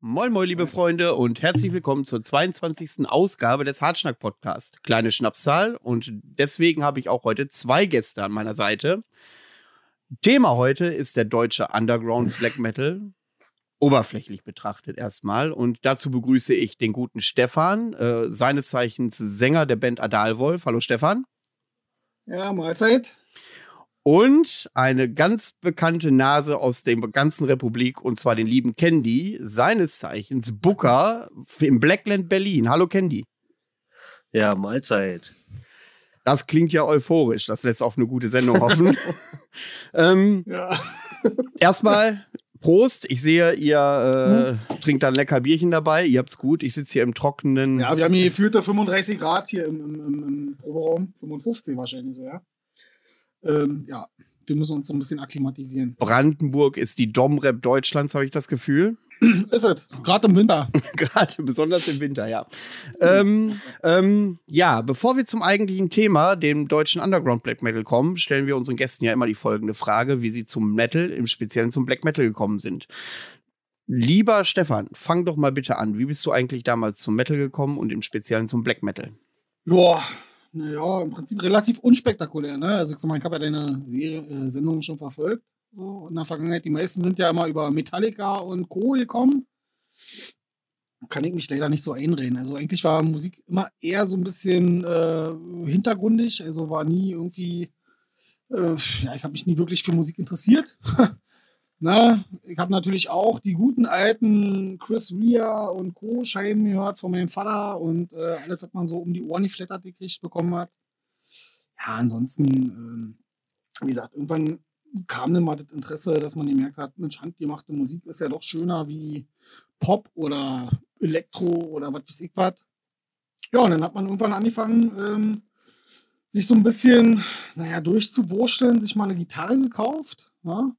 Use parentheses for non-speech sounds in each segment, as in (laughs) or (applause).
Moin, moin, liebe Freunde und herzlich willkommen zur 22. Ausgabe des Hartschnack Podcast. Kleine Schnapszahl und deswegen habe ich auch heute zwei Gäste an meiner Seite. Thema heute ist der deutsche Underground Black Metal. Oberflächlich betrachtet erstmal. Und dazu begrüße ich den guten Stefan, äh, seines Zeichens Sänger der Band Adalwolf. Hallo Stefan. Ja, Mahlzeit und eine ganz bekannte Nase aus der ganzen Republik, und zwar den lieben Candy, seines Zeichens Booker im Blackland Berlin. Hallo Candy. Ja, Mahlzeit. Das klingt ja euphorisch. Das lässt auf eine gute Sendung hoffen. (laughs) ähm, ja. Erstmal Prost. Ich sehe, ihr äh, hm? trinkt da ein lecker Bierchen dabei. Ihr habt's gut. Ich sitze hier im trockenen. Ja, wir haben hier gefühlte 35 Grad hier im, im, im, im Proberaum. 55 wahrscheinlich so, ja ähm, ja, wir müssen uns so ein bisschen akklimatisieren. Brandenburg ist die Domrep Deutschlands, habe ich das Gefühl. (clears throat) Ist es, gerade im Winter. (laughs) gerade, besonders im Winter, ja. ähm, ähm, ja, bevor wir zum eigentlichen Thema, dem deutschen Underground Black Metal kommen, stellen wir unseren Gästen ja immer die folgende Frage, wie sie zum Metal, im Speziellen zum Black Metal gekommen sind. Lieber Stefan, fang doch mal bitte an. Wie bist du eigentlich damals zum Metal gekommen und im Speziellen zum Black Metal? Joa, naja, im Prinzip relativ unspektakulär. Ne? Also ich, ich habe ja deine Serie, äh, Sendung schon verfolgt. So, in der Vergangenheit. Die meisten sind ja immer über Metallica und Co. gekommen. Kann ich mich leider nicht so einreden. Also eigentlich war Musik immer eher so ein bisschen äh, hintergründig. Also war nie irgendwie, äh, ja, ich habe mich nie wirklich für Musik interessiert. (laughs) Ne? Ich habe natürlich auch die guten alten Chris Rea und Co. Scheiben gehört von meinem Vater und äh, alles, was man so um die Ohren geflattert gekriegt bekommen hat. Ja, ansonsten, äh, wie gesagt, irgendwann kam dann mal das Interesse, dass man gemerkt hat, Mensch, handgemachte Musik ist ja doch schöner wie Pop oder Elektro oder was weiß ich was. Ja, und dann hat man irgendwann angefangen, ähm, sich so ein bisschen, naja, durchzuwurschteln, sich mal eine Gitarre gekauft. Ja?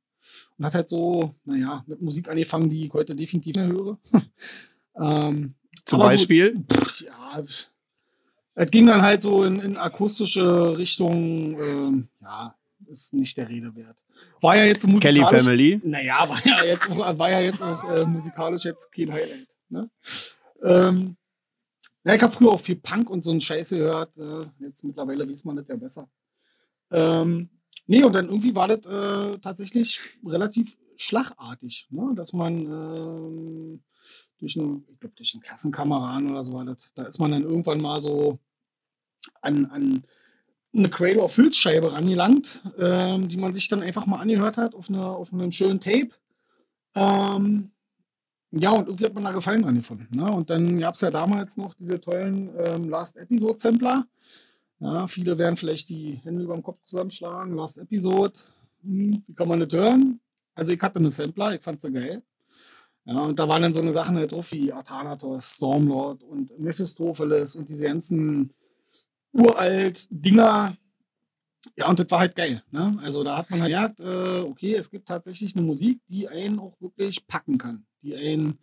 Und hat halt so, naja, mit Musik angefangen, die ich heute definitiv mehr höre. (laughs) ähm, Zum Beispiel? Gut, pff, ja, es ging dann halt so in, in akustische Richtung, ähm, ja, ist nicht der Rede wert. War ja jetzt musikalisch. Kelly Family? Naja, war ja jetzt, war ja jetzt auch äh, musikalisch jetzt kein Highlight. Ne? Ähm, ja, ich habe früher auch viel Punk und so einen Scheiße gehört. Äh, jetzt mittlerweile weiß man das ja besser. Ähm, Nee, und dann irgendwie war das äh, tatsächlich relativ schlagartig, ne? dass man äh, durch einen, ich glaube, durch einen Klassenkameraden oder so war das, da ist man dann irgendwann mal so an, an eine Cradle of Filz Scheibe rangelangt, ähm, die man sich dann einfach mal angehört hat auf, eine, auf einem schönen Tape. Ähm, ja, und irgendwie hat man da Gefallen dran gefunden. Ne? Und dann gab es ja damals noch diese tollen ähm, Last Episode Sampler. Ja, viele werden vielleicht die Hände über dem Kopf zusammenschlagen. Last Episode, hm, wie kann man das hören? Also ich hatte eine Sampler, ich fand sie geil. Ja, und da waren dann so eine Sachen halt drauf wie Athanatos, Stormlord und Mephistopheles und diese ganzen uralt Dinger. Ja, und das war halt geil. Ne? Also da hat man halt gemerkt, äh, okay, es gibt tatsächlich eine Musik, die einen auch wirklich packen kann, die einen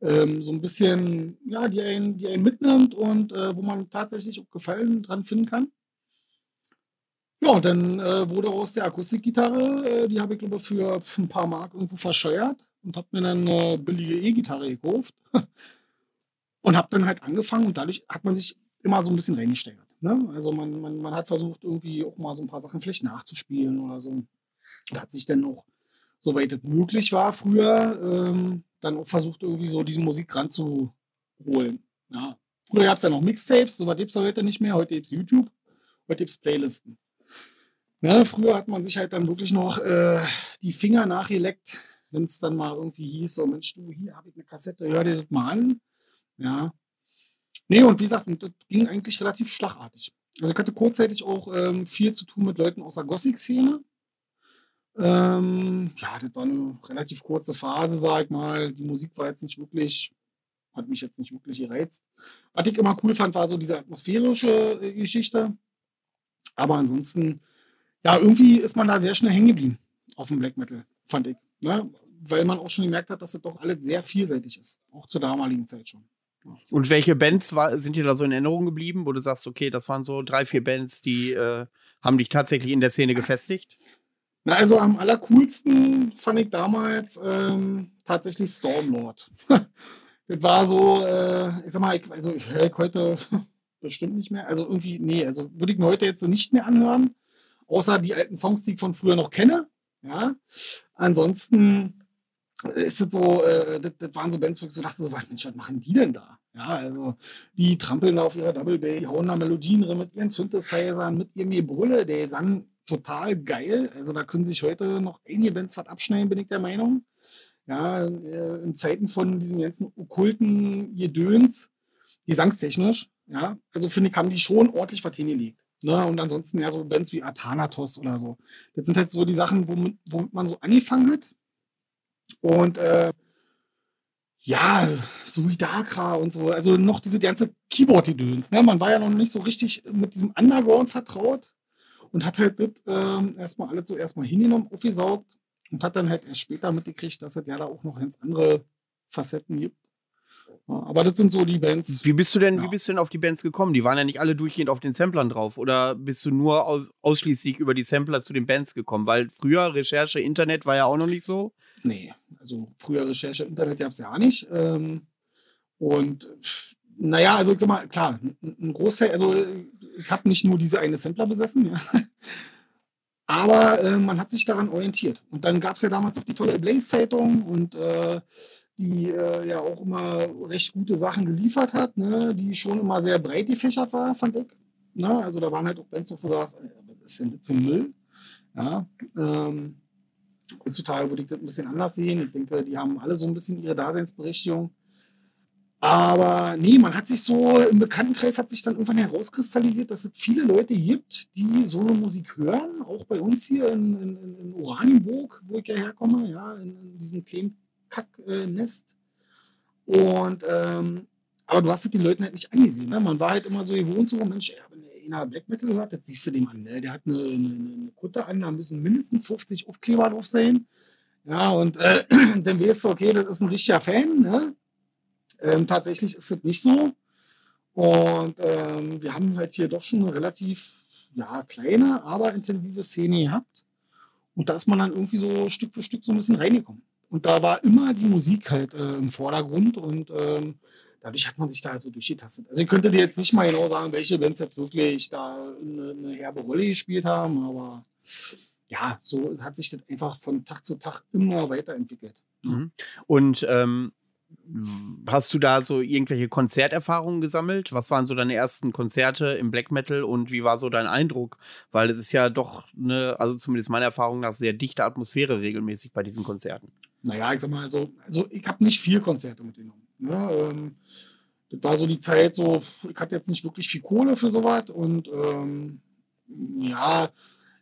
ähm, so ein bisschen, ja, die einen, die einen mitnimmt und äh, wo man tatsächlich auch Gefallen dran finden kann. Ja, und dann äh, wurde aus der Akustikgitarre, äh, die habe ich glaube für ein paar Mark irgendwo verscheuert und habe mir dann eine billige E-Gitarre gekauft (laughs) und habe dann halt angefangen und dadurch hat man sich immer so ein bisschen reingesteigert. Ne? Also man, man, man hat versucht irgendwie auch mal so ein paar Sachen vielleicht nachzuspielen oder so. Da hat sich dann auch, soweit es möglich war früher, ähm, dann versucht, irgendwie so diese Musik ranzuholen. Ja. Früher gab es ja noch Mixtapes, so was gibt es heute nicht mehr. Heute gibt es YouTube, heute gibt es Playlisten. Ja, früher hat man sich halt dann wirklich noch äh, die Finger nachgeleckt, wenn es dann mal irgendwie hieß, so Mensch, du, hier habe ich eine Kassette, hör dir das mal an. Ja. Nee, und wie gesagt, das ging eigentlich relativ schlagartig. Also ich hatte kurzzeitig auch ähm, viel zu tun mit Leuten aus der Gothic-Szene. Ähm, ja, das war eine relativ kurze Phase, sag ich mal. Die Musik war jetzt nicht wirklich, hat mich jetzt nicht wirklich gereizt. Was ich immer cool fand, war so diese atmosphärische äh, Geschichte. Aber ansonsten, ja, irgendwie ist man da sehr schnell hängen geblieben auf dem Black Metal, fand ich. Ne? Weil man auch schon gemerkt hat, dass das doch alles sehr vielseitig ist. Auch zur damaligen Zeit schon. Und welche Bands war, sind dir da so in Erinnerung geblieben, wo du sagst, okay, das waren so drei, vier Bands, die äh, haben dich tatsächlich in der Szene gefestigt? Na, also am allercoolsten fand ich damals ähm, tatsächlich Stormlord. (laughs) das war so, äh, ich sag mal, ich, also ich höre heute (laughs) bestimmt nicht mehr. Also irgendwie, nee, also würde ich mir heute jetzt so nicht mehr anhören. Außer die alten Songs, die ich von früher noch kenne. Ja. Ansonsten ist es so, äh, das, das, waren so Bands, wo ich so dachte, so, Mensch, was machen die denn da? Ja, also die trampeln da auf ihrer Double Bay, hauen da Melodien drin mit ihren Synthesizern, mit ihrem Gebrülle, der sang total geil. Also da können sich heute noch einige Bands was abschneiden, bin ich der Meinung. Ja, äh, in Zeiten von diesem ganzen okkulten Gedöns, gesangstechnisch, ja, also finde ich, haben die schon ordentlich was hingelegt. Ne? Und ansonsten ja so Bands wie Athanatos oder so. Das sind halt so die Sachen, womit, womit man so angefangen hat. Und äh, ja, Suidakra und so, also noch diese ganze Keyboard-Gedöns. Ne? Man war ja noch nicht so richtig mit diesem Underground vertraut und hat halt das äh, erstmal alles so erstmal hingenommen, aufgesaugt und hat dann halt erst später mitgekriegt, dass es ja da auch noch ganz andere Facetten gibt. Aber das sind so die Bands. Wie bist du denn, ja. wie bist du denn auf die Bands gekommen? Die waren ja nicht alle durchgehend auf den Samplern drauf. Oder bist du nur aus, ausschließlich über die Sampler zu den Bands gekommen? Weil früher Recherche Internet war ja auch noch nicht so. Nee, also früher Recherche Internet gab es ja auch nicht. Ähm, und naja, also ich sag mal, klar, ein Großteil, also ich habe nicht nur diese eine Sampler besessen, ja. (laughs) aber äh, man hat sich daran orientiert. Und dann gab es ja damals auch die tolle Blaze-Zeitung und äh, die äh, ja auch immer recht gute Sachen geliefert hat, ne, die schon immer sehr breit gefächert war, fand ich. Ne? Also da waren halt auch Bands, wo du sagst, was ist denn das für Müll? Ja, ähm, heutzutage würde ich das ein bisschen anders sehen. Ich denke, die haben alle so ein bisschen ihre Daseinsberechtigung. Aber nee, man hat sich so im Bekanntenkreis hat sich dann irgendwann herauskristallisiert, dass es viele Leute gibt, die so eine Musik hören. Auch bei uns hier in, in, in Oranienburg, wo ich ja herkomme, ja, in, in diesem kleinen Kacknest. Und ähm, aber du hast es den Leuten halt nicht angesehen. Ne? Man war halt immer so gewohnt, so, Mensch, ey, wenn einer Black Metal hört, das siehst du dem an. Ne? Der hat eine, eine, eine Kutte an, da müssen mindestens 50 Aufkleber drauf sein. Ja, und äh, (clears throat) dann weißt du, okay, das ist ein richtiger Fan. Ne? Ähm, tatsächlich ist es nicht so. Und ähm, wir haben halt hier doch schon eine relativ ja, kleine, aber intensive Szene gehabt. Und da ist man dann irgendwie so Stück für Stück so ein bisschen reingekommen. Und da war immer die Musik halt äh, im Vordergrund und ähm, dadurch hat man sich da halt so durchgetastet. Also ich könnte dir jetzt nicht mal genau sagen, welche Bands jetzt wirklich da eine, eine herbe Rolle gespielt haben, aber ja, so hat sich das einfach von Tag zu Tag immer weiterentwickelt. Mhm. Und ähm, Hast du da so irgendwelche Konzerterfahrungen gesammelt? Was waren so deine ersten Konzerte im Black Metal und wie war so dein Eindruck? Weil es ist ja doch eine, also zumindest meiner Erfahrung nach, sehr dichte Atmosphäre regelmäßig bei diesen Konzerten. Naja, ich sag mal, also, also ich habe nicht viel Konzerte mitgenommen. Ne? Ähm, das war so die Zeit, so, ich hatte jetzt nicht wirklich viel Kohle für sowas und ähm, ja,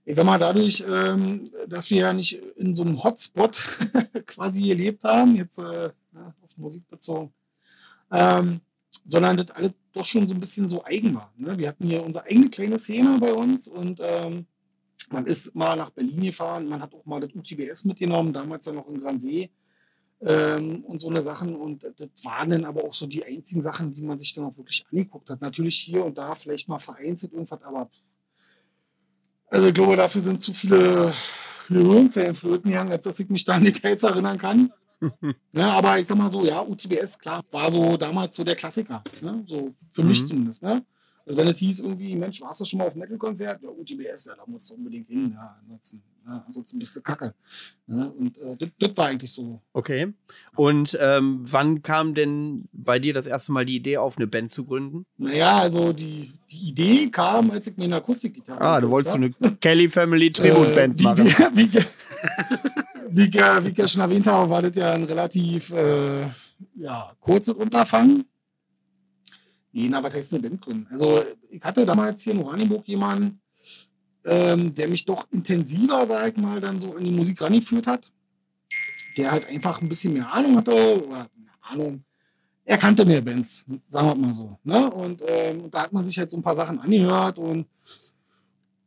ich sag mal, dadurch, ähm, dass wir ja nicht in so einem Hotspot (laughs) quasi gelebt haben, jetzt äh, Musik bezogen, ähm, sondern das alles doch schon so ein bisschen so eigen war. Ne? Wir hatten hier unsere eigene kleine Szene bei uns und ähm, man ist mal nach Berlin gefahren, man hat auch mal das UTBS mitgenommen, damals dann noch in Gransee ähm, und so eine Sachen. Und das waren dann aber auch so die einzigen Sachen, die man sich dann auch wirklich angeguckt hat. Natürlich hier und da vielleicht mal vereinzelt irgendwas, aber also ich glaube, dafür sind zu viele Gehirnzellen flöten gegangen, als dass ich mich da an Details erinnern kann. Ja, (laughs) aber ich sag mal so, ja, UTBS, klar, war so damals so der Klassiker. Ne? So für mhm. mich zumindest. Ne? Also wenn es hieß irgendwie, Mensch, warst du schon mal auf Metal-Konzert? Ja, UTBS, ja, da musst du unbedingt hin, ja, nutzen. Ja, ansonsten bist du kacke. Ja, und äh, das war eigentlich so. Okay. Und ähm, wann kam denn bei dir das erste Mal die Idee auf, eine Band zu gründen? Naja, also die, die Idee kam, als ich mir eine Akustikgitarre Ah, du wolltest so eine Kelly Family Tribute-Band äh, machen. (laughs) Wie, wie, (laughs) wie, wie ich ja schon erwähnt habe, war das ja ein relativ äh, ja, kurzes Unterfangen. Nee, na, was heißt eine Band gründen? Also, ich hatte damals hier in Oranienburg jemanden, ähm, der mich doch intensiver, sag ich mal, dann so in die Musik rangeführt hat. Der halt einfach ein bisschen mehr Ahnung hatte, oder Ahnung, er kannte mehr Bands, sagen wir mal so. Ne? Und, ähm, da hat man sich halt so ein paar Sachen angehört und,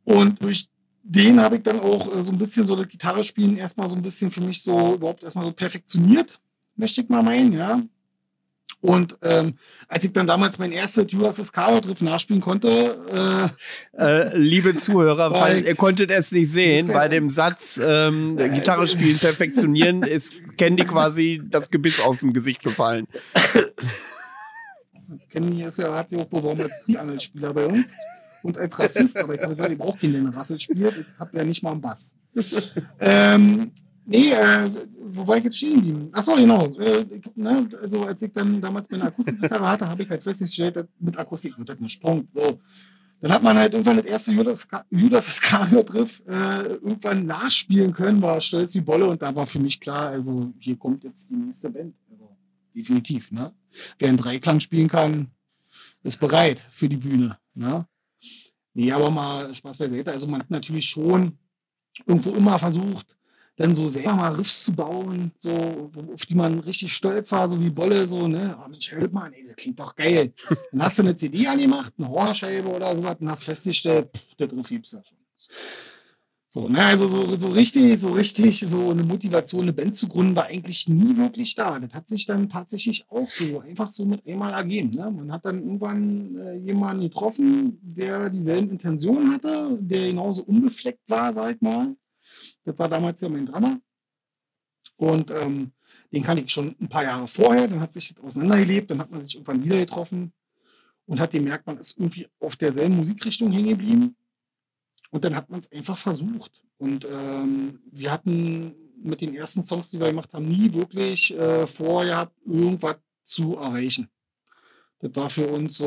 und durch den habe ich dann auch äh, so ein bisschen so das Gitarre spielen erstmal so ein bisschen für mich so überhaupt erstmal so perfektioniert, möchte ich mal meinen, ja. Und ähm, als ich dann damals mein erstes Judas Iscariot-Riff nachspielen konnte, äh, äh, liebe Zuhörer, (laughs) weil ihr konntet es nicht sehen, bei dem Satz ähm, Äh, Gitarre spielen, perfektionieren, (laughs) ist Candy quasi das Gebiss aus dem Gesicht gefallen. Kenny ist ja, hat sich auch beworben als Triangelspieler bei uns und als Rassist, aber ich habe gesagt, ich brauche keinen, der eine Rassel spielt. Ich habe ja nicht mal einen Bass. ähm, nee, äh, wo war ich jetzt stehen geblieben? Achso, genau. Äh, ne, also als ich dann damals meine Akustikgitarre hatte, habe ich halt festgestellt, mit Akustik wird das ein Sprung. So. Dann hat man halt irgendwann das erste Judas, Judas Iscariot-Riff äh, irgendwann nachspielen können, war stolz wie Bolle und da war für mich klar, also hier kommt jetzt die nächste Band. Also, definitiv, ne? Wer einen Dreiklang spielen kann, ist bereit für die Bühne. Ne? Nee, aber mal Spaß beiseite. Also man hat natürlich schon irgendwo immer versucht, dann so selber mal Riffs zu bauen, so, auf die man richtig stolz war, so wie Bolle, so, ne, oh Mensch, hört mal, ey, das klingt doch geil. (laughs) Dann hast du eine CD angemacht, eine Horrorscheibe oder sowas, und hast festgestellt, pff, der Riff gibt's ja schon. So, ne, also so, so richtig, so richtig, so eine Motivation, eine Band zu gründen, war eigentlich nie wirklich da. Das hat sich dann tatsächlich auch so einfach so mit einmal ergeben. Ne? Man hat dann irgendwann äh, jemanden getroffen, der dieselben Intentionen hatte, der genauso unbefleckt war, sag ich mal. Das war damals ja mein Drummer. Und ähm, den kannte ich schon ein paar Jahre vorher. Dann hat sich das auseinandergelebt, dann hat man sich irgendwann wieder getroffen und hat gemerkt, man ist irgendwie auf derselben Musikrichtung hängen geblieben. Und dann hat man es einfach versucht. Und ähm, wir hatten mit den ersten Songs, die wir gemacht haben, nie wirklich äh, vorgehabt, irgendwas zu erreichen. Das war für uns so,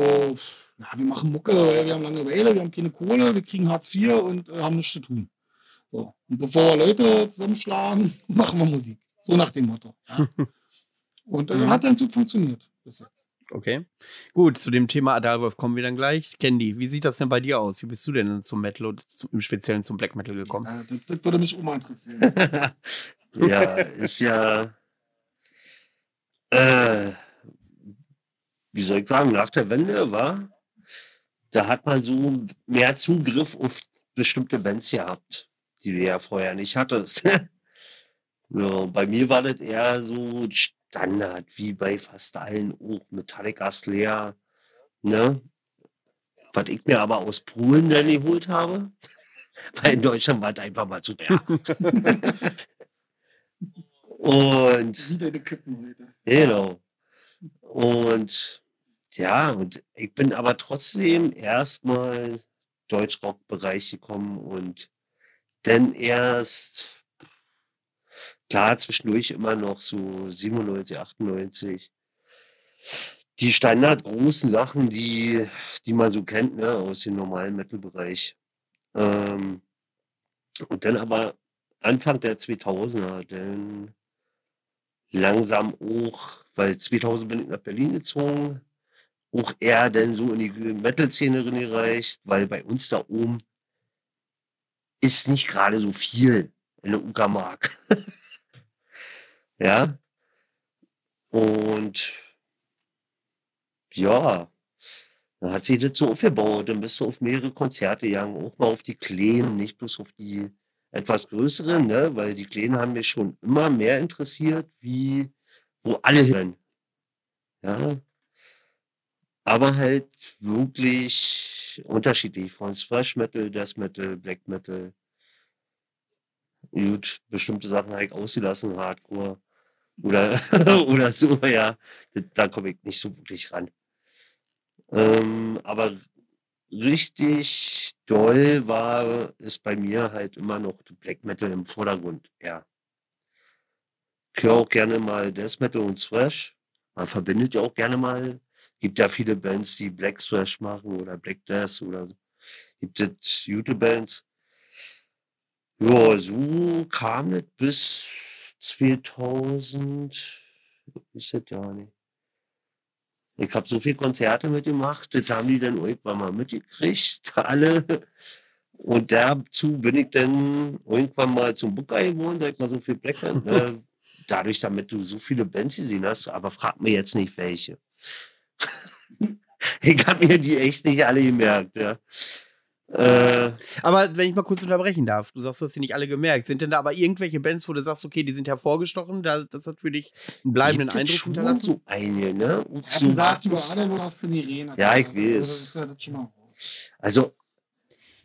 ja, wir machen Mucke, wir haben Langeweile, wir haben keine Kohle, wir kriegen Hartz IV und äh, haben nichts zu tun. So. Und bevor wir Leute zusammenschlagen, (laughs) machen wir Musik. So nach dem Motto. Ja. (laughs) Und äh, hat ganz gut funktioniert bis jetzt. Okay. Gut, zu dem Thema Adalwolf kommen wir dann gleich. Candy, wie sieht das denn bei dir aus? Wie bist du denn zum Metal und zum, im Speziellen zum Black Metal gekommen? Äh, das, das würde mich auch mal interessieren. (laughs) ja, ist ja, äh, wie soll ich sagen, nach der Wende war, da hat man so mehr Zugriff auf bestimmte Bands gehabt, die du ja vorher nicht hattest. (laughs) so, bei mir war das eher so Standard, wie bei fast allen auch Metallica, Slayer, ne? Was ich mir aber aus Polen dann geholt habe, (laughs) weil in Deutschland war das einfach mal zu teuer. (laughs) Und Wieder die Kippen. Genau. Und ja, und ich bin aber trotzdem erstmal Deutschrock-Bereich gekommen und dann erst, klar, zwischendurch immer noch so 97, 98. Die standardgroßen Sachen, die, die man so kennt, ne, aus dem normalen Metal-Bereich. Ähm, und dann aber Anfang der 2000er, dann langsam auch, weil 2000 bin ich nach Berlin gezogen, auch eher dann so in die Metal-Szene gereicht, weil bei uns da oben ist nicht gerade so viel in der Uckermark. (laughs) ja. Und ja, dann hat sich das so aufgebaut. Dann bist du auf mehrere Konzerte gegangen, auch mal auf die Kleinen, nicht bloß auf die etwas größeren, ne? weil die Kleinen haben mich schon immer mehr interessiert, wie wo alle hören. Ja. Aber halt wirklich unterschiedlich von Thrash Metal, Death Metal, Black Metal. Gut, bestimmte Sachen ich ausgelassen, Hardcore oder, (laughs) oder so, ja. Da- komme ich nicht so wirklich ran. Ähm, aber richtig doll war es bei mir halt immer noch Black Metal im Vordergrund, ja. Ich höre auch gerne mal Death Metal und Thrash. Man verbindet ja auch gerne mal. Gibt ja viele Bands, die Black Thrash machen oder Black Death oder so. Gibt es gute Bands. Ja, so kam es bis 2000. Ist das ja nicht. Ich habe so viele Konzerte mitgemacht, das haben die dann irgendwann mal mitgekriegt, (laughs) alle. Und dazu bin ich dann irgendwann mal zum Booker geworden, da ich mal so viel Black Band, ne? (laughs) Dadurch, damit du so viele Bands gesehen hast, aber frag mir jetzt nicht welche. (laughs) ich habe mir die echt nicht alle gemerkt, ja. Äh, Aber wenn ich mal kurz unterbrechen darf, du sagst, du hast sie nicht alle gemerkt. Sind denn da aber irgendwelche Bands, wo du sagst, okay, die sind hervorgestochen, da, das hat für dich einen bleibenden gibt Eindruck schon hinterlassen? So einige, ne? Er hat so- gesagt, über Adamo hast du nie reden. Ja, ich Also, weiß. Das ist ja das schon mal raus. Also,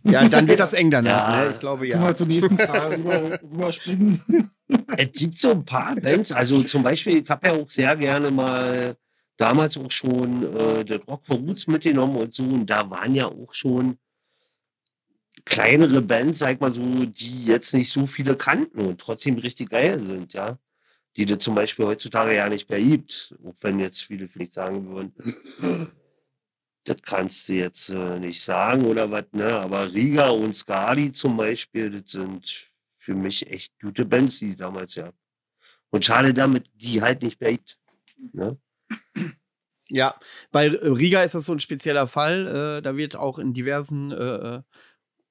Ja, dann wird das eng danach, (laughs) Ja. ne? Ich glaube, ja. wir zur nächsten Frage rüber, rüberspringen. (laughs) es gibt so ein paar Bands, also zum Beispiel, ich habe ja auch sehr gerne mal damals auch schon äh, das Rock for Roots mitgenommen und so, und da waren ja auch schon kleinere Bands, sag mal so, die jetzt nicht so viele kannten und trotzdem richtig geil sind, ja. Die du zum Beispiel heutzutage ja nicht mehr gibt, auch wenn jetzt viele vielleicht sagen würden, (clears throat) das kannst du jetzt äh, nicht sagen oder was, ne? Aber Riga und Skali zum Beispiel, das sind für mich echt gute Bands, die damals ja. Und schade damit, die halt nicht mehr gibt. Ne? Ja, bei Riga ist das so ein spezieller Fall. Äh, da wird auch in diversen äh,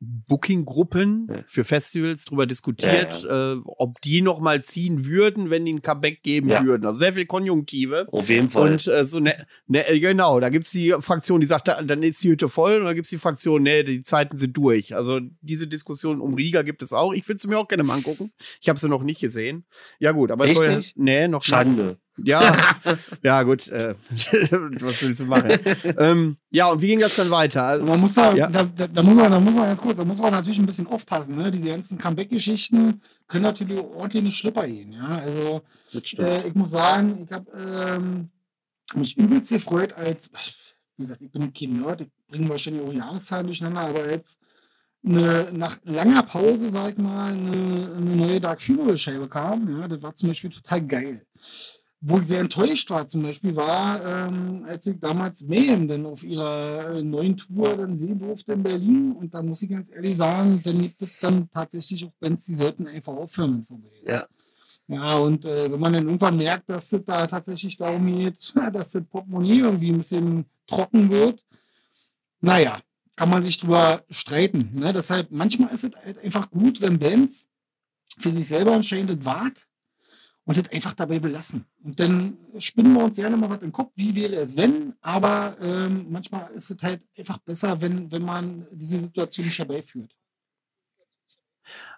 Booking-Gruppen Ja. für Festivals drüber diskutiert, Äh, ob die noch mal ziehen würden, wenn die ein Comeback geben Ja. würden. Also sehr viel Konjunktive. Auf jeden Fall. Und äh, so ne, ne, genau, da gibt's die Fraktion, die sagt, da- dann ist die Hütte voll, und dann gibt's die Fraktion, nee, die Zeiten sind durch. Also diese Diskussion um Riga gibt es auch. Ich würde sie mir auch gerne mal angucken. Ich habe sie noch nicht gesehen. Ja gut, aber es Echt soll ja, nee, noch. Schande. Ja, ja gut. Äh, (laughs) was willst du machen? ähm, ja, und wie ging das dann weiter? Also, Man muss da, Ja. da, da, da muss man, da muss man ganz kurz, da muss man natürlich ein bisschen aufpassen. Ne? Diese ganzen Comeback-Geschichten können natürlich ordentlich in die Schlipper gehen. Ja? Also äh, ich muss sagen, ich habe ähm, mich übelst gefreut, als, wie gesagt, ich bin kein Nerd, ich bringe wahrscheinlich auch Jahreszahlen durcheinander, aber jetzt eine, nach langer Pause, sag ich mal, eine, eine neue Dark Funeral-Scheibe kam. Ja? Das war zum Beispiel total geil. Wo ich sehr enttäuscht war, zum Beispiel, war, ähm, als ich damals Mayhem dann auf ihrer äh, neuen Tour dann sehen durfte in Berlin. Und da muss ich ganz ehrlich sagen, dann gibt es dann tatsächlich auch Bands, die sollten einfach aufhören, ist. Ja. Ja, und äh, wenn man dann irgendwann merkt, dass es da tatsächlich darum geht, (laughs) dass das Portemonnaie irgendwie ein bisschen trocken wird, naja, kann man sich drüber streiten. Ne? Deshalb, manchmal ist es halt einfach gut, wenn Bands für sich selber entscheiden, das wart und das einfach dabei belassen. Und dann spinnen wir uns gerne mal was im Kopf, wie wäre es, wenn, aber ähm, manchmal ist es halt einfach besser, wenn, wenn man diese Situation nicht herbeiführt.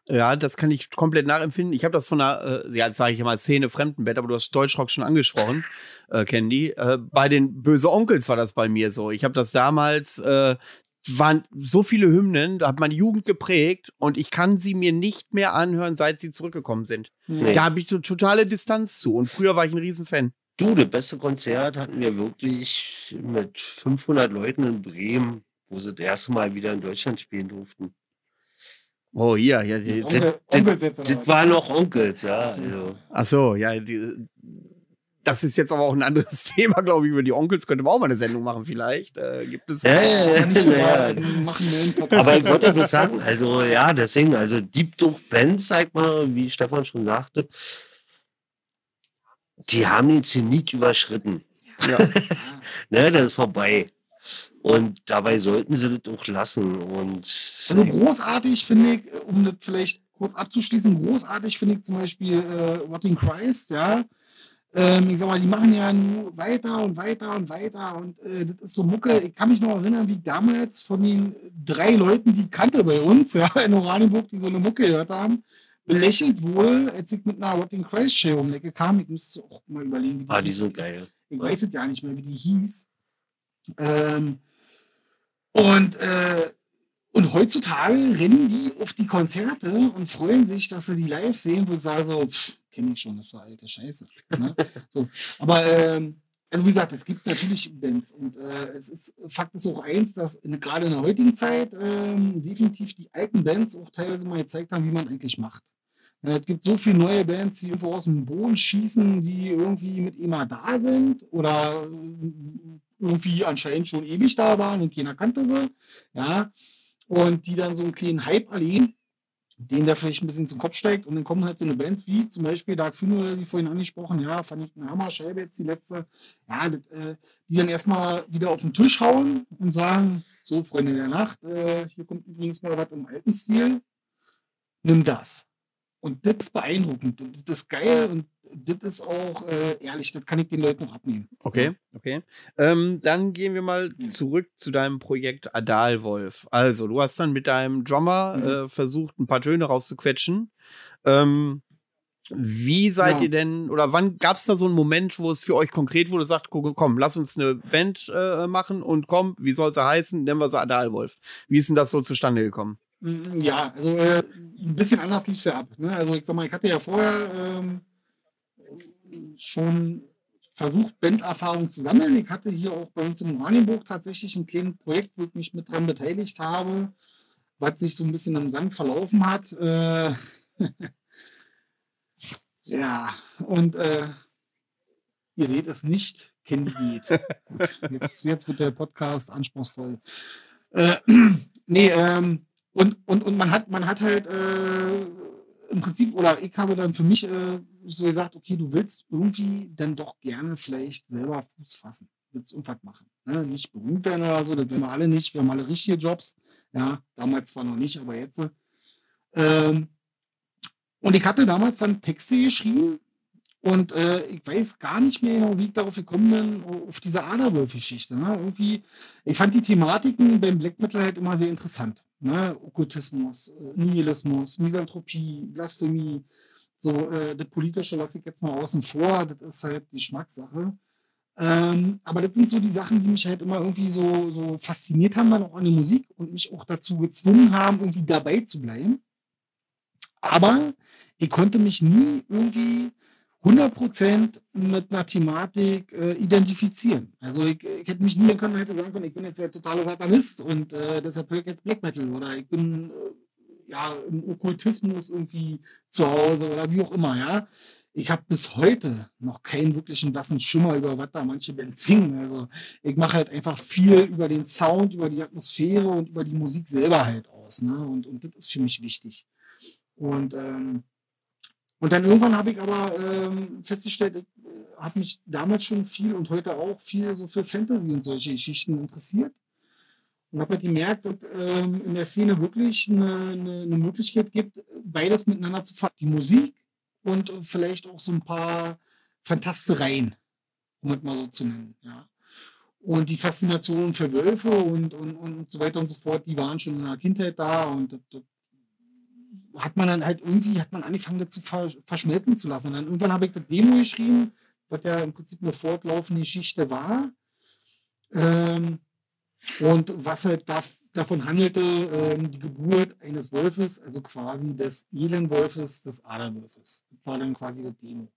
ja, das kann ich komplett nachempfinden. Ich habe das von einer, äh, ja, jetzt sage ich mal Szene Fremdenbett, aber du hast Deutschrock schon angesprochen, (laughs) äh, Candy. Äh, bei den Böse Onkels war das bei mir so. Ich habe das damals, äh, waren so viele Hymnen, da hat meine Jugend geprägt und ich kann sie mir nicht mehr anhören, seit sie zurückgekommen sind. Nee. Da habe ich so totale Distanz zu und früher war ich ein Riesenfan. Du, das beste Konzert hatten wir wirklich mit 500 Leuten in Bremen, wo sie das erste Mal wieder in Deutschland spielen durften. Oh, hier, ja, die, Onkel, Onkels jetzt oder Das was? waren noch Onkels, ja. Also. Ach so, ja, die, das ist jetzt aber auch ein anderes (laughs) Thema, glaube ich. Über die Onkels könnte man auch mal eine Sendung machen, vielleicht. Äh, gibt es. Ja, ja, ja, nicht ja. einen machen wir einen Podcast. Aber ich wollte nur sagen, also ja, deswegen, also gibt doch Bands, sag mal, wie Stefan schon sagte, die haben den Zenit überschritten. Ja. (laughs) Ne, das ist vorbei. Und dabei sollten sie das auch lassen. Und Also großartig finde ich, um das vielleicht kurz abzuschließen, großartig finde ich zum Beispiel äh, Rotting Christ, ja. Ähm, ich sag mal, die machen ja nur weiter und weiter und weiter und äh, das ist so Mucke. Ich kann mich noch erinnern, wie damals von den drei Leuten, die ich kannte bei uns, (laughs) ja, in Oranienburg, die so eine Mucke gehört haben, belächelt wurde, als ich mit einer Rotting Christ Show um die Ecke kam. Ich müsste auch mal überlegen, wie ah, die sind geil. Ich weiß es ja nicht mehr, wie die hieß. Ähm, und, äh, und heutzutage rennen die auf die Konzerte und freuen sich, dass sie die live sehen, wo ich sage so, kenne ich schon, das ist so alte Scheiße. Ne? so. Aber ähm, also wie gesagt, es gibt natürlich Bands und äh, es ist Fakt ist auch eins, dass gerade in der heutigen Zeit ähm, definitiv die alten Bands auch teilweise mal gezeigt haben, wie man eigentlich macht. Ja, Es gibt so viele neue Bands, die irgendwo aus dem Boden schießen, die irgendwie mit immer da sind oder äh, irgendwie anscheinend schon ewig da waren und keiner kannte sie. Ja, und die dann so einen kleinen Hype erleben, den der vielleicht ein bisschen zum Kopf steigt und dann kommen halt so eine Bands wie zum Beispiel Dark Funeral, wie vorhin angesprochen, ja, fand ich eine Hammer-Scheibe jetzt die letzte, ja, das, äh, die dann erstmal wieder auf den Tisch hauen und sagen, so Freunde der Nacht, äh, hier kommt übrigens mal was im alten Stil, nimm das. Und das ist beeindruckend und das ist geil und das ist auch äh, ehrlich, das kann ich den Leuten noch abnehmen. Okay, Okay. Ähm, dann gehen wir mal zurück zu deinem Projekt Adalwolf. Also, du hast dann mit deinem Drummer Mhm. äh, versucht, ein paar Töne rauszuquetschen. Ähm, wie seid Ja. ihr denn, oder wann gab es da so einen Moment, wo es für euch konkret wurde, sagt, komm, lass uns eine Band äh, machen und komm, wie soll sie heißen? Nennen wir sie Adalwolf. Wie ist denn das so zustande gekommen? Mm, Ja, also äh, ein bisschen anders lief es ja ab. Ne? Also ich sag mal, ich hatte ja vorher ähm, schon versucht, Banderfahrung zu sammeln. Ich hatte hier auch bei uns in Oranienburg tatsächlich ein kleines Projekt, wo ich mich mit dran beteiligt habe, was sich so ein bisschen im Sand verlaufen hat. Äh, (laughs) ja, und äh, ihr seht es nicht, kennt die Lied. Gut, jetzt, jetzt wird der Podcast anspruchsvoll. Äh, (clears throat) nee, ähm, und, und, und man hat, man hat halt äh, im Prinzip, oder ich habe dann für mich äh, so gesagt, okay, du willst irgendwie dann doch gerne vielleicht selber Fuß fassen, willst irgendwas machen. Ne? Nicht berühmt werden oder so, das werden wir alle nicht, wir haben alle richtige Jobs. Ja, damals zwar noch nicht, aber jetzt. Ähm, und ich hatte damals dann Texte geschrieben und äh, ich weiß gar nicht mehr genau, wie ich darauf gekommen bin, auf diese Aderwolf-Geschichte. Ne? Irgendwie, ich fand die Thematiken beim Black Metal halt immer sehr interessant. Ne? Okkultismus, äh, Nihilismus, Misanthropie, Blasphemie. So, äh, das Politische lasse ich jetzt mal außen vor, das ist halt die Geschmackssache. Ähm, aber das sind so die Sachen, die mich halt immer irgendwie so, so fasziniert haben, dann auch an der Musik und mich auch dazu gezwungen haben, irgendwie dabei zu bleiben. Aber ich konnte mich nie irgendwie 100% mit einer Thematik äh, identifizieren. Also ich, ich hätte mich nie können, hätte sagen können, ich bin jetzt der totale Satanist und äh, deshalb höre ich jetzt Black Metal oder ich bin äh, ja im Okkultismus irgendwie zu Hause oder wie auch immer, ja. Ich habe bis heute noch keinen wirklichen blassen Schimmer über was da manche Bands singen. Also ich mache halt einfach viel über den Sound, über die Atmosphäre und über die Musik selber halt aus. Ne? Und, und das ist für mich wichtig. Und ähm, und dann irgendwann habe ich aber ähm, festgestellt, ich äh, habe mich damals schon viel und heute auch viel so für Fantasy und solche Geschichten interessiert. Und habe halt gemerkt, dass ähm, in der Szene wirklich eine, eine, eine Möglichkeit gibt, beides miteinander zu fassen. Die Musik und vielleicht auch so ein paar Fantastereien, um es mal so zu nennen. Ja. Und die Faszination für Wölfe und, und, und so weiter und so fort, die waren schon in der Kindheit da und das, das hat man dann halt irgendwie, hat man angefangen, das zu ver verschmelzen zu lassen. Und dann irgendwann habe ich das Demo geschrieben, was ja im Prinzip eine fortlaufende Geschichte war. Ähm, und was halt da, davon handelte, ähm, die Geburt eines Wolfes, also quasi des Elenwolfes, des Aderwolfes. Das war dann quasi das Demo.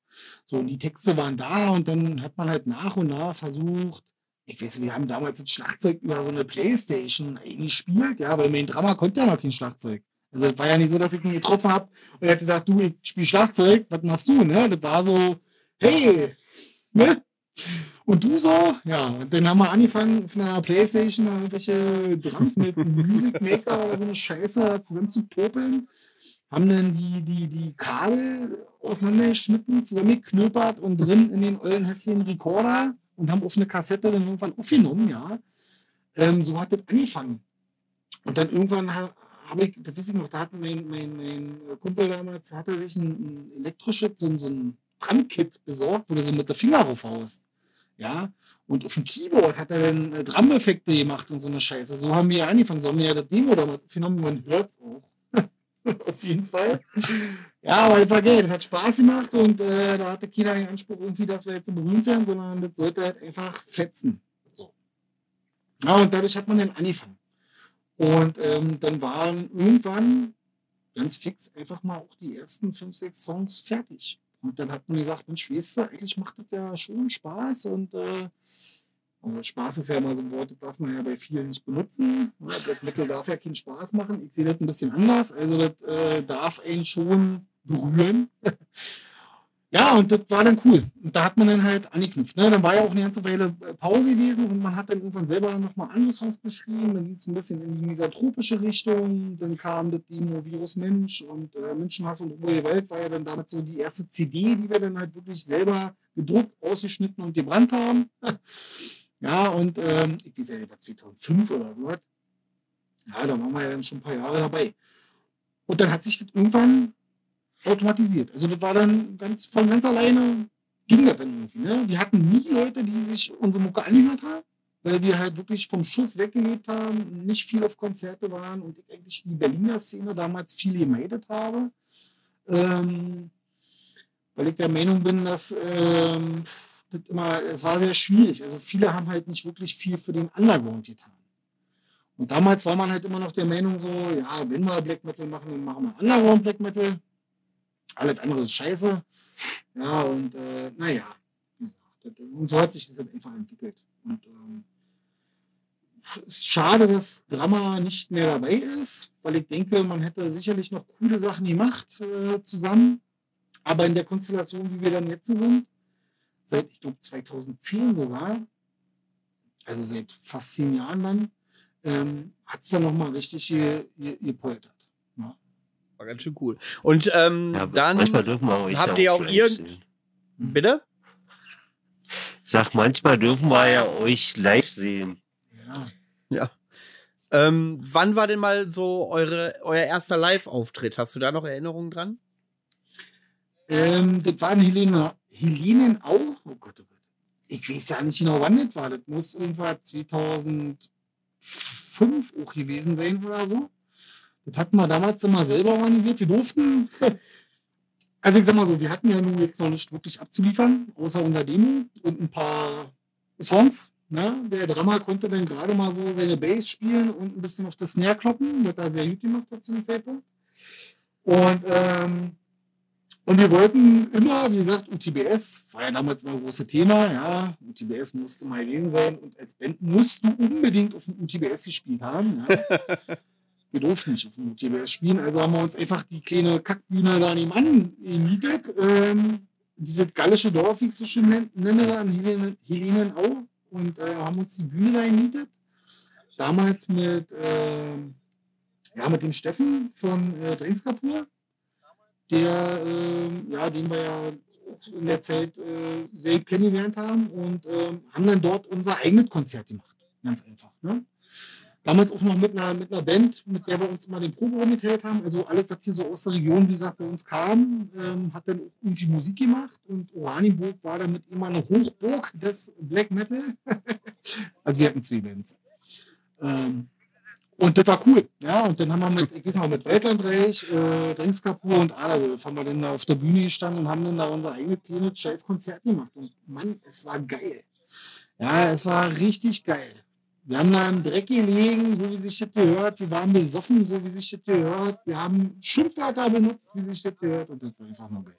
So, und die Texte waren da und dann hat man halt nach und nach versucht, ich weiß, wir haben damals das Schlagzeug über so eine Playstation eingespielt, ja, weil mein Drama konnte ja noch kein Schlagzeug. Also es war ja nicht so, dass ich ihn getroffen habe und er hat gesagt, du, ich spiele Schlagzeug, was machst du? Ne? Das war so, hey, ne? Und du so, ja, und dann haben wir angefangen, von einer Playstation irgendwelche Drums mit Music Maker oder so eine Scheiße zusammen zu popeln. Haben dann die, die, die Kabel auseinandergeschnitten, zusammengeknöpert und drin in den ollen hässlichen Recorder und haben auf eine Kassette dann irgendwann aufgenommen, ja. Ähm, so hat das angefangen. Und dann irgendwann habe ich, das weiß ich noch, da hat mein, mein, mein Kumpel damals, hatte sich ein, ein so, ein- so ein Drumkit besorgt, wo du so mit der Finger raufhaust. Ja, und auf dem Keyboard hat er dann äh, Drum-Effekte gemacht und so eine Scheiße. So haben wir ja angefangen, so haben wir ja das Demo damals aufgenommen, man hört es auch. (laughs) auf jeden Fall. Ja, aber das war geil, das hat Spaß gemacht und äh, da hatte keiner den Anspruch irgendwie, dass wir jetzt berühmt werden, sondern das sollte halt einfach fetzen. So. Ja, und dadurch hat man dann angefangen. Und ähm, dann waren irgendwann ganz fix einfach mal auch die ersten fünf, sechs Songs fertig. Und dann hat man gesagt, Mensch, du, eigentlich macht das ja schon Spaß und äh, Spaß ist ja immer so ein Wort, das darf man ja bei vielen nicht benutzen. Ja, Black Metal darf ja keinen Spaß machen. Ich sehe das ein bisschen anders. Also das äh, darf einen schon berühren. (laughs) ja, und das war dann cool. Und da hat man dann halt angeknüpft. Ne? Dann war ja auch eine ganze Weile äh, Pause gewesen und man hat dann irgendwann selber nochmal andere Songs geschrieben. Dann ging es ein bisschen in die misanthropische Richtung. Dann kam das Demo Virus Mensch und äh, Menschenhass und Ruhe der Welt war ja dann damit so die erste CD, die wir dann halt wirklich selber gedruckt, ausgeschnitten und gebrannt haben. (laughs) ja, und ähm, ich weiß ja was 2005 oder so. Ja, da waren wir ja dann schon ein paar Jahre dabei. Und dann hat sich das irgendwann automatisiert. Also das war dann ganz von ganz alleine, ging das dann irgendwie. Ne? Wir hatten nie Leute, die sich unsere Mucke angehört haben, weil wir halt wirklich vom Schutz weggelebt haben, nicht viel auf Konzerte waren und ich eigentlich die Berliner Szene damals viel gemeldet habe. Ähm, weil ich der Meinung bin, dass ähm, das immer, es war sehr schwierig. Also viele haben halt nicht wirklich viel für den Underground getan. Und damals war man halt immer noch der Meinung so, ja, wenn wir Black Metal machen, dann machen wir Underground Black Metal. Alles andere ist scheiße. Ja, und äh, naja, wie gesagt, und so hat sich das halt einfach entwickelt. Und ähm, ist schade, dass Drama nicht mehr dabei ist, weil ich denke, man hätte sicherlich noch coole Sachen gemacht äh, zusammen. Aber in der Konstellation, wie wir dann jetzt sind, seit, ich glaube, 2010 sogar, also seit fast zehn Jahren dann, ähm, hat es dann nochmal richtig gepoltert. Ja. War ganz schön cool. Und ähm, Ja, dann manchmal dürfen wir euch habt ja ihr auch irgend- sehen. bitte? Sag, manchmal dürfen wir ja euch live sehen. Ja. Ähm, wann war denn mal so eure, euer erster Live-Auftritt? Hast du da noch Erinnerungen dran? Ähm, das war in Helene, Helenenau. Oh Gott, oh Gott. Ich weiß ja nicht genau, wann das war. Das muss irgendwann 2005 auch gewesen sein oder so. Das hatten wir damals immer selber organisiert. Wir durften, (laughs) also ich sag mal so, wir hatten ja nun jetzt noch nicht wirklich abzuliefern, außer unser Demo und ein paar Songs. Ne? Der Drama konnte dann gerade mal so seine Bass spielen und ein bisschen auf das Snare kloppen, was er sehr gut gemacht hat zu dem Zeitpunkt. Und ähm, und wir wollten immer, wie gesagt, UTBS war ja damals mal ein großes Thema. Ja, UTBS musste mal gewesen sein. Und als Band musst du unbedingt auf dem UTBS gespielt haben. Ja. (laughs) Wir durften nicht auf dem UTBS spielen, also haben wir uns einfach die kleine Kackbühne da nebenan gemietet. Ähm, diese gallische Dorf, wie ich so schön nen- nenne, da in Helenen- Helenenau. Und äh, haben uns die Bühne da gemietet. Damals mit, ähm, ja, mit dem Steffen von äh, Drinskapur der, ähm, ja, den wir ja in der Zeit äh, sehr kennengelernt haben und ähm, haben dann dort unser eigenes Konzert gemacht. Ganz einfach. Ne? Damals auch noch mit einer, mit einer Band, mit der wir uns immer den Proberaum geteilt haben. Also alles, was hier so aus der Region, wie gesagt, bei uns kam, ähm, hat dann irgendwie Musik gemacht und Oranienburg war damit immer eine Hochburg des Black Metal. (laughs) also wir hatten zwei Bands. Ähm, und das war cool. Ja, und dann haben wir mit, ich weiß noch, mit Weltlandreich, äh, Drinkskapur und Aderwolf haben wir dann da auf der Bühne gestanden und haben dann da unser eigenes kleines scheiß Konzert gemacht. Und Mann, es war geil. Ja, es war richtig geil. Wir haben da im Dreck gelegen, so wie sich das gehört. Wir waren besoffen, so wie sich das gehört. Wir haben Schimpfwörter benutzt, wie sich das gehört. Und das war einfach nur geil.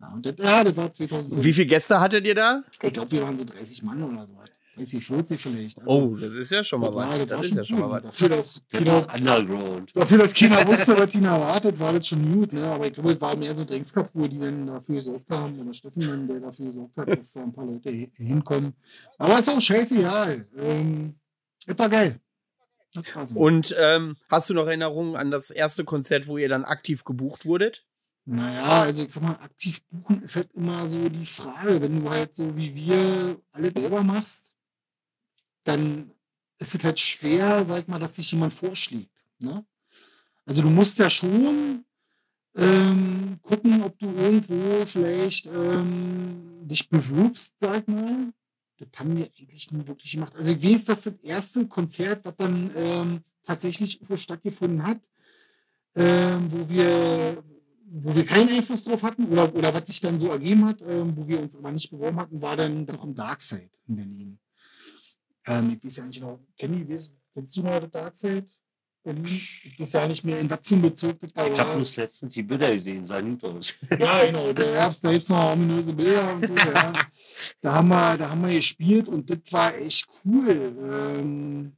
Ja, und das, ja, das war 2005. Wie viele Gäste hattet ihr da? Ich glaube, wir waren so 30 Mann oder so. 30, 40 vielleicht. Also, Oh, das ist ja schon mal was. das Das ist ja schon mal was. Dafür, dass Das Underground. Dafür, dass keiner wusste, was ihn erwartet, war das schon gut. Ne? Aber ich glaube, es war mehr so Drinkskapur, die dann dafür gesorgt haben, oder Steffen, der dafür gesorgt hat, dass da ein paar Leute hi- hinkommen. Aber ist auch scheißegal. Ähm, das war geil. Das. Und ähm, hast du noch Erinnerungen an das erste Konzert, wo ihr dann aktiv gebucht wurdet? Naja, also ich sag mal, aktiv buchen ist halt immer so die Frage. Wenn du halt so wie wir alle selber machst, dann ist es halt schwer, sag ich mal, dass sich jemand vorschlägt. Ne? Also du musst ja schon ähm, gucken, ob du irgendwo vielleicht ähm, dich bewirbst, sag ich mal. Das haben wir eigentlich nie wirklich gemacht. Also ich weiß, dass das erste Konzert, was dann ähm, tatsächlich irgendwo stattgefunden hat, ähm, wo wir wo wir keinen Einfluss drauf hatten oder, oder was sich dann so ergeben hat, ähm, wo wir uns aber nicht beworben hatten, war dann doch im Darkside in Berlin. Ähm, ich weiß ja nicht genau, Kenny, kennst du noch das Darkside? Ich weiß ja nicht mehr, in das da Ich habe bloß letztens die Bilder gesehen, sah gut aus. Ja, genau, der da gibt es noch ominöse Bilder und so. Ja. Da, haben wir, da haben wir gespielt und das war echt cool. Ähm,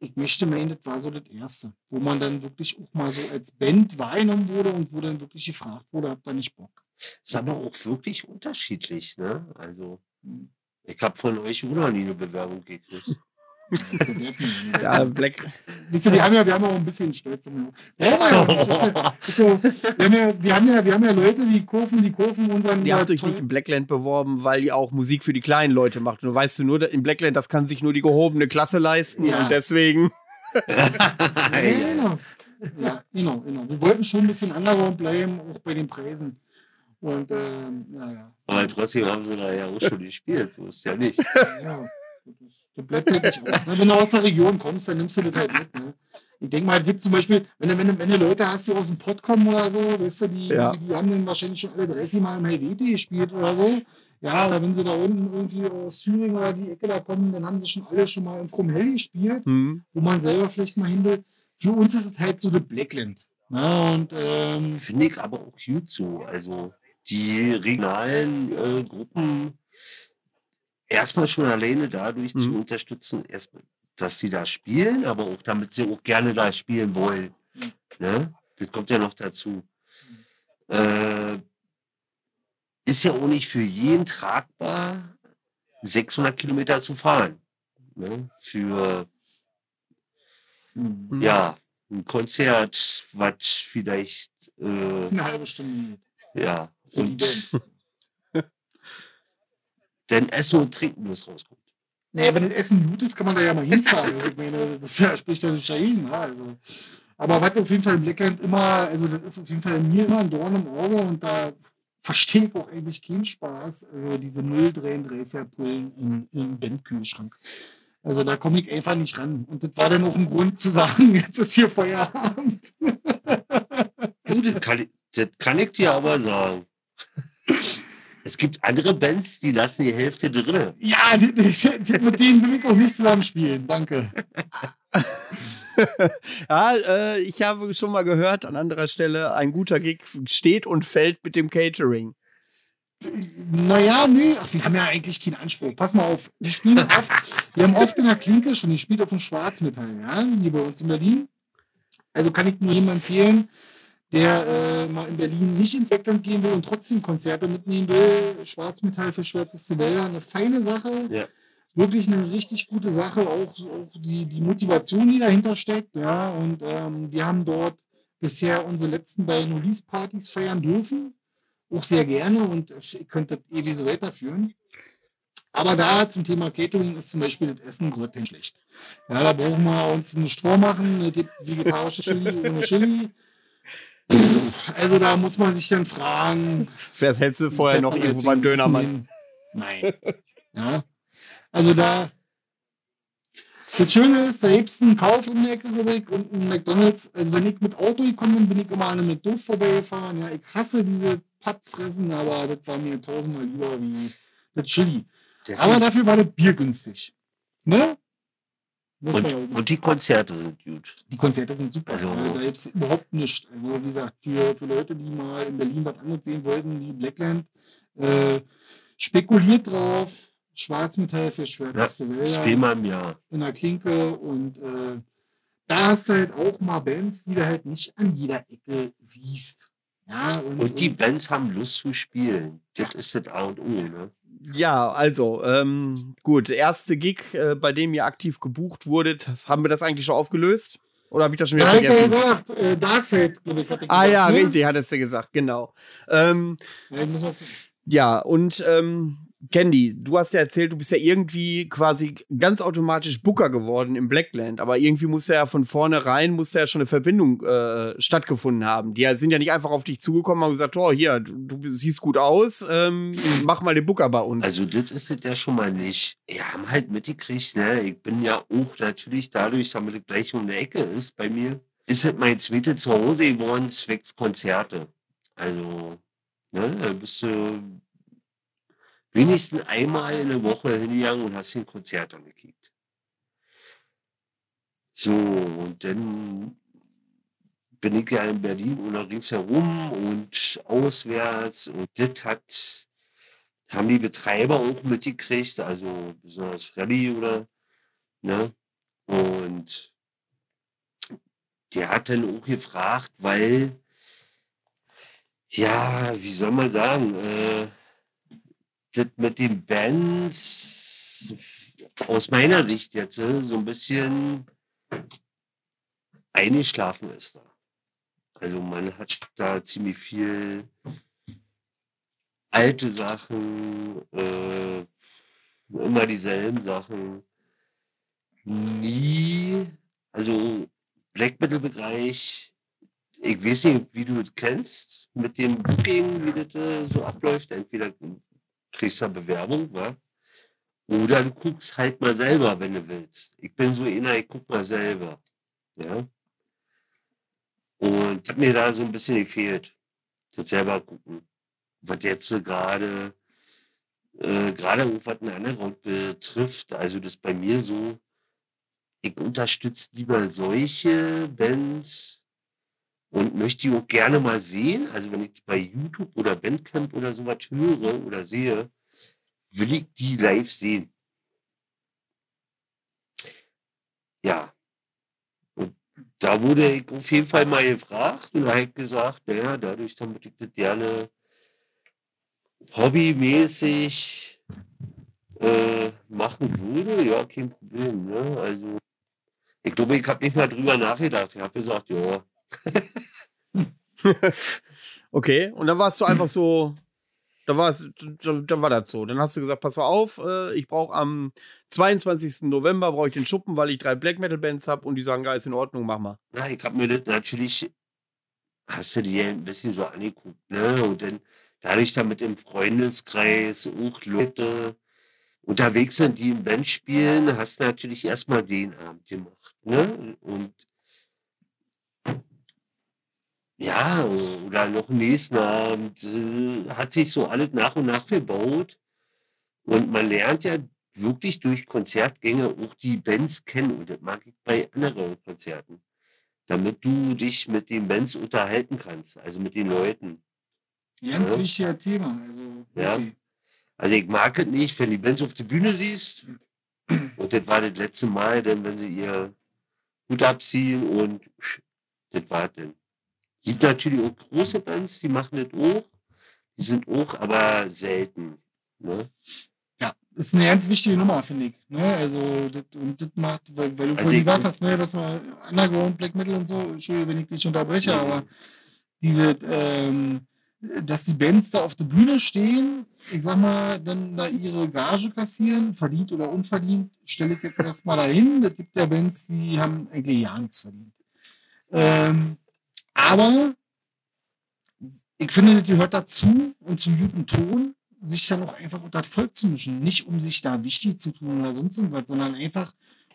ich möchte meinen, das war so das Erste, wo man dann wirklich auch mal so als Band wahrgenommen wurde und wo dann wirklich gefragt wurde, habt ihr nicht Bock? Ist aber auch wirklich unterschiedlich, ne? Also, Hm. ich habe von euch auch noch nie eine Bewerbung gekriegt. (laughs) Ja, Black. Wisst ihr, wir haben ja, wir haben auch ein bisschen Stolz. im- (laughs) wir ja so, haben ja, wir, haben ja, wir haben ja Leute, die kurven, die kurven unseren. Ihr habt euch nicht in Blackland beworben, weil ihr auch Musik für die kleinen Leute macht. Du weißt du nur, in Blackland, das kann sich nur die gehobene Klasse leisten. Ja. Und deswegen. (laughs) Ja, genau. Ja, genau, genau. Wir wollten schon ein bisschen underground bleiben, auch bei den Preisen. Und ähm, naja. Aber trotzdem haben sie da ja auch schon gespielt, so ist ja nicht. Ja, das, das bleibt halt nicht aus. Ne? Wenn du aus der Region kommst, dann nimmst du das halt mit. Ne? Ich denke mal, es gibt zum Beispiel, wenn du, wenn, du, wenn du Leute hast, die aus dem Pott kommen oder so, weißt du, die, Ja. die, die haben dann wahrscheinlich schon alle 30 Mal im Helvete gespielt oder so. Ja, oder wenn sie da unten irgendwie aus Thüringen oder die Ecke da kommen, dann haben sie schon alle schon mal im Fromhell gespielt, Hm. wo man selber vielleicht mal hin will. Für uns ist es halt so das Blackland. Ne? Und ähm, Finde ich aber auch gut so. Also die regionalen äh, Gruppen erstmal schon alleine dadurch zu Mhm. unterstützen, erstmal, dass sie da spielen, aber auch damit sie auch gerne da spielen wollen. Mhm. Ne? Das kommt ja noch dazu. Äh, ist ja auch nicht für jeden tragbar, 600 Kilometer zu fahren. Ne? Für Mhm. ja, ein Konzert, was vielleicht äh, eine halbe Stunde ja, und. Denn Essen und Trinken muss rauskommen. Naja, wenn das Essen gut ist, kann man da ja mal (laughs) hinfahren. Also, ich meine, das ja, spricht doch nicht dagegen. Ne? Also, aber was auf jeden Fall im Blackland immer, also das ist auf jeden Fall mir immer ein Dorn im Auge und da verstehe ich auch eigentlich keinen Spaß. Also diese 033er Pullen im, im Bandkühlschrank. Also da komme ich einfach nicht ran. Und das war dann auch ein Grund zu sagen, (laughs) jetzt ist hier Feierabend. Du, das, kann, ich- das kann ich dir aber sagen. Es gibt andere Bands, die lassen die Hälfte drin. Ja, die, die, die, mit denen will ich auch nicht zusammenspielen. Danke. (laughs) Ja, äh, ich habe schon mal gehört, an anderer Stelle, ein guter Gig steht und fällt mit dem Catering. Naja, nee, ach, wir haben ja eigentlich keinen Anspruch. Pass mal auf, wir spielen oft, wir haben oft in der Klinke schon gespielt auf dem Schwarzmetall, ja, hier bei uns in Berlin. Also kann ich nur jedem empfehlen, der äh, mal in Berlin nicht ins Backland gehen will und trotzdem Konzerte mitnehmen will. Schwarzmetall für schwärzeste Wälder, eine feine Sache. Ja. Wirklich eine richtig gute Sache, auch, auch die, die Motivation, die dahinter steckt. Ja, und ähm, wir haben dort bisher unsere letzten beiden Release-Partys feiern dürfen auch sehr gerne und ich könnte das ewig so weiterführen. Aber da zum Thema Catering ist zum Beispiel das Essen grottig schlecht. Ja, da brauchen wir uns nicht vormachen, gibt vegetarische Chili ohne Chili. Also da muss man sich dann fragen. Wer hättest du vorher noch irgendwo beim Dönermann? Nein. Ja. Also da. Das Schöne ist, da gibt es einen Kauf in der Ecke, ich, und einen McDonalds. Also wenn ich mit Auto gekommen bin, bin ich immer an einem McDo vorbeigefahren. Ja, ich hasse diese Pappfressen, aber das war mir tausendmal lieber wie das Chili. Das Aber dafür war das Bier günstig. Ne? Muss man ja auch und, und die Konzerte sind gut. die Konzerte sind super. Also- Also, da gibt es überhaupt nichts. Also, wie gesagt, für, für Leute, die mal in Berlin was anderes sehen wollten, wie Blackland, äh, spekuliert drauf. Schwarzmetall für schwärzeste Wälder Zweimal im Jahr. in der Klinke. Und äh, da hast du halt auch mal Bands, die du halt nicht an jeder Ecke siehst. Ja, und, Und die Bands haben Lust zu spielen. Das ist das A und O, ne? Ja, also, ähm, gut, erste Gig, äh, bei dem ihr aktiv gebucht wurdet, haben wir das eigentlich schon aufgelöst? Oder habe ich das schon wieder ja vergessen? gesagt, äh, Darkseid, glaube ich, hatte ich Ah gesagt, ja, ne? richtig, hattest du gesagt, genau. Ähm, Ja, ja, und ähm, Candy, du hast ja erzählt, du bist ja irgendwie quasi ganz automatisch Booker geworden im Blackland, aber irgendwie muss ja von vornherein muss ja schon eine Verbindung äh, stattgefunden haben. Die sind ja nicht einfach auf dich zugekommen und haben gesagt, oh, hier, du, du siehst gut aus, ähm, mach mal den Booker bei uns. Also das ist es ja schon mal nicht. Wir haben halt mitgekriegt, ne? Ich bin ja auch natürlich dadurch, damit das gleich um die Ecke ist bei mir, ist es mein zweites Zuhause geworden, zwecks Konzerte. Also, ne, da bist du wenigstens einmal in der Woche hingegangen und hast ein Konzert angekickt. So, und dann bin ich ja in Berlin oder ringsherum und auswärts und das hat haben die Betreiber auch mitgekriegt, also besonders Freddy oder, ne? Und der hat dann auch gefragt, weil, ja, wie soll man sagen, äh, das mit den Bands aus meiner Sicht jetzt äh, so ein bisschen eingeschlafen ist da. Also man hat da ziemlich viel alte Sachen, äh, immer dieselben Sachen. Nie, also Black Metal Bereich ich weiß nicht, wie du es kennst mit dem Booking, wie das äh, so abläuft. Entweder kriegst du eine Bewerbung, wa? oder du guckst halt mal selber, wenn du willst. Ich bin so einer, ich guck mal selber. Ja. Und hat mir da so ein bisschen gefehlt. Das selber gucken. Was jetzt äh, gerade, äh, gerade was einen Underground betrifft, also das bei mir so, ich unterstütze lieber solche Bands und möchte die auch gerne mal sehen. Also wenn ich die bei YouTube oder Bandcamp oder sowas höre oder sehe, will ich die live sehen. Ja. Und da wurde ich auf jeden Fall mal gefragt und habe gesagt, naja, dadurch, damit ich das gerne hobbymäßig äh, machen würde, ja, kein Problem. Ne? Also ich glaube, ich habe nicht mal drüber nachgedacht. Ich habe gesagt, ja. (laughs) okay, und dann warst du einfach so, da war es, da, da, war das so. Dann hast du gesagt, pass mal auf, äh, ich brauche am 22. November brauche ich den Schuppen, weil ich drei Black Metal Bands habe und die sagen, ja, ist in Ordnung, mach mal. Ja, ich habe mir das natürlich, hast du dir ein bisschen so angeguckt, ne? Und dann dadurch damit im Freundeskreis auch Leute unterwegs sind, die im Band spielen, hast du natürlich erstmal den Abend gemacht, ne? Und ja, oder noch am nächsten Abend äh, hat sich so alles nach und nach verbaut. Und man lernt ja wirklich durch Konzertgänge auch die Bands kennen. Und das mag ich bei anderen Konzerten. Damit du dich mit den Bands unterhalten kannst, also mit den Leuten. Ganz ja. wichtiger Thema. Also, okay. ja. also ich mag es nicht, wenn die Bands auf der Bühne siehst. Und das war das letzte Mal, denn wenn sie ihr Hut abziehen und das war dann gibt natürlich auch große Bands, die machen das auch. Die sind auch, aber selten. Ne? Ja, ist eine ganz wichtige Nummer, finde ich. Ne? Also, das, und das macht, weil, weil du also vorhin gesagt hast, ne, dass man Underground, Black Metal und so, Entschuldigung, wenn ich dich unterbreche, ja. aber diese, ähm, dass die Bands da auf der Bühne stehen, ich sag mal, dann da ihre Gage kassieren, verdient oder unverdient, stelle ich jetzt erstmal dahin. Es gibt ja Bands, die haben eigentlich gar nichts verdient. Ähm, aber ich finde, das gehört dazu und zum guten Ton, sich dann auch einfach unter das Volk zu mischen. Nicht um sich da wichtig zu tun oder sonst irgendwas, sondern einfach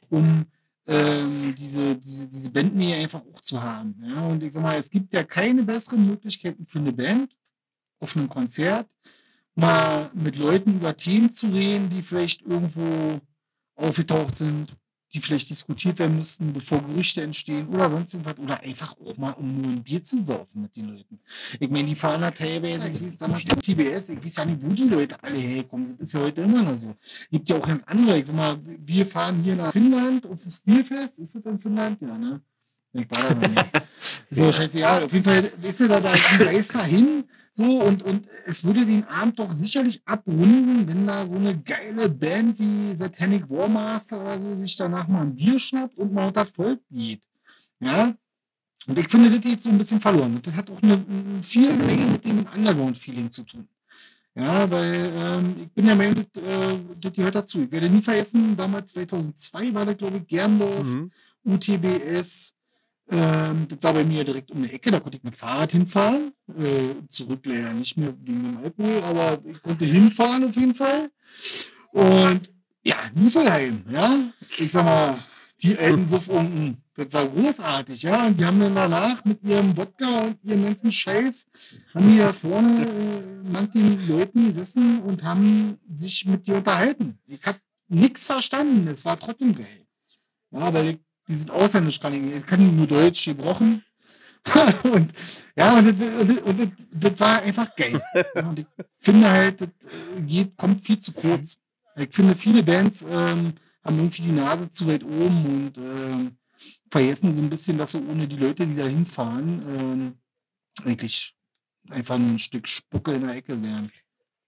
um ähm, diese, diese, diese Bandnähe einfach auch zu haben. Ja? Und ich sag mal, es gibt ja keine besseren Möglichkeiten für eine Band auf einem Konzert, mal mit Leuten über Themen zu reden, die vielleicht irgendwo aufgetaucht sind die vielleicht diskutiert werden müssten, bevor Gerüchte entstehen oder sonst irgendwas. Oder einfach auch mal, um nur ein Bier zu saufen mit den Leuten. Ich meine, die fahren da teilweise, ist damals der TBS, ich weiß ja nicht, wo die Leute alle herkommen. Das ist ja heute immer noch so. Gibt ja auch ganz andere. Ich sag mal, wir fahren hier nach Finnland auf das Stilfest. Ist das in Finnland? Ja, ne? Ich war da noch nicht. so, scheißegal. Auf jeden Fall, weißt du, da, da reist da hin so, und, und es würde den Abend doch sicherlich abrunden, wenn da so eine geile Band wie Satanic Warmaster oder so sich danach mal ein Bier schnappt und mal unter das Volk geht. Ja? Und ich finde, das geht so ein bisschen verloren. Und das hat auch eine, eine viel Menge mit dem Underground-Feeling zu tun. Ja, weil ähm, ich bin der Meinung, das, äh, das gehört dazu. Ich werde nie vergessen, damals 2002 war das, glaube ich, Gerndorf, mhm. UTBS, ähm, das war bei mir direkt um die Ecke, da konnte ich mit Fahrrad hinfahren. Äh, zurück leider nicht mehr wegen dem Alkohol, aber ich konnte hinfahren auf jeden Fall. Und ja, Niflheim, ja. Ich sag mal, die alten Suff unten, das war großartig, ja. Und die haben dann danach mit ihrem Wodka und ihrem ganzen Scheiß, haben die da vorne äh, manchen Leuten gesessen und haben sich mit dir unterhalten. Ich habe nichts verstanden, es war trotzdem geil. Ja, weil ich die sind ausländisch, kann ich, ich nur Deutsch gebrochen. (laughs) und ja, und, das, und, und das, war einfach geil. und ich finde halt, das äh, geht, kommt viel zu kurz. Ich finde, viele Bands ähm, haben irgendwie die Nase zu weit oben und ähm, vergessen so ein bisschen, dass sie ohne die Leute, die da hinfahren, ähm, eigentlich einfach ein Stück Spucke in der Ecke wären.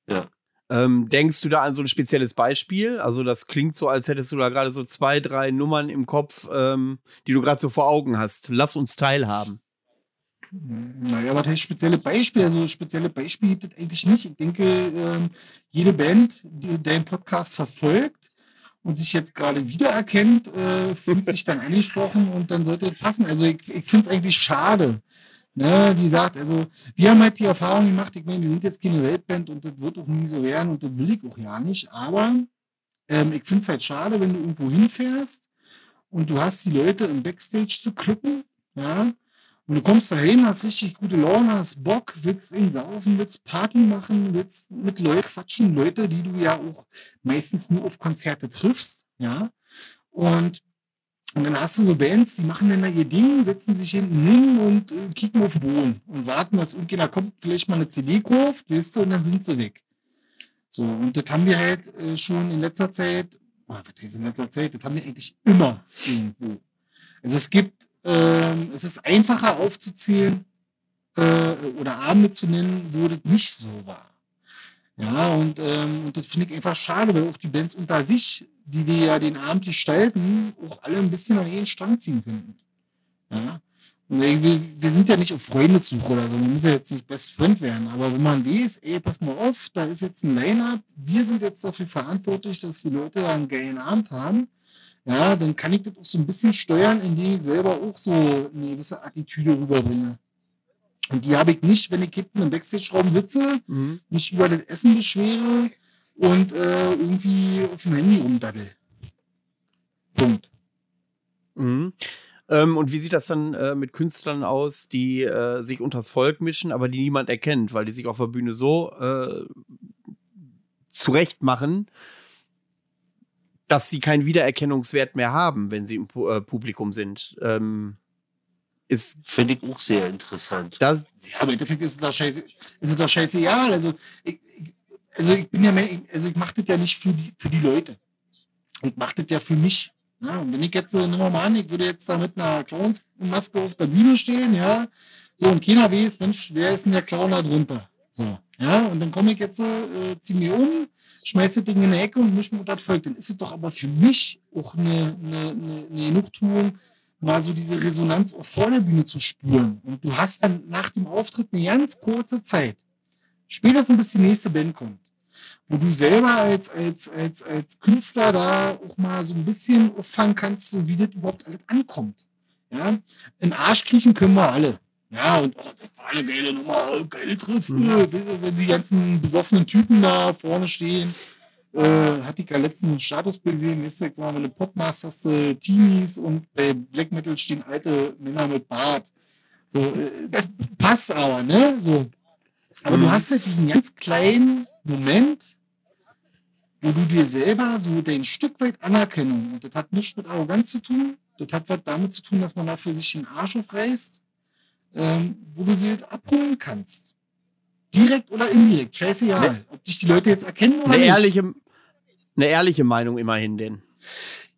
Ja. Ähm, denkst du da an so ein spezielles Beispiel? Also das klingt so, als hättest du da gerade so zwei, drei Nummern im Kopf, ähm, die du gerade so vor Augen hast. Lass uns teilhaben. Naja, was heißt spezielle Beispiele? Also spezielle Beispiele gibt es eigentlich nicht. Ich denke, ähm, jede Band, die deinen Podcast verfolgt und sich jetzt gerade wiedererkennt, äh, fühlt sich dann angesprochen und dann sollte es passen. Also ich, ich finde es eigentlich schade, Ne, wie gesagt, also wir haben halt die Erfahrung gemacht, ich meine, wir sind jetzt keine Weltband und das wird auch nie so werden und das will ich auch ja nicht, aber ähm, ich finde es halt schade, wenn du irgendwo hinfährst und du hast die Leute im Backstage zu klicken, ja, und du kommst da hin, hast richtig gute Laune, hast Bock, willst ihn saufen, willst Party machen, willst mit Leuten quatschen, Leute, die du ja auch meistens nur auf Konzerte triffst, ja. Und, und dann hast du so Bands, die machen dann da ihr Ding, setzen sich hinten hin und äh, kicken auf den Boden und warten, dass irgendjemand kommt, vielleicht mal eine CD kauft, weißt du, und dann sind sie weg. So, und das haben wir halt äh, schon in letzter Zeit, oh, was heißt in letzter Zeit, das haben wir eigentlich immer irgendwo. Also es gibt ähm, es ist einfacher aufzuzählen äh, oder Abende zu nennen, wo das nicht so war. Ja, und, ähm, und das finde ich einfach schade, weil auch die Bands unter sich, die die ja den Abend gestalten, auch alle ein bisschen an jeden Strang ziehen könnten. Ja. Wir, wir sind ja nicht auf Freundessuche oder so, man muss ja jetzt nicht Best Friend werden, aber wenn man weiß, ey, pass mal auf, da ist jetzt ein Line-Up, wir sind jetzt dafür verantwortlich, dass die Leute einen geilen Abend haben, ja, dann kann ich das auch so ein bisschen steuern, indem ich selber auch so eine gewisse Attitüde rüberbringe. Und die habe ich nicht, wenn ich hinten im Backstage-Raum sitze, mhm. mich über das Essen beschwere und äh, irgendwie auf dem Handy rumdaddel. Punkt. Mhm. Ähm, und wie sieht das dann äh, mit Künstlern aus, die äh, sich unters Volk mischen, aber die niemand erkennt, weil die sich auf der Bühne so äh, zurecht machen, dass sie keinen Wiedererkennungswert mehr haben, wenn sie im Pu äh, Publikum sind. Ähm, ist Finde ich auch sehr interessant. Das, ja, aber im Endeffekt ist es doch scheiße, ist es doch scheißegal. Also ich, also ich bin ja mehr, also ich mache das ja nicht für die, für die Leute. Ich mache das ja für mich. Ja, und wenn ich jetzt, äh, nimm mal an, ich würde jetzt da mit einer Clownsmaske auf der Bühne stehen, ja, so, und keiner weiß, Mensch, wer ist denn der Clown da drunter? So, ja, und dann komme ich jetzt, äh, zieh mir um, schmeiße das Ding in die Ecke und mische mit das Volk. Dann ist es doch aber für mich auch eine, eine, eine, eine Genugtuung, mal so diese Resonanz auch vor der Bühne zu spüren. Und du hast dann nach dem Auftritt eine ganz kurze Zeit, spätestens bis die nächste Band kommt, wo du selber als, als, als, als Künstler da auch mal so ein bisschen auffangen kannst, so wie das überhaupt alles ankommt. Ja, in Arsch kriechen können wir alle. Ja, und oh, das war eine geile Nummer, geile Triften. Mhm. Wenn die ganzen besoffenen Typen da vorne stehen, äh, hatte ich ja letztens ein Statusbild gesehen, du, jetzt mal, hast du Teenies und bei Black Metal stehen alte Männer mit Bart. So, äh, das passt aber, ne? So. Aber mhm. du hast halt diesen ganz kleinen Moment, wo du dir selber so dein Stück weit Anerkennung, und das hat nichts mit Arroganz zu tun, das hat was damit zu tun, dass man dafür sich den Arsch aufreißt ähm, wo du Geld abholen kannst. Direkt oder indirekt, scheißegal. Ne, ob dich die Leute jetzt erkennen oder eine nicht. Ehrliche, eine ehrliche Meinung immerhin denn.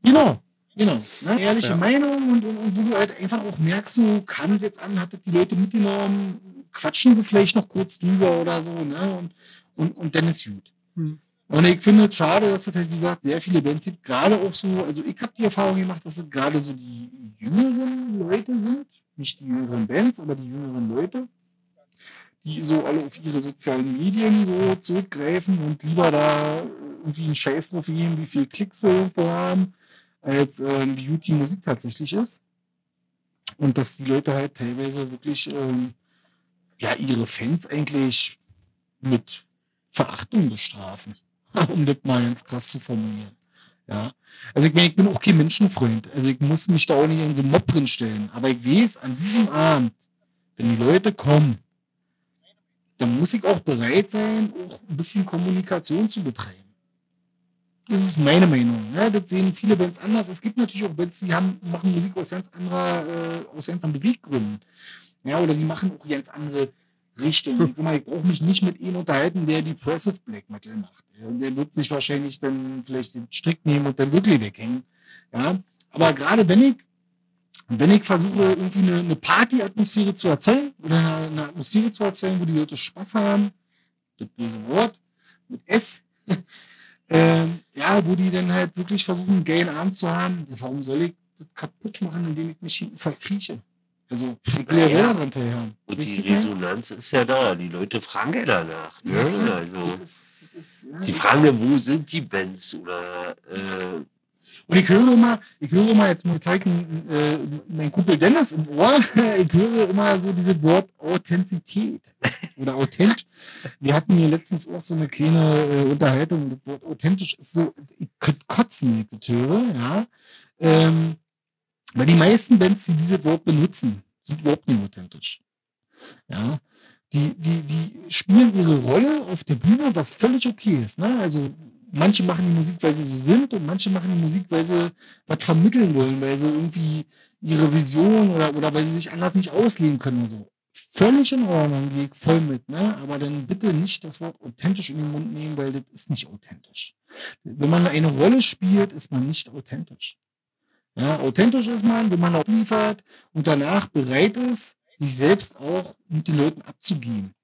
Genau, genau. Ne? Ehrliche ja. Meinung und, und, und, wo du halt einfach auch merkst, so kam es jetzt an, hat die Leute mitgenommen, quatschen sie vielleicht noch kurz drüber oder so, ne? Und, und, und dann ist gut. Hm. Und ich finde es schade, dass es halt, wie gesagt, sehr viele Bands gibt, gerade auch so, also ich habe die Erfahrung gemacht, dass es gerade so die jüngeren Leute sind, nicht die jüngeren Bands, aber die jüngeren Leute, die so alle auf ihre sozialen Medien so zurückgreifen und lieber da irgendwie einen Scheiß drauf geben, wie viel Klicks sie irgendwo haben, als ähm, wie gut die Musik tatsächlich ist. Und dass die Leute halt teilweise wirklich ähm, ja ihre Fans eigentlich mit Verachtung bestrafen, (laughs) um das mal ganz krass zu formulieren. Ja. Also ich meine, ich bin auch kein Menschenfreund. Also ich muss mich da auch nicht in so einen Mob drin stellen. Aber ich weiß, an diesem Abend, wenn die Leute kommen, dann muss ich auch bereit sein, auch ein bisschen Kommunikation zu betreiben. Das ist meine Meinung. Ja, das sehen viele Bands anders. Es gibt natürlich auch Bands, die haben, machen Musik aus ganz anderer, äh, aus ganz anderen Beweggründen. Ja, oder die machen auch ganz andere Richtung. Hm. Mal, ich brauche mich nicht mit ihm unterhalten, der Depressive Black Metal macht. Der wird sich wahrscheinlich dann vielleicht den Strick nehmen und dann wirklich weghängen. Ja, aber gerade wenn ich, wenn ich versuche, irgendwie eine, eine Party-Atmosphäre zu erzeugen oder eine, eine, Atmosphäre zu erzeugen, wo die Leute Spaß haben, das böse Wort, mit S, (laughs) äh, ja, wo die dann halt wirklich versuchen, einen geilen Abend zu haben, warum soll ich das kaputt machen, indem ich mich hinten verkrieche? Also, ich will ja selber dran teilhaben. Und die Resonanz ist ja da. Die Leute fragen ja danach. Ne? Ja, also, das das ja, die fragen ja, wo sind die Bands? Oder äh, Und ich höre immer, ich höre immer, jetzt mir zeigt äh, mein Kumpel Dennis im Ohr, (laughs) ich höre immer so dieses Wort Authentizität oder authentisch. Wir hatten hier letztens auch so eine kleine äh, Unterhaltung. Das Wort authentisch ist so, ich könnte kotzen, wenn ich das höre, ja. Ähm, weil die meisten Bands, die dieses Wort benutzen, sind überhaupt nicht authentisch. Ja. Die, die, die spielen ihre Rolle auf der Bühne, was völlig okay ist. Ne? Also manche machen die Musik, weil sie so sind und manche machen die Musik, weil sie was vermitteln wollen, weil sie irgendwie ihre Vision oder, oder weil sie sich anders nicht ausleben können und so. Völlig in Ordnung, gehe ich voll mit, ne? Aber dann bitte nicht das Wort authentisch in den Mund nehmen, weil das ist nicht authentisch. Wenn man eine Rolle spielt, ist man nicht authentisch. Ja, authentisch ist man, wenn man auch liefert und danach bereit ist, sich selbst auch mit den Leuten abzugeben.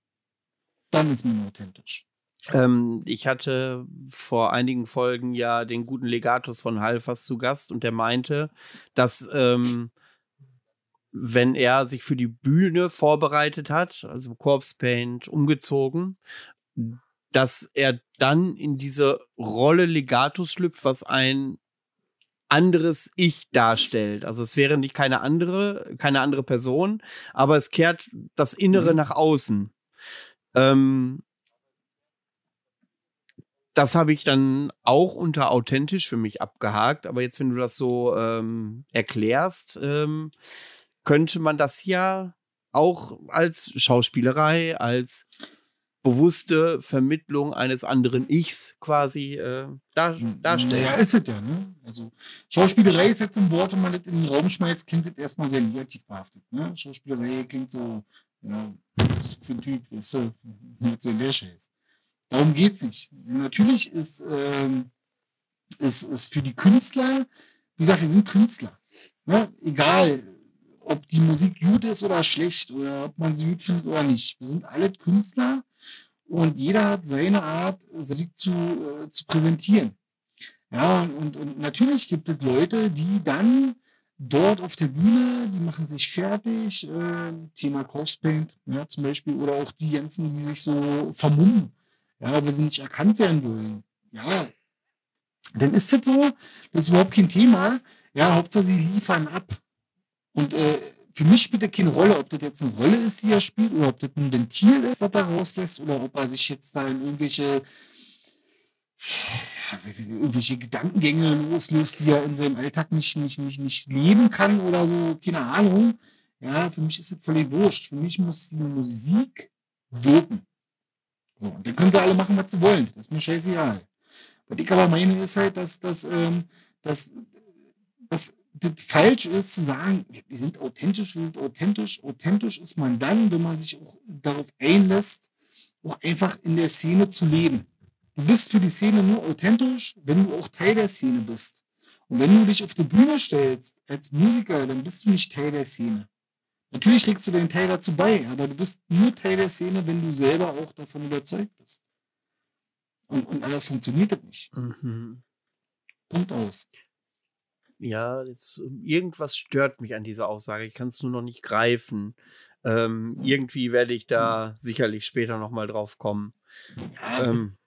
Dann ist man authentisch. Ähm, ich hatte vor einigen Folgen ja den guten Legatus von Halfers zu Gast und der meinte, dass ähm, wenn er sich für die Bühne vorbereitet hat, also Corpse Paint umgezogen, dass er dann in diese Rolle Legatus schlüpft, was ein anderes Ich darstellt. Also es wäre nicht keine andere, keine andere Person, aber es kehrt das Innere mhm. nach außen. Ähm, das habe ich dann auch unter authentisch für mich abgehakt. Aber jetzt, wenn du das so ähm, erklärst, ähm, könnte man das ja auch als Schauspielerei, als bewusste Vermittlung eines anderen Ichs quasi äh, dar darstellen. Ja, ist es ja. Ne? Also Schauspielerei ist jetzt ein Wort, wenn man das in den Raum schmeißt, klingt das erstmal sehr negativ behaftet. Ne? Schauspielerei klingt so, ja, für ein Typ, ist so, nicht so in der Scheiß. Darum geht es nicht. Natürlich ist, ähm, ist, ist für die Künstler, wie gesagt, wir sind Künstler. Ne? Egal, ob die Musik gut ist oder schlecht oder ob man sie gut findet oder nicht. Wir sind alle Künstler und jeder hat seine Art, Musik zu, äh, zu präsentieren. Ja, und, und natürlich gibt es Leute, die dann dort auf der Bühne, die machen sich fertig, äh, Thema Corpse Paint, ja, zum Beispiel, oder auch die ganzen, die sich so vermummen ja, weil sie nicht erkannt werden wollen. Ja, dann ist das so, das ist überhaupt kein Thema. Ja, Hauptsache sie liefern ab. Und äh, für mich spielt das keine Rolle, ob das jetzt eine Rolle ist, die er spielt, oder ob das ein Ventil ist, was er rauslässt, oder ob er sich jetzt da in irgendwelche, ja, irgendwelche Gedankengänge loslöst, die er in seinem Alltag nicht, nicht, nicht, nicht leben kann oder so, keine Ahnung. Ja, für mich ist das völlig wurscht. Für mich muss die Musik wirken. So, und dann können sie alle machen, was sie wollen. Das ist mir scheißegal. Was ich aber meine, ist halt, dass, dass, ähm, dass, dass das falsch ist zu sagen, wir sind authentisch, wir sind authentisch. Authentisch ist man dann, wenn man sich auch darauf einlässt, auch einfach in der Szene zu leben. Du bist für die Szene nur authentisch, wenn du auch Teil der Szene bist. Und wenn du dich auf die Bühne stellst als Musiker, dann bist du nicht Teil der Szene. Natürlich legst du den Teil dazu bei, aber du bist nur Teil der Szene, wenn du selber auch davon überzeugt bist. Und, und alles funktioniert das nicht. Mhm. Punkt aus. Ja, jetzt, irgendwas stört mich an dieser Aussage. Ich kann es nur noch nicht greifen. Ähm, irgendwie werde ich da sicherlich später noch mal drauf kommen. Ja. Ähm,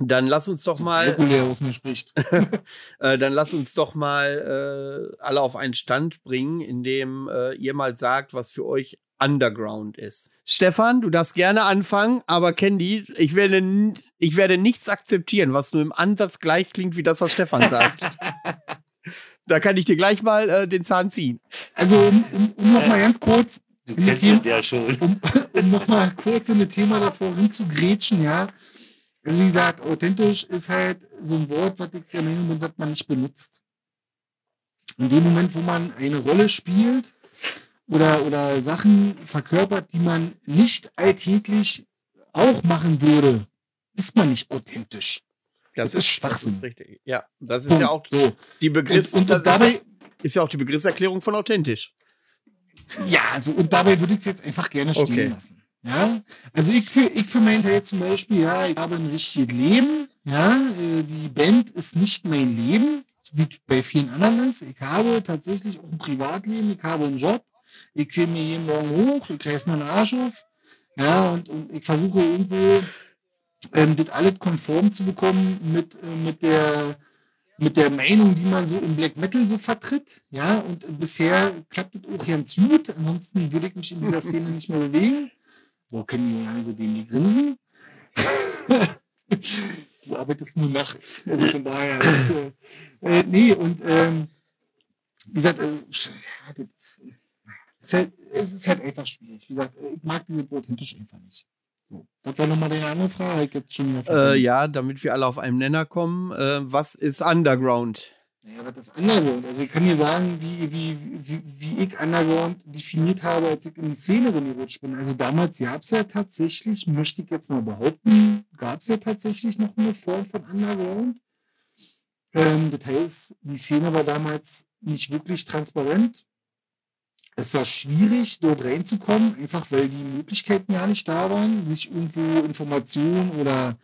dann lass uns doch mal. Regulär aus mir spricht. (laughs) äh, dann lass uns doch mal äh, alle auf einen Stand bringen, in dem äh, ihr mal sagt, was für euch Underground ist. Stefan, du darfst gerne anfangen, aber Candy, ich werde, ich werde nichts akzeptieren, was nur im Ansatz gleich klingt wie das, was Stefan sagt. (laughs) da kann ich dir gleich mal äh, den Zahn ziehen. Also, um, um, um noch mal ganz kurz. Du kennst Thema, ja schon. Um, um noch mal kurz in ein Thema davor hinzugrätschen, ja also wie gesagt, authentisch ist halt so ein Wort, was ich der Meinung bin, was man nicht benutzt. In dem Moment, wo man eine Rolle spielt oder, oder Sachen verkörpert, die man nicht alltäglich auch machen würde, ist man nicht authentisch. Das, das ist Schwachsinn. Das ist richtig. Ja, das ist Punkt. ja auch so. die Begriffs und, und dabei ist, ja auch die Begriffserklärung von authentisch. Ja, also und dabei würde ich es jetzt einfach gerne stehen okay. lassen. Ja, also ich für, ich für meinen Teil zum Beispiel, ja, ich habe ein richtiges Leben. Ja, äh, die Band ist nicht mein Leben, wie bei vielen anderen ist. Ich habe tatsächlich auch ein Privatleben, ich habe einen Job. Ich kriege mir jeden Morgen hoch, ich reiß meinen Arsch auf. Ja, und, und ich versuche irgendwo ähm, das alles konform zu bekommen mit, äh, mit der mit der Meinung, die man so im Black Metal so vertritt. Ja, und bisher klappt es auch ganz gut. Ansonsten würde ich mich in dieser Szene nicht mehr bewegen. Wo können die also den (laughs) die grinsen? du arbeitest nur nachts. Also von daher. Ist, äh, äh, nee, und ähm, wie gesagt, äh, das, ist halt, es ist halt einfach schwierig. Wie gesagt, ich mag diese Wort einfach nicht. So. Das war nochmal deine andere Frage. Ich jetzt schon äh, ja, damit wir alle auf einen Nenner kommen. Äh, was ist Underground? Naja, was ist Underground? Also ich kann dir sagen, wie, wie, wie, wie ich Underground definiert habe, als ich in die Szene reingerutscht bin. Also damals gab es ja tatsächlich, möchte ich jetzt mal behaupten, gab es ja tatsächlich noch eine Form von Underground. Ähm, das heißt, die Szene war damals nicht wirklich transparent. Es war schwierig, dort reinzukommen, einfach weil die Möglichkeiten ja nicht da waren, sich irgendwo Informationen oder,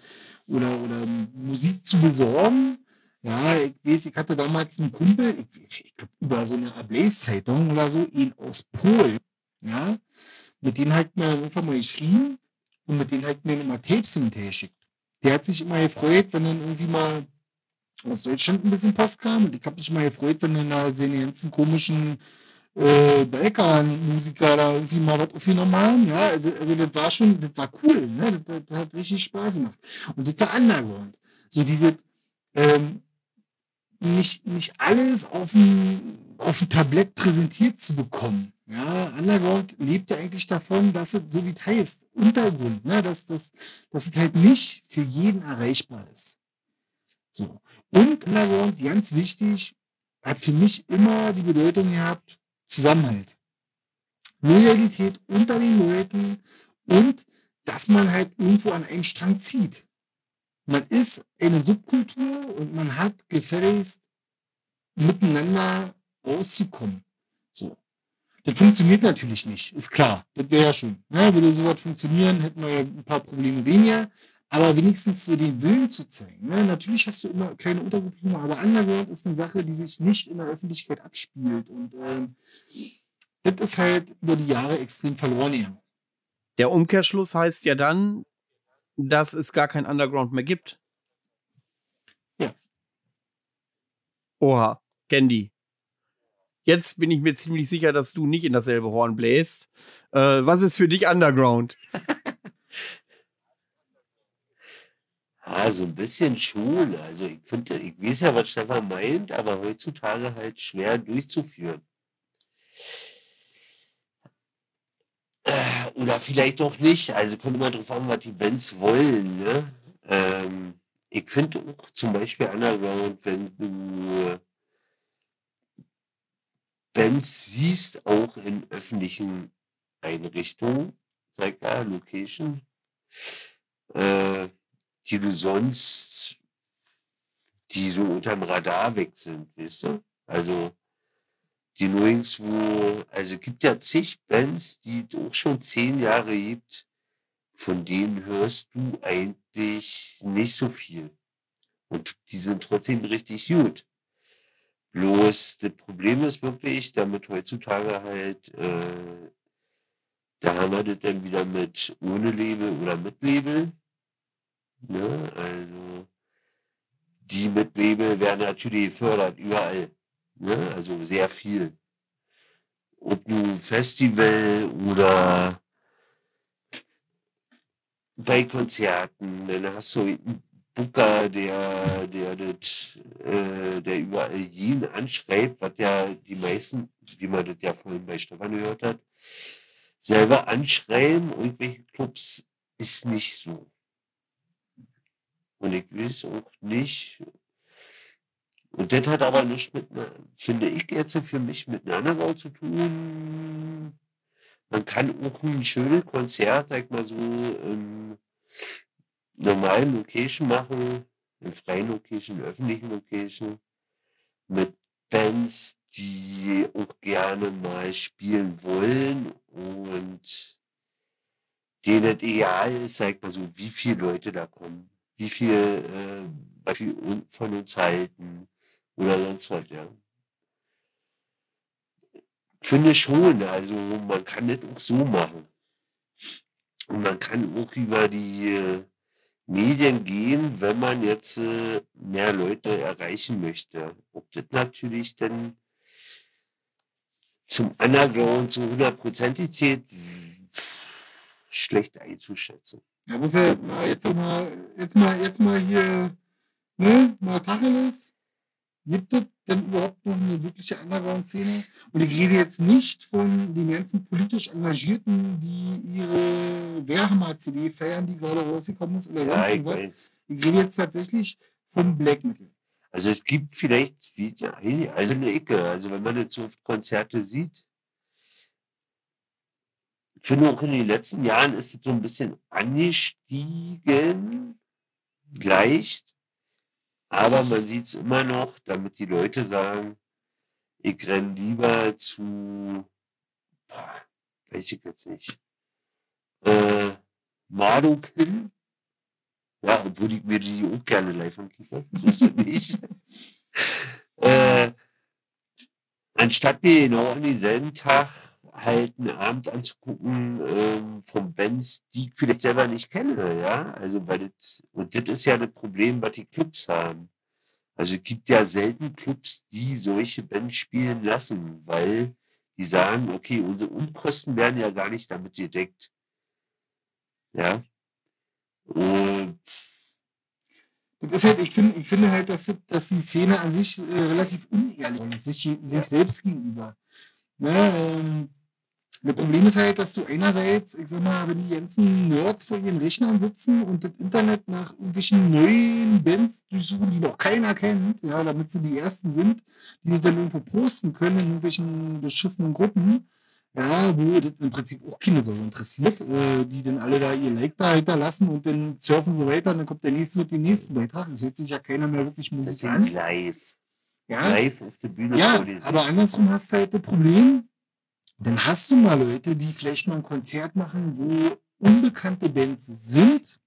oder, oder Musik zu besorgen. Ja, ich weiß, ich hatte damals einen Kumpel, ich, ich glaube, über so eine Ablaze-Zeitung oder so, ihn aus Polen, ja, mit denen hat mir einfach mal geschrieben und mit denen hat mir immer Tapes hinterher geschickt. Der hat sich immer gefreut, wenn dann irgendwie mal aus Deutschland ein bisschen Post kam und ich habe mich immer gefreut, wenn dann halt seine ganzen komischen äh, Balkan-Musiker da irgendwie mal was aufgenommen haben. Ja, also das war schon, das war cool, ne? Das, das, das hat richtig Spaß gemacht. Und das war Underground. So diese, ähm, nicht, nicht alles auf dem, auf dem Tablett präsentiert zu bekommen. Ja, Underground lebt ja eigentlich davon, dass es, so wie es heißt, Untergrund, ne, dass, dass, dass es halt nicht für jeden erreichbar ist. So. Und Underground, ganz wichtig, hat für mich immer die Bedeutung gehabt, Zusammenhalt. Loyalität unter den Leuten und dass man halt irgendwo an einem Strang zieht man ist eine Subkultur und man hat gefälligst miteinander auszukommen. So. Das funktioniert natürlich nicht, ist klar. Das wäre ja schon. Ne? Würde sowas funktionieren, hätten wir ja ein paar Probleme weniger. Aber wenigstens so den Willen zu zeigen. Ne? Natürlich hast du immer kleine Untergruppierungen, aber Underground ist eine Sache, die sich nicht in der Öffentlichkeit abspielt. Und ähm, das ist halt über die Jahre extrem verloren gegangen. Der Umkehrschluss heißt ja dann, dass es gar kein Underground mehr gibt. Ja. Oha, Candy. Jetzt bin ich mir ziemlich sicher, dass du nicht in dasselbe Horn bläst. Äh, was ist für dich Underground? (laughs) Ah, so ein bisschen schon. Also ich finde, ich weiß ja, was Stefan meint, aber heutzutage halt schwer durchzuführen. Oder vielleicht auch nicht. Also kommt immer drauf an, was die Bands wollen. Ne? Ähm, ich finde auch zum Beispiel Underground, wenn du Bands siehst, auch in öffentlichen Einrichtungen, sag ja, Location, äh, die du sonst, die so unterm Radar weg sind, weißt du? Also die nirgendwo, also es gibt ja zig Bands, die es auch schon zehn Jahre gibt, von denen hörst du eigentlich nicht so viel. Und die sind trotzdem richtig gut. Bloß das Problem ist wirklich, damit heutzutage halt, äh, da haben wir das dann wieder mit ohne Label oder mit Label. Ne? Also die mit Label werden natürlich gefördert, überall. Ne? Also sehr viel. Ob nun Festival oder bei Konzerten, dann hast du einen Booker, der, der, das, äh, der überall jeden anschreibt, was ja die meisten, wie man das ja vorhin bei Stefan gehört hat, selber anschreiben, irgendwelche Clubs ist nicht so. Und ich es auch nicht. Und das hat aber nichts mit, finde ich jetzt für mich, mit einer Underground zu tun. Man kann auch ein schönes Konzert, sag mal so, in normalen Location machen, in freien Location, öffentlichen Location, mit Bands, die auch gerne mal spielen wollen. Und denen egal ist, sag mal so, wie viele Leute da kommen, wie viel, äh, wie viel von uns halten, oder sonst was, ja. Finde schon, also man kann das auch so machen. Und man kann auch über die äh, Medien gehen, wenn man jetzt äh, mehr Leute erreichen möchte. Ob das natürlich dann zum Underground zu hundertprozentig zählt, schlecht einzuschätzen. Ja, muss mal jetzt mal, jetzt mal, jetzt mal hier, ne, mal Tacheles. Gibt es denn überhaupt noch eine wirkliche Underground-Szene? Und ich rede jetzt nicht von den ganzen politisch Engagierten, die ihre Wehrhammer-CD feiern, die gerade rausgekommen ist oder Ja, sonst ich. Ich rede jetzt tatsächlich vom Black Metal. Also es gibt vielleicht, wie, ja, also eine Ecke, also wenn man jetzt so oft Konzerte sieht, ich finde auch in den letzten Jahren ist es so ein bisschen angestiegen, leicht, aber man sieht es immer noch, damit die Leute sagen, ich renne lieber zu, boah, weiß ich jetzt nicht, äh, Marduk hin, ja, obwohl ich mir die auch gerne live angucke. (laughs) So ist es nicht. äh, anstatt mir genau an denselben Tag halt einen Abend anzugucken ähm, von Bands, die ich vielleicht selber nicht kenne, ja. Also weil das, und das ist ja das Problem, was die Clubs haben. Also es gibt ja selten Clubs, die solche Bands spielen lassen, weil die sagen, okay, unsere Unkosten werden ja gar nicht damit gedeckt. Ja. Und Das ist halt, ich, finde, ich finde halt, dass, dass die Szene an sich äh, relativ unehrlich ist, sich, sich selbst gegenüber. Ne, ähm, das Problem ist halt, dass du einerseits, ich sag mal, wenn die ganzen Nerds vor ihren Rechnern sitzen und das Internet nach irgendwelchen neuen Bands durchsuchen, die noch keiner kennt, ja, damit sie die ersten sind, die das dann irgendwo posten können in irgendwelchen beschissenen Gruppen, ja, wo das im Prinzip auch keine so interessiert, äh, die dann alle da ihr Like da hinterlassen und dann surfen sie weiter und dann kommt der nächste mit dem nächsten Beitrag. Es hört sich ja keiner mehr wirklich Musik an. live. Ja, Live auf der Bühne ja, aber andersrum hast du halt das Problem, dann hast du mal Leute, die vielleicht mal ein Konzert machen, wo unbekannte Bands sind.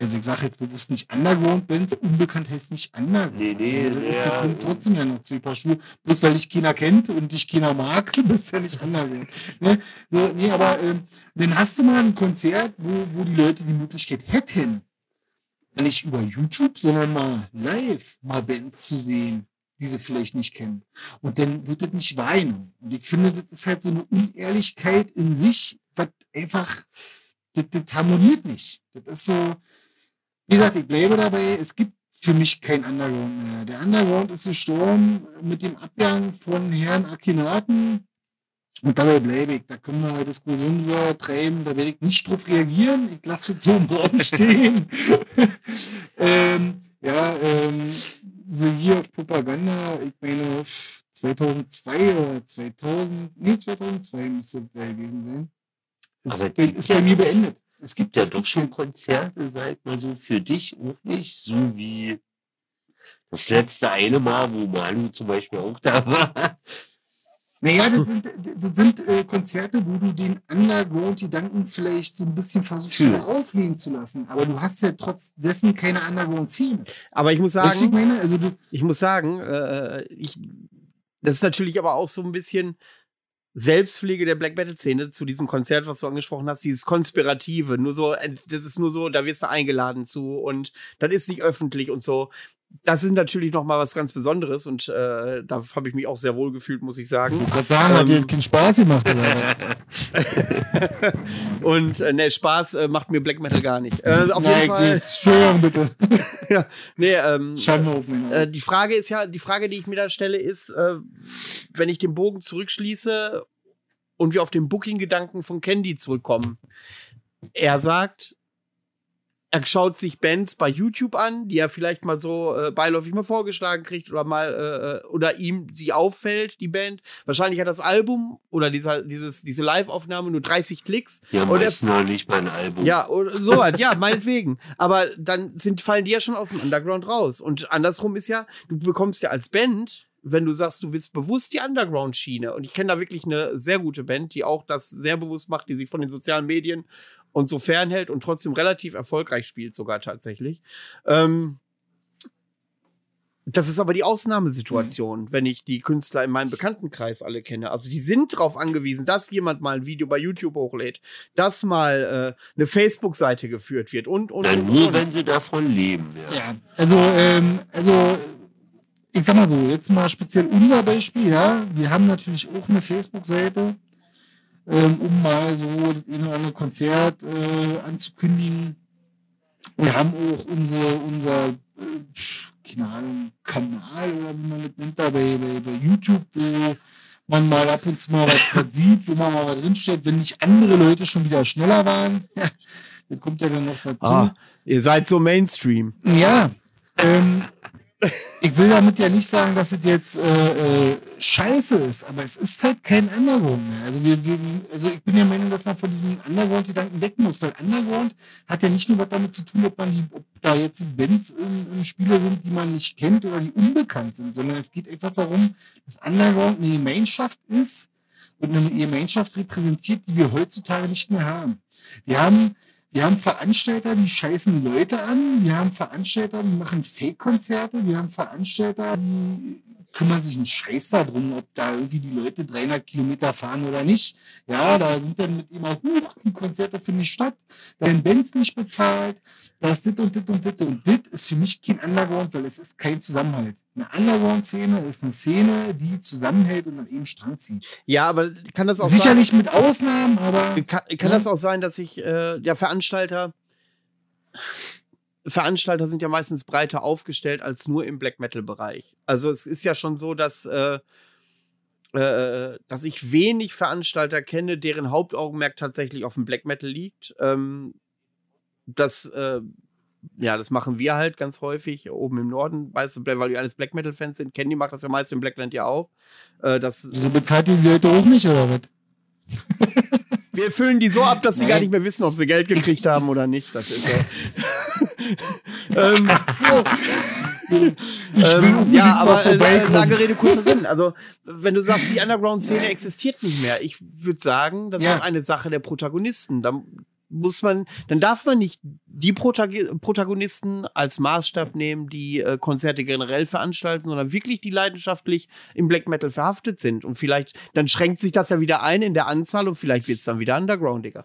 Also ich sage jetzt bewusst nicht Underground-Bands, unbekannt heißt nicht Underground. Nee, nee, also das, ist, ja. sind trotzdem ja noch zwei Paar Schuhe. Bloß weil dich keiner kennt und dich keiner mag, (laughs) bist ja nicht Underground. Ne? So, nee, aber ähm, dann hast du mal ein Konzert, wo, wo die Leute die Möglichkeit hätten, nicht über YouTube, sondern mal live mal Bands zu sehen, die sie vielleicht nicht kennen. Und dann wird das nicht weinen. Und ich finde, das ist halt so eine Unehrlichkeit in sich, was einfach, das, das harmoniert nicht. Das ist so, wie gesagt, ich bleibe dabei, es gibt für mich kein Underground mehr. Der Underground ist gestorben mit dem Abgang von Herrn Akinaten. Und dabei bleibe ich. Da können wir Diskussionen drüber treiben. Da werde ich nicht drauf reagieren. Ich lasse es so im Raum (laughs) stehen. (laughs) ähm, ja, ähm, so hier auf Propaganda, ich meine 2002 oder 2000, nee, 2002 müsste das gewesen sein. Ist, Aber bei, ist bei mir beendet. Es gibt ja es doch gibt schon Konzerte, sag mal so, für dich auch nicht, so wie das letzte eine Mal, wo Manu zum Beispiel auch da (laughs) war. Naja, das sind, das sind äh, Konzerte, wo du den Underground-Gedanken vielleicht so ein bisschen versuchst, Hm. aufleben zu lassen. Aber du hast ja trotz dessen keine Underground-Szene. Aber ich muss Weißt du, ich sagen, meine? Also du, ich muss sagen, äh, ich, das ist natürlich aber auch so ein bisschen Selbstpflege der Black Metal Szene zu diesem Konzert, was du angesprochen hast, dieses Konspirative, nur so, äh, das ist nur so, da wirst du eingeladen zu und das ist nicht öffentlich und so. Das ist natürlich noch mal was ganz Besonderes und äh, da habe ich mich auch sehr wohl gefühlt, muss ich sagen. gerade sagen, hat dir Ähm. keinen Spaß gemacht. Oder? (laughs) Und äh, ne, Spaß äh, macht mir Black Metal gar nicht. Äh, auf Nein, jeden Fall. Entschuldigung, bitte. (laughs) Nee, ähm, Äh, die Frage ist ja, die Frage, die ich mir da stelle, ist, äh, wenn ich den Bogen zurückschließe und wir auf den Booking-Gedanken von Candy zurückkommen. Er sagt, er schaut sich Bands bei YouTube an, die er vielleicht mal so äh, beiläufig mal vorgeschlagen kriegt oder mal äh, oder ihm sie auffällt, die Band. Wahrscheinlich hat das Album oder dieser, dieses, diese Live-Aufnahme nur 30 Klicks. Ja, Und er- meist noch nicht mal ein Album. Ja, oder so halt, ja, meinetwegen. Aber dann sind, fallen die ja schon aus dem Underground raus. Und andersrum ist ja, du bekommst ja als Band, wenn du sagst, du willst bewusst die Underground-Schiene. Und ich kenne da wirklich eine sehr gute Band, die auch das sehr bewusst macht, die sich von den sozialen Medien und so fernhält und trotzdem relativ erfolgreich spielt, sogar tatsächlich. Ähm, Das ist aber die Ausnahmesituation, wenn ich die Künstler in meinem Bekanntenkreis alle kenne. Also die sind darauf angewiesen, dass jemand mal ein Video bei YouTube hochlädt, dass mal äh, eine Facebook-Seite geführt wird und und, und, nur und. wenn sie davon leben. Ja. Ja, also, ähm, also, ich sag mal so, jetzt mal speziell unser Beispiel, ja. Wir haben natürlich auch eine Facebook-Seite, ähm, um mal so das eine oder andere Konzert äh, anzukündigen. Wir haben auch unsere, unser, äh, keine Ahnung, Kanal oder wie man das nennt, da bei, bei, bei YouTube, wo man mal ab und zu mal was, was (laughs) sieht, wo man mal was drinsteht, wenn nicht andere Leute schon wieder schneller waren. (laughs) das kommt ja dann noch dazu. Ah, ihr seid so Mainstream. Ja, ähm, ich will damit ja nicht sagen, dass es jetzt äh, äh, scheiße ist, aber es ist halt kein Underground mehr. Also, wir, wir, also ich bin der Meinung, dass man von diesem Underground-Gedanken weg muss, weil Underground hat ja nicht nur was damit zu tun, ob, man die, ob da jetzt Bands im, im Spiele sind, die man nicht kennt oder die unbekannt sind, sondern es geht einfach darum, dass Underground eine Gemeinschaft ist und eine Gemeinschaft repräsentiert, die wir heutzutage nicht mehr haben. Wir haben wir haben Veranstalter, die scheißen Leute an. Wir haben Veranstalter, die machen Fake-Konzerte. Wir haben Veranstalter, die kümmern sich einen Scheiß darum, ob da irgendwie die Leute 300 Kilometer fahren oder nicht. Ja, da sind dann mit immer hoch die Konzerte für die Stadt. Da werden Bands nicht bezahlt. Da ist dit und dit und dit und dit ist für mich kein Underground, weil es ist kein Zusammenhalt. Eine Underground-Szene ist eine Szene, die zusammenhält und an eben Strang zieht. Ja, aber kann das auch Sicherlich mit Ausnahmen, aber sein, kann, kann Ja. das auch sein, dass ich äh, der Veranstalter Veranstalter sind ja meistens breiter aufgestellt als nur im Black Metal Bereich. Also es ist ja schon so, dass äh, äh, dass ich wenig Veranstalter kenne, deren Hauptaugenmerk tatsächlich auf dem Black Metal liegt. Ähm, das äh, ja, das machen wir halt ganz häufig oben im Norden, weißt du, weil wir alles Black Metal Fans sind. Candy macht das ja meist im Blackland ja auch. Äh, das, so bezahlt die Leute auch nicht, oder was? wir füllen die so ab, dass sie gar nicht mehr wissen, ob sie Geld gekriegt haben oder nicht. Das ist so. (laughs) ähm, ähm, ja, aber äh, lange Rede, kurzer Sinn. Also, wenn du sagst, die Underground-Szene existiert nicht mehr, ich würde sagen, das Ja. ist eine Sache der Protagonisten. Da muss man, dann darf man nicht die Protag Protagonisten als Maßstab nehmen, die äh, Konzerte generell veranstalten, sondern wirklich die leidenschaftlich im Black Metal verhaftet sind. Und vielleicht, dann schränkt sich das ja wieder ein in der Anzahl und vielleicht wird es dann wieder undergroundiger.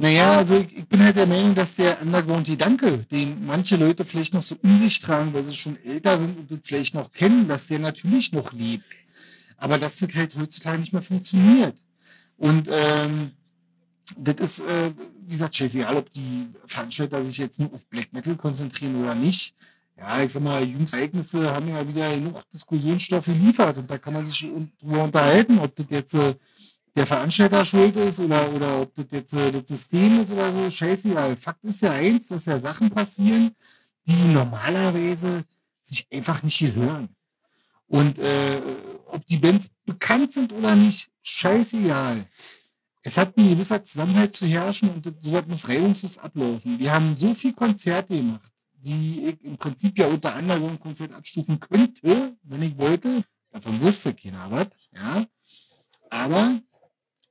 Naja, also ich, ich bin halt der Meinung, dass der Underground-Gedanke, den manche Leute vielleicht noch so in sich tragen, weil sie schon älter sind und das vielleicht noch kennen, dass der natürlich noch lebt. Aber dass das halt heutzutage nicht mehr funktioniert. Und ähm, das ist, äh, wie gesagt, scheißegal, ob die Veranstalter sich jetzt nur auf Black Metal konzentrieren oder nicht. Ja, ich sag mal, jüngste Ereignisse haben ja wieder genug Diskussionsstoff geliefert und da kann man sich drüber unterhalten, ob das jetzt äh, der Veranstalter schuld ist oder, oder ob das jetzt äh, das System ist oder so. Scheißegal. Fakt ist ja eins, dass ja Sachen passieren, die normalerweise sich einfach nicht gehören. Und äh, ob die Bands bekannt sind oder nicht, scheißegal. Es hat ein gewisser Zusammenhalt zu herrschen und das- sowas muss reibungslos ablaufen. Wir haben so viel Konzerte gemacht, die ich im Prinzip ja unter anderem ein Konzert abstufen könnte, wenn ich wollte. Davon wusste keiner was, ja. Aber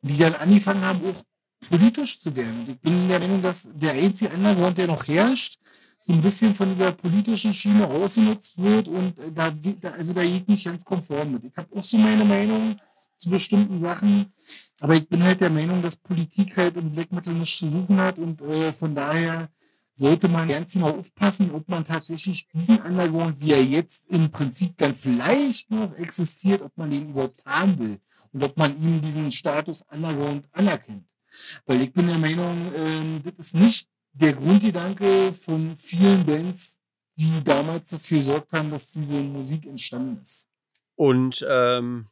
die dann angefangen haben, auch politisch zu werden. Ich bin der Meinung, dass der einzige Underground, der noch herrscht, so ein bisschen von dieser politischen Schiene ausgenutzt wird und äh, da, also da ich nicht ganz konform mit. Ich habe auch so meine Meinung zu bestimmten Sachen, aber ich bin halt der Meinung, dass Politik halt im Black Metal nichts zu suchen hat und äh, von daher sollte man ganz genau aufpassen, ob man tatsächlich diesen Underground, wie er jetzt im Prinzip dann vielleicht noch existiert, ob man den überhaupt haben will und ob man ihm diesen Status Underground anerkennt. Weil ich bin der Meinung, ähm, das ist nicht der Grundgedanke von vielen Bands, die damals dafür gesorgt haben, dass diese Musik entstanden ist. Und ähm,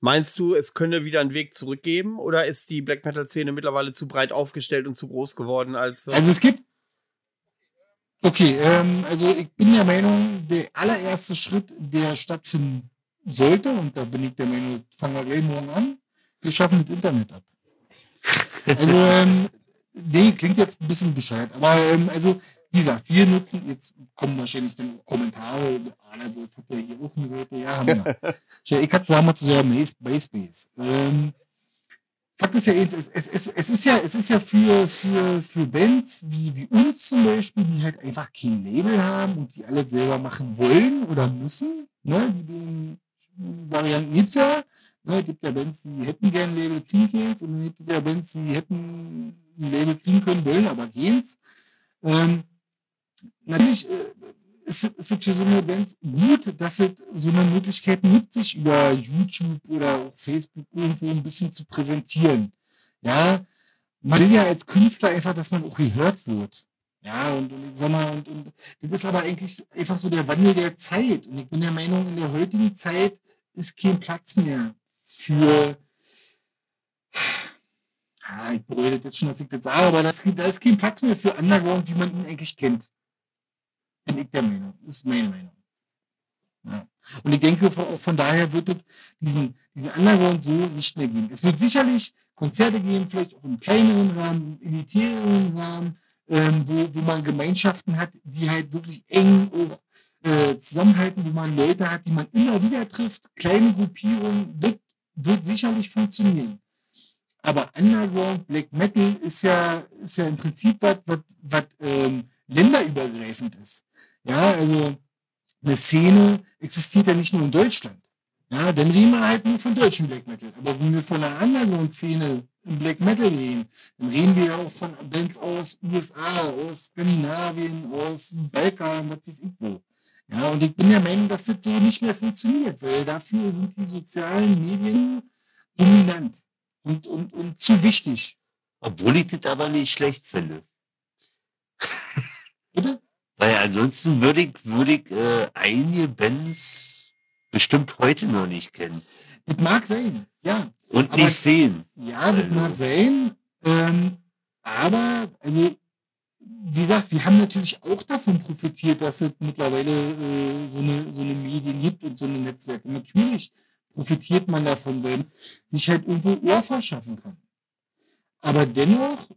meinst du, es könne wieder einen Weg zurückgeben oder ist die Black Metal-Szene mittlerweile zu breit aufgestellt und zu groß geworden als. äh, Also es gibt. Okay, ähm, also ich bin der Meinung, der allererste Schritt, der stattfinden sollte, und da bin ich der Meinung, fangen wir gleich morgen an, wir schaffen das Internet ab. Also, ähm, nee, klingt jetzt ein bisschen bescheuert, aber ähm, also, wie gesagt, wir nutzen, jetzt kommen wahrscheinlich dann Kommentare, der Wolf hat ja hier auch eine Seite, ja, haben wir. (laughs) Ich hatte damals so ja MySpace. Ähm, Fakt ist ja, es, es, es, es ist ja, es ist ja für, für, für Bands wie, wie uns zum Beispiel, die halt einfach kein Label haben und die alles selber machen wollen oder müssen, ne, die den Varianten gibt's ja, ne, es gibt ja Bands, die hätten gern ein Label, kriegen keins, und es gibt ja Bands, die hätten ein Label kriegen können, wollen aber keins. Ähm, natürlich, äh, ist, es für so eine Band gut, dass es so eine Möglichkeit nutzt, sich über YouTube oder Facebook irgendwo ein bisschen zu präsentieren. Ja, man will ja als Künstler einfach, dass man auch gehört wird. Ja, und, und sag mal, und, und das ist aber eigentlich einfach so der Wandel der Zeit. Und ich bin der Meinung, in der heutigen Zeit ist kein Platz mehr für, ah, ich bereue jetzt schon, dass ich das sage, aber das, da ist kein Platz mehr für Underground, wie man ihn eigentlich kennt. Bin ich der Meinung. Das ist meine Meinung. Ja. Und ich denke, von, von daher wird es diesen, diesen Underground so nicht mehr geben. Es wird sicherlich Konzerte geben, vielleicht auch im kleineren Rahmen, im elitären Rahmen, ähm, wo, wo man Gemeinschaften hat, die halt wirklich eng auch äh, zusammenhalten, wo man Leute hat, die man immer wieder trifft, kleine Gruppierungen, das wird sicherlich funktionieren. Aber Underground Black Metal ist ja, ist ja im Prinzip was, was ähm, länderübergreifend ist. Ja, also eine Szene existiert ja nicht nur in Deutschland. Ja, dann reden wir halt nur von deutschen Black Metal. Aber wenn wir von einer anderen Szene im Black Metal reden, dann reden wir ja auch von Bands aus USA, aus Skandinavien, aus Balkan, was weiß ich wo. Ja, und ich bin der Meinung, dass das so nicht mehr funktioniert, weil dafür sind die sozialen Medien dominant und, und, und zu wichtig. Obwohl ich das aber nicht schlecht finde. (laughs) Bitte? Weil ansonsten würde ich, würde ich äh, einige Bands bestimmt heute noch nicht kennen. Das mag sein, ja. Und Aber- nicht sehen. Ja, das Also- mag sein. Ähm, aber, also, wie gesagt, wir haben natürlich auch davon profitiert, dass es mittlerweile äh, so, eine, so eine Medien gibt und so eine Netzwerke. Natürlich profitiert man davon, man sich halt irgendwo Ohr verschaffen kann. Aber dennoch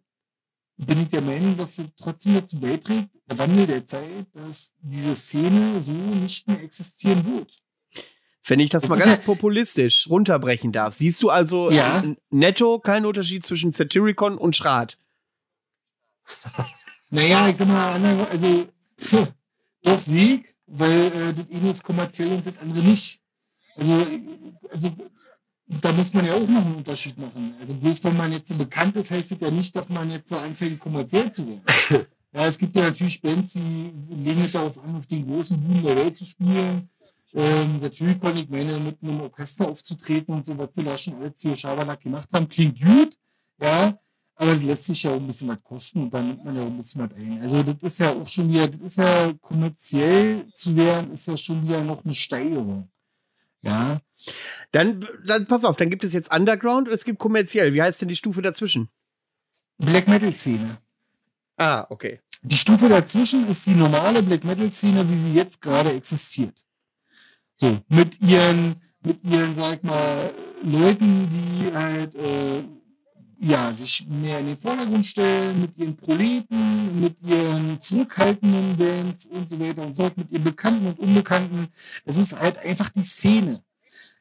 bin ich der Meinung, dass es trotzdem dazu beiträgt, der Wandel der Zeit, dass diese Szene so nicht mehr existieren wird. Wenn ich das, Das mal ganz populistisch runterbrechen darf, siehst du also Ja. n- netto keinen Unterschied zwischen Satyricon und Schrat? (laughs) Naja, ich sag mal, andere- also (laughs) doch Sieg, weil äh, das eine ist kommerziell und das andere nicht. Also, also da muss man ja auch noch einen Unterschied machen. Also bloß weil man jetzt so bekannt ist, heißt das ja nicht, dass man jetzt so anfängt, kommerziell zu werden. (laughs) Ja, es gibt ja natürlich Bands, die legen es darauf an, auf den großen Bühnen der Welt zu spielen. Ähm, natürlich konnte ich meine, mit einem Orchester aufzutreten und so, was sie da schon alles für Schabernack gemacht haben, klingt gut, ja, aber das lässt sich ja auch ein bisschen was kosten und dann nimmt man ja auch ein bisschen was ein. Also das ist ja auch schon wieder, das ist ja kommerziell zu werden, ist ja schon wieder noch eine Steigerung. Ja, Dann, dann pass auf, dann gibt es jetzt Underground und es gibt kommerziell. Wie heißt denn die Stufe dazwischen? Black Metal Szene. Ah, okay. Die Stufe dazwischen ist die normale Black Metal Szene, wie sie jetzt gerade existiert. So, mit ihren, mit ihren, sag mal, Leuten, die halt, äh, ja, sich mehr in den Vordergrund stellen, mit ihren Proleten, mit ihren zurückhaltenden Bands und so weiter und so fort, mit ihren Bekannten und Unbekannten. Das ist halt einfach die Szene.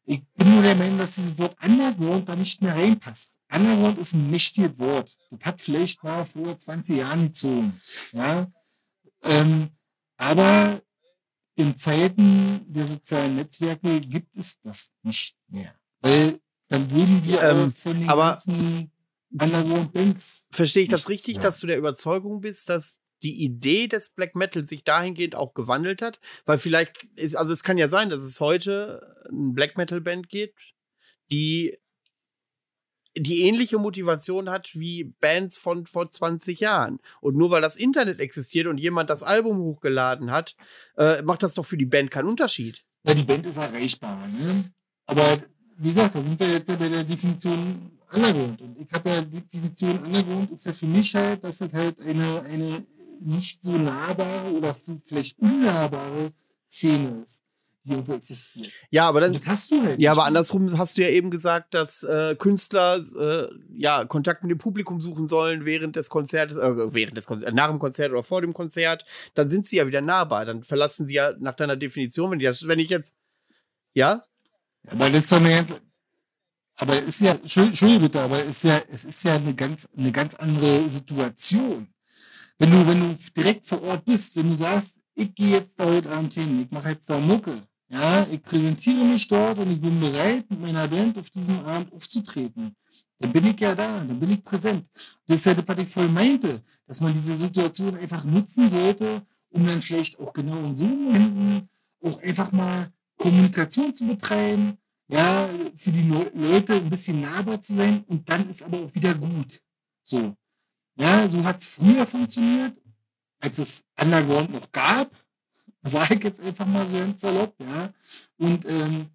Ich bin nur der Meinung, dass dieses Wort Underground da nicht mehr reinpasst. Underground ist ein mächtiges Wort. Das hat vielleicht mal vor 20 Jahren gezogen. Ja? Ähm, aber in Zeiten der sozialen Netzwerke gibt es das nicht mehr. Weil dann würden wir Ähm, von den aber- ganzen Underground-Bands Verstehe ich das richtig, ja. dass du der Überzeugung bist, dass die Idee des Black Metal sich dahingehend auch gewandelt hat? Weil vielleicht, ist, also es kann ja sein, dass es heute eine Black Metal Band gibt, die die ähnliche Motivation hat wie Bands von vor 20 Jahren. Und nur weil das Internet existiert und jemand das Album hochgeladen hat, äh, macht das doch für die Band keinen Unterschied. Ja, die Band ist erreichbar. Ne? Aber wie gesagt, da sind wir jetzt ja bei der Definition Underground. Und ich habe ja die Definition Underground ist ja für mich halt, dass es halt eine, eine nicht so nahbare oder vielleicht unnahbare Szene ist, irgendwo existiert. Ja, aber dann, das hast du halt. Ja, aber andersrum hast du ja eben gesagt, dass äh, Künstler äh, ja Kontakt mit dem Publikum suchen sollen während des Konzertes, äh, während des Konzerts, nach dem Konzert oder vor dem Konzert. Dann sind sie ja wieder nahbar. Dann verlassen sie ja nach deiner Definition, wenn, die das, wenn ich jetzt, ja, Aber das ist doch eine ganz. aber es ist ja, Entschuldigung bitte, aber es ist ja, es ist ja eine ganz, eine ganz andere Situation. Wenn du, wenn du direkt vor Ort bist, wenn du sagst, ich gehe jetzt da heute Abend hin, ich mache jetzt da Mucke, ja, ich präsentiere mich dort und ich bin bereit, mit meiner Band auf diesem Abend aufzutreten. Dann bin ich ja da, dann bin ich präsent. Das ist ja das, was ich voll meinte, dass man diese Situation einfach nutzen sollte, um dann vielleicht auch genau in so Momenten auch einfach mal Kommunikation zu betreiben, ja, für die Leute ein bisschen nahbar zu sein und dann ist aber auch wieder gut. So. Ja, so hat es früher funktioniert, als es Underground noch gab, sage ich jetzt einfach mal so ganz salopp, ja. Und ähm,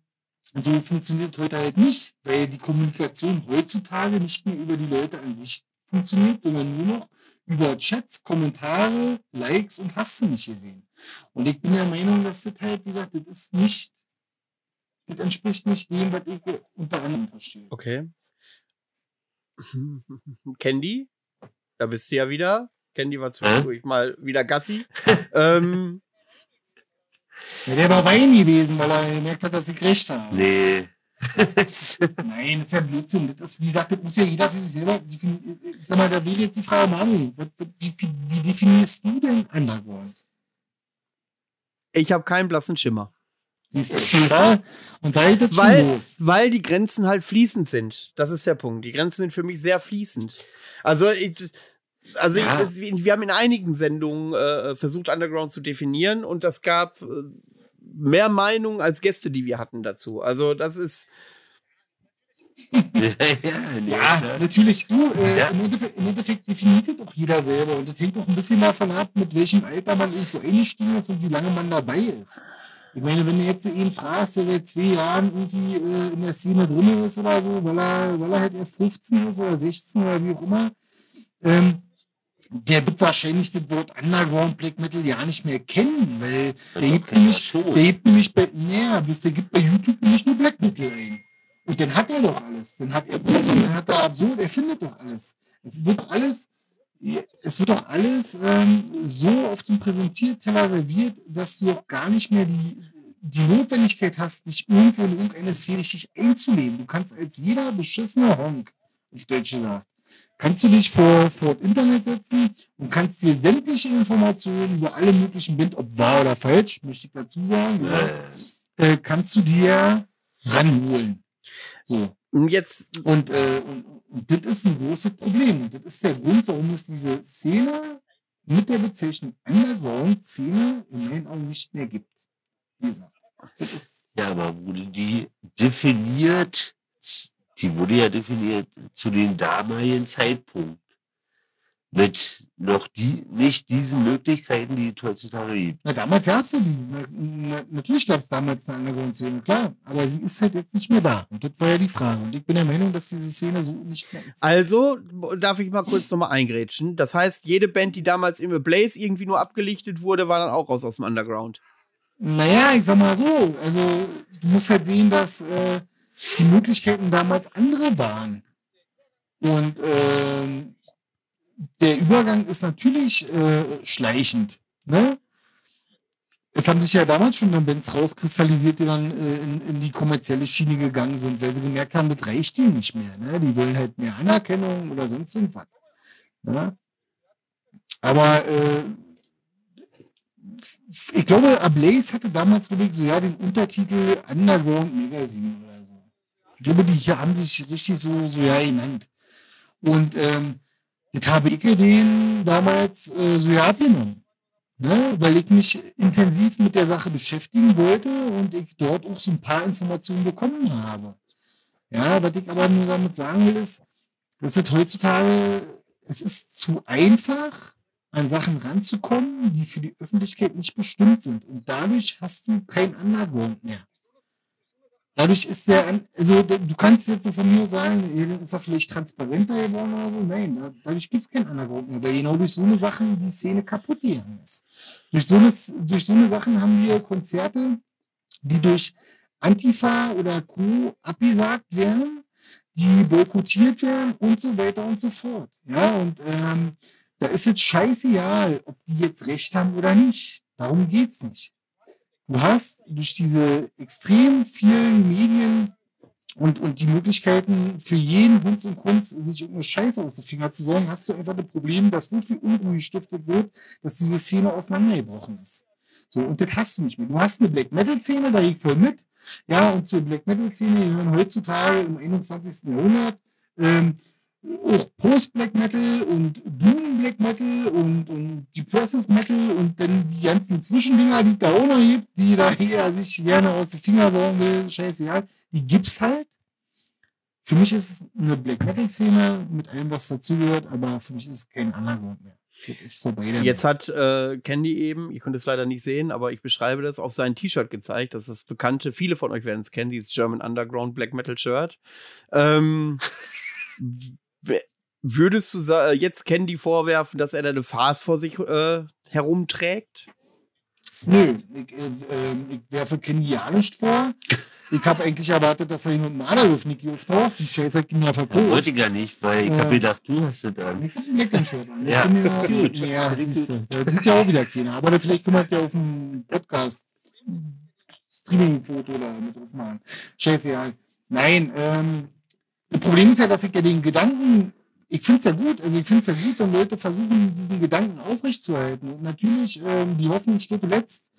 so funktioniert heute halt nicht, weil die Kommunikation heutzutage nicht mehr über die Leute an sich funktioniert, sondern nur noch über Chats, Kommentare, Likes und hast du nicht gesehen. Und ich bin der Meinung, dass das halt, wie gesagt, das ist nicht, das entspricht nicht dem, was ich unter anderem verstehe. Okay. (laughs) Candy, da bist du ja wieder. Candy war zwischendurch mal wieder Gassi. (laughs) ähm, ja, der war Wein gewesen, weil er gemerkt hat, dass ich recht habe. Nee. (laughs) Nein, das ist ja Blödsinn. Das ist, wie gesagt, das muss ja jeder für sich selber definieren. Sag mal, da wäre jetzt die Frage, Manu, wie, wie, wie definierst du denn Underground? Ich habe keinen blassen Schimmer. Siehst du, ja? Und da geht es weil, los. Weil die Grenzen halt fließend sind. Das ist der Punkt. Die Grenzen sind für mich sehr fließend. Also, ich, also ja. ich, wir haben in einigen Sendungen äh, versucht, Underground zu definieren und das gab äh, mehr Meinungen als Gäste, die wir hatten dazu. Also das ist. (laughs) ja, natürlich, du, äh, ja. im, Endeffekt, im, Endeffekt, definiert doch jeder selber und das hängt auch ein bisschen davon ab, mit welchem Alter man irgendwo eingestiegen ist und wie lange man dabei ist. Ich meine, wenn du jetzt ihn fragst, der seit zwei Jahren irgendwie äh, in der Szene drin ist oder so, weil er, weil er halt erst 15 ist oder 16 oder wie auch immer, ähm, der wird wahrscheinlich das Wort Underground Black Metal ja nicht mehr kennen, weil der gibt, nämlich, der gibt nämlich bei, naja, der gibt bei YouTube nämlich nur Black Metal ein. Und dann hat er doch alles. Dann hat er also, dann hat er absurd, er findet doch alles. Es wird alles, es wird doch alles ähm, so auf dem Präsentierteller serviert, dass du auch gar nicht mehr die, die Notwendigkeit hast, dich irgendwo in irgendeine Szene richtig einzuleben. Du kannst als jeder beschissene Honk, auf Deutsch gesagt, kannst du dich vor, vor das Internet setzen und kannst dir sämtliche Informationen über alle möglichen Band, ob wahr oder falsch, möchte ich dazu sagen, ja, äh, kannst du dir ranholen. So. Jetzt. Und, äh, und, und das ist ein großes Problem. Und das ist der Grund, warum es diese Szene mit der Bezeichnung Underground-Szene in meinen Augen nicht mehr gibt. Gesagt. ja, aber wurde die definiert die wurde ja definiert zu dem damaligen Zeitpunkt. Mit noch die, nicht diesen Möglichkeiten, die es heutzutage gibt. Na, damals gab es ja die. Na, na, natürlich gab es damals eine Underground-Szene, klar. Aber sie ist halt jetzt nicht mehr da. Und das war ja die Frage. Und ich bin der Meinung, dass diese Szene so nicht mehr ist. Also, darf ich mal kurz nochmal eingrätschen. Das heißt, jede Band, die damals im Blaze irgendwie nur abgelichtet wurde, war dann auch raus aus dem Underground. Naja, ich sag mal so. Also, du musst halt sehen, dass. Äh, die Möglichkeiten damals andere waren. Und äh, der Übergang ist natürlich äh, schleichend. Ne? Es haben sich ja damals schon dann Bands rauskristallisiert, die dann äh, in, in, die kommerzielle Schiene gegangen sind, weil sie gemerkt haben, das reicht ihnen nicht mehr. Ne? Die wollen halt mehr Anerkennung oder sonst irgendwas. Ne? Aber äh, ich glaube, Ablaze hatte damals überlegt, so ja, den Untertitel Underground Magazine glaube, die hier haben sich richtig so, so ja genannt. Und ähm, das habe ich den damals äh, so ja abgenommen. Ne? Weil ich mich intensiv mit der Sache beschäftigen wollte und ich dort auch so ein paar Informationen bekommen habe. Ja, was ich aber nur damit sagen will, ist, dass es heutzutage, es ist zu einfach, an Sachen ranzukommen, die für die Öffentlichkeit nicht bestimmt sind. Und dadurch hast du kein Underground mehr. Dadurch ist der, also du kannst jetzt von mir sagen, ist er vielleicht transparenter geworden oder so. Nein, dadurch gibt es keinen Underground mehr, weil genau durch so eine Sachen die Szene kaputt gegangen ist. Durch so, eine, durch so eine Sachen haben wir Konzerte, die durch Antifa oder Co. abgesagt werden, die boykottiert werden und so weiter und so fort. Ja, und ähm, da ist jetzt scheißegal, ob die jetzt recht haben oder nicht. Darum geht es nicht. Du hast durch diese extrem vielen Medien und, und die Möglichkeiten für jeden Hunds und Kunst, sich irgendeine Scheiße aus den Fingern zu sorgen, hast du einfach das Problem, dass so viel Unruhe gestiftet wird, dass diese Szene auseinandergebrochen ist. So, und das hast du nicht mehr. Du hast eine Black Metal-Szene, da geht voll mit. Ja, und zur Black Metal-Szene gehören heutzutage im 21. Jahrhundert ähm, auch Post-Black Metal und Doom Black Metal und, und Depressive Metal und dann die ganzen Zwischendinger, die da auch noch gibt, die da hier sich gerne aus den Fingern saugen will, scheiße, ja, die gibt's halt. Für mich ist es eine Black Metal Szene mit allem, was dazugehört, aber für mich ist es kein Underground mehr. Das ist vorbei. Jetzt hat äh, Candy eben, ihr könnt es leider nicht sehen, aber ich beschreibe das, auf sein T-Shirt gezeigt. Das ist das bekannte, viele von euch werden es kennen, dieses German Underground Black Metal Shirt. Ähm, Würdest du jetzt Candy vorwerfen, dass er da eine Farce vor sich äh, herumträgt? Nö, ich, äh, ähm, ich werfe Candy ja nicht vor. Ich habe eigentlich erwartet, dass er ihn mit dem Aderhof nicht auftaucht. Die Chaser ging ja verkauft. Ja, wollte ich gar nicht, weil ich äh, habe gedacht, du hast es an. Ich habe ein Leckenshirt an. Ja, ja, gut. Ja, siehst du. Da sieht ja auch wieder keiner. Aber vielleicht wir ja auf dem Podcast Streaming-Foto da mit drauf machen. Scheiße, ja. Nein, ähm, das Problem ist ja, dass ich ja den Gedanken, ich finde es ja gut, also ich finde es ja gut, wenn Leute versuchen, diesen Gedanken aufrechtzuerhalten. Und natürlich, ähm, die Hoffnung stirbt letzt.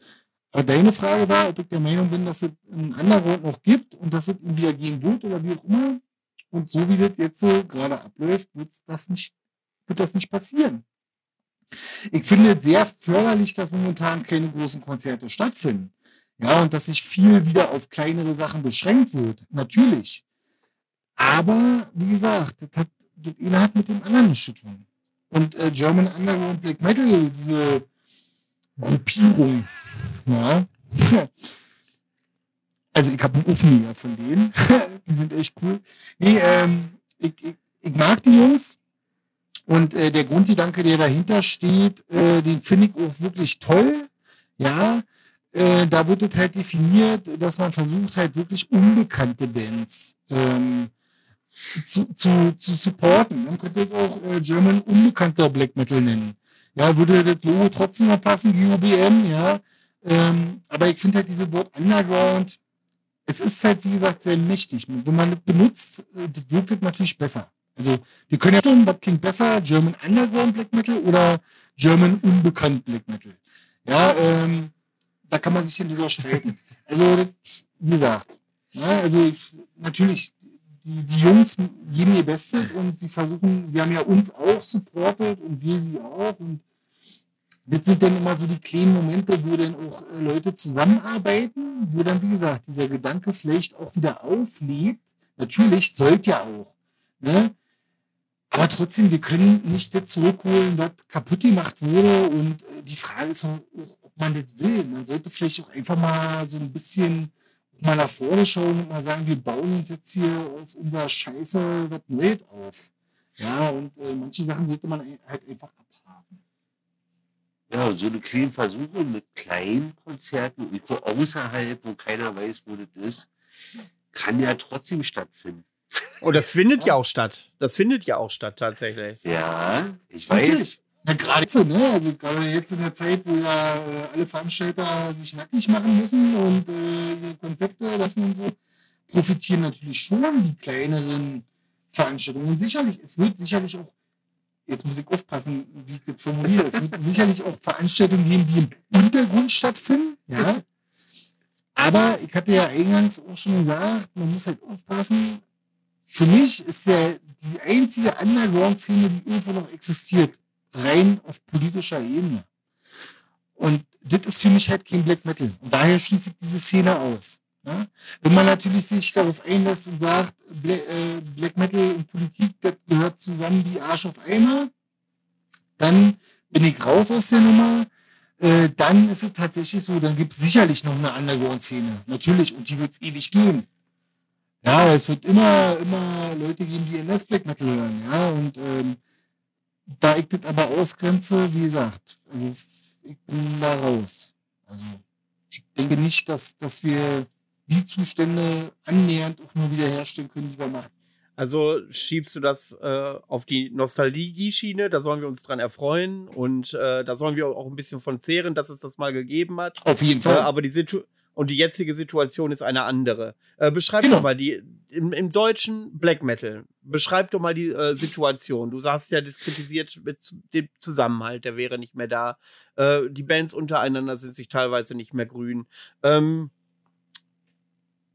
Aber deine Frage war, ob ich der Meinung bin, dass es einen Underground noch gibt und dass es wieder gehen wird oder wie auch immer. Und so wie das jetzt so gerade abläuft, wird das nicht, wird das nicht passieren. Ich finde es sehr förderlich, dass momentan keine großen Konzerte stattfinden. Ja, und dass sich viel wieder auf kleinere Sachen beschränkt wird. Natürlich. Aber wie gesagt, das hat das eine hat mit dem anderen nichts zu tun. Und äh, German Underground Black Metal, diese Gruppierung, ja. (laughs) Also ich habe einen Aufnäher von denen. (laughs) die sind echt cool. Nee, ähm, ich, ich, ich mag die Jungs. Und äh, der Grundgedanke, der dahinter steht, äh, den finde ich auch wirklich toll. Ja, äh, da wird es halt definiert, dass man versucht halt wirklich unbekannte Bands ähm, zu, zu, zu supporten. Man könnte auch äh, German unbekannter Black Metal nennen. Ja, würde das Logo trotzdem noch passen, GUBM, ja. Ähm, aber ich finde halt dieses Wort Underground, es ist halt, wie gesagt, sehr mächtig. Wenn man das benutzt, äh, das wirkt das natürlich besser. Also, wir können ja schon, was klingt besser, German Underground Black Metal oder German unbekannt Black Metal. Ja, ähm, da kann man sich ja drüber streiten. Also, wie gesagt, ja, also ich, natürlich, die, die Jungs geben ihr Bestes und sie versuchen, sie haben ja uns auch supportet und wir sie auch. Und das sind dann immer so die kleinen Momente, wo dann auch äh, Leute zusammenarbeiten, wo dann, wie gesagt, dieser Gedanke vielleicht auch wieder auflebt. Natürlich sollte ja auch. Ne? Aber trotzdem, wir können nicht das zurückholen, was kaputt gemacht wurde. Und äh, die Frage ist auch, ob man das will. Man sollte vielleicht auch einfach mal so ein bisschen mal nach vorne schauen und mal sagen, wir bauen uns jetzt hier aus unserer Scheiße was Neues auf. Ja, und äh, manche Sachen sollte man halt einfach abhaken. Ja, so eine kleine Versuche mit kleinen Konzerten, irgendwo außerhalb, wo keiner weiß, wo das ist, kann ja trotzdem stattfinden. Und das (laughs) findet ja. ja auch statt. Das findet ja auch statt, tatsächlich. Ja, ich weiß. Ja, gerade jetzt, ne? Also gerade jetzt in der Zeit, wo ja äh, alle Veranstalter sich nackig machen müssen und äh, Konzepte lassen und so, profitieren natürlich schon die kleineren Veranstaltungen. Und sicherlich, es wird sicherlich auch, jetzt muss ich aufpassen, wie ich das formuliere, es wird (laughs) sicherlich auch Veranstaltungen geben, die im Untergrund stattfinden, ja. Aber ich hatte ja eingangs auch schon gesagt, man muss halt aufpassen. Für mich ist ja die einzige Underground-Szene, die irgendwo noch existiert, rein auf politischer Ebene. Und das ist für mich halt kein Black Metal. Und daher schließe ich diese Szene aus. Ja? Wenn man natürlich sich darauf einlässt und sagt, Black, äh, Black Metal und Politik, das gehört zusammen wie Arsch auf Eimer, dann bin ich raus aus der Nummer. Äh, dann ist es tatsächlich so, dann gibt es sicherlich noch eine Underground-Szene. Natürlich, und die wird es ewig geben. Ja, es wird immer, immer Leute geben, die das Black Metal hören. Ja, und ähm, da ich das aber ausgrenze, wie gesagt, also ich bin da raus. Also ich denke nicht, dass, dass wir die Zustände annähernd auch nur wiederherstellen können, die wir machen. Also schiebst du das äh, auf die Nostalgie-Schiene, da sollen wir uns dran erfreuen und äh, da sollen wir auch ein bisschen von zehren, dass es das mal gegeben hat. Auf jeden Fall. Äh, aber die Situation und die jetzige Situation ist eine andere. Äh, beschreib genau. mal die, im, im deutschen Black Metal, beschreib doch mal die äh, Situation. Du sagst ja, das kritisiert mit dem Zusammenhalt, der wäre nicht mehr da. Äh, die Bands untereinander sind sich teilweise nicht mehr grün. Ähm,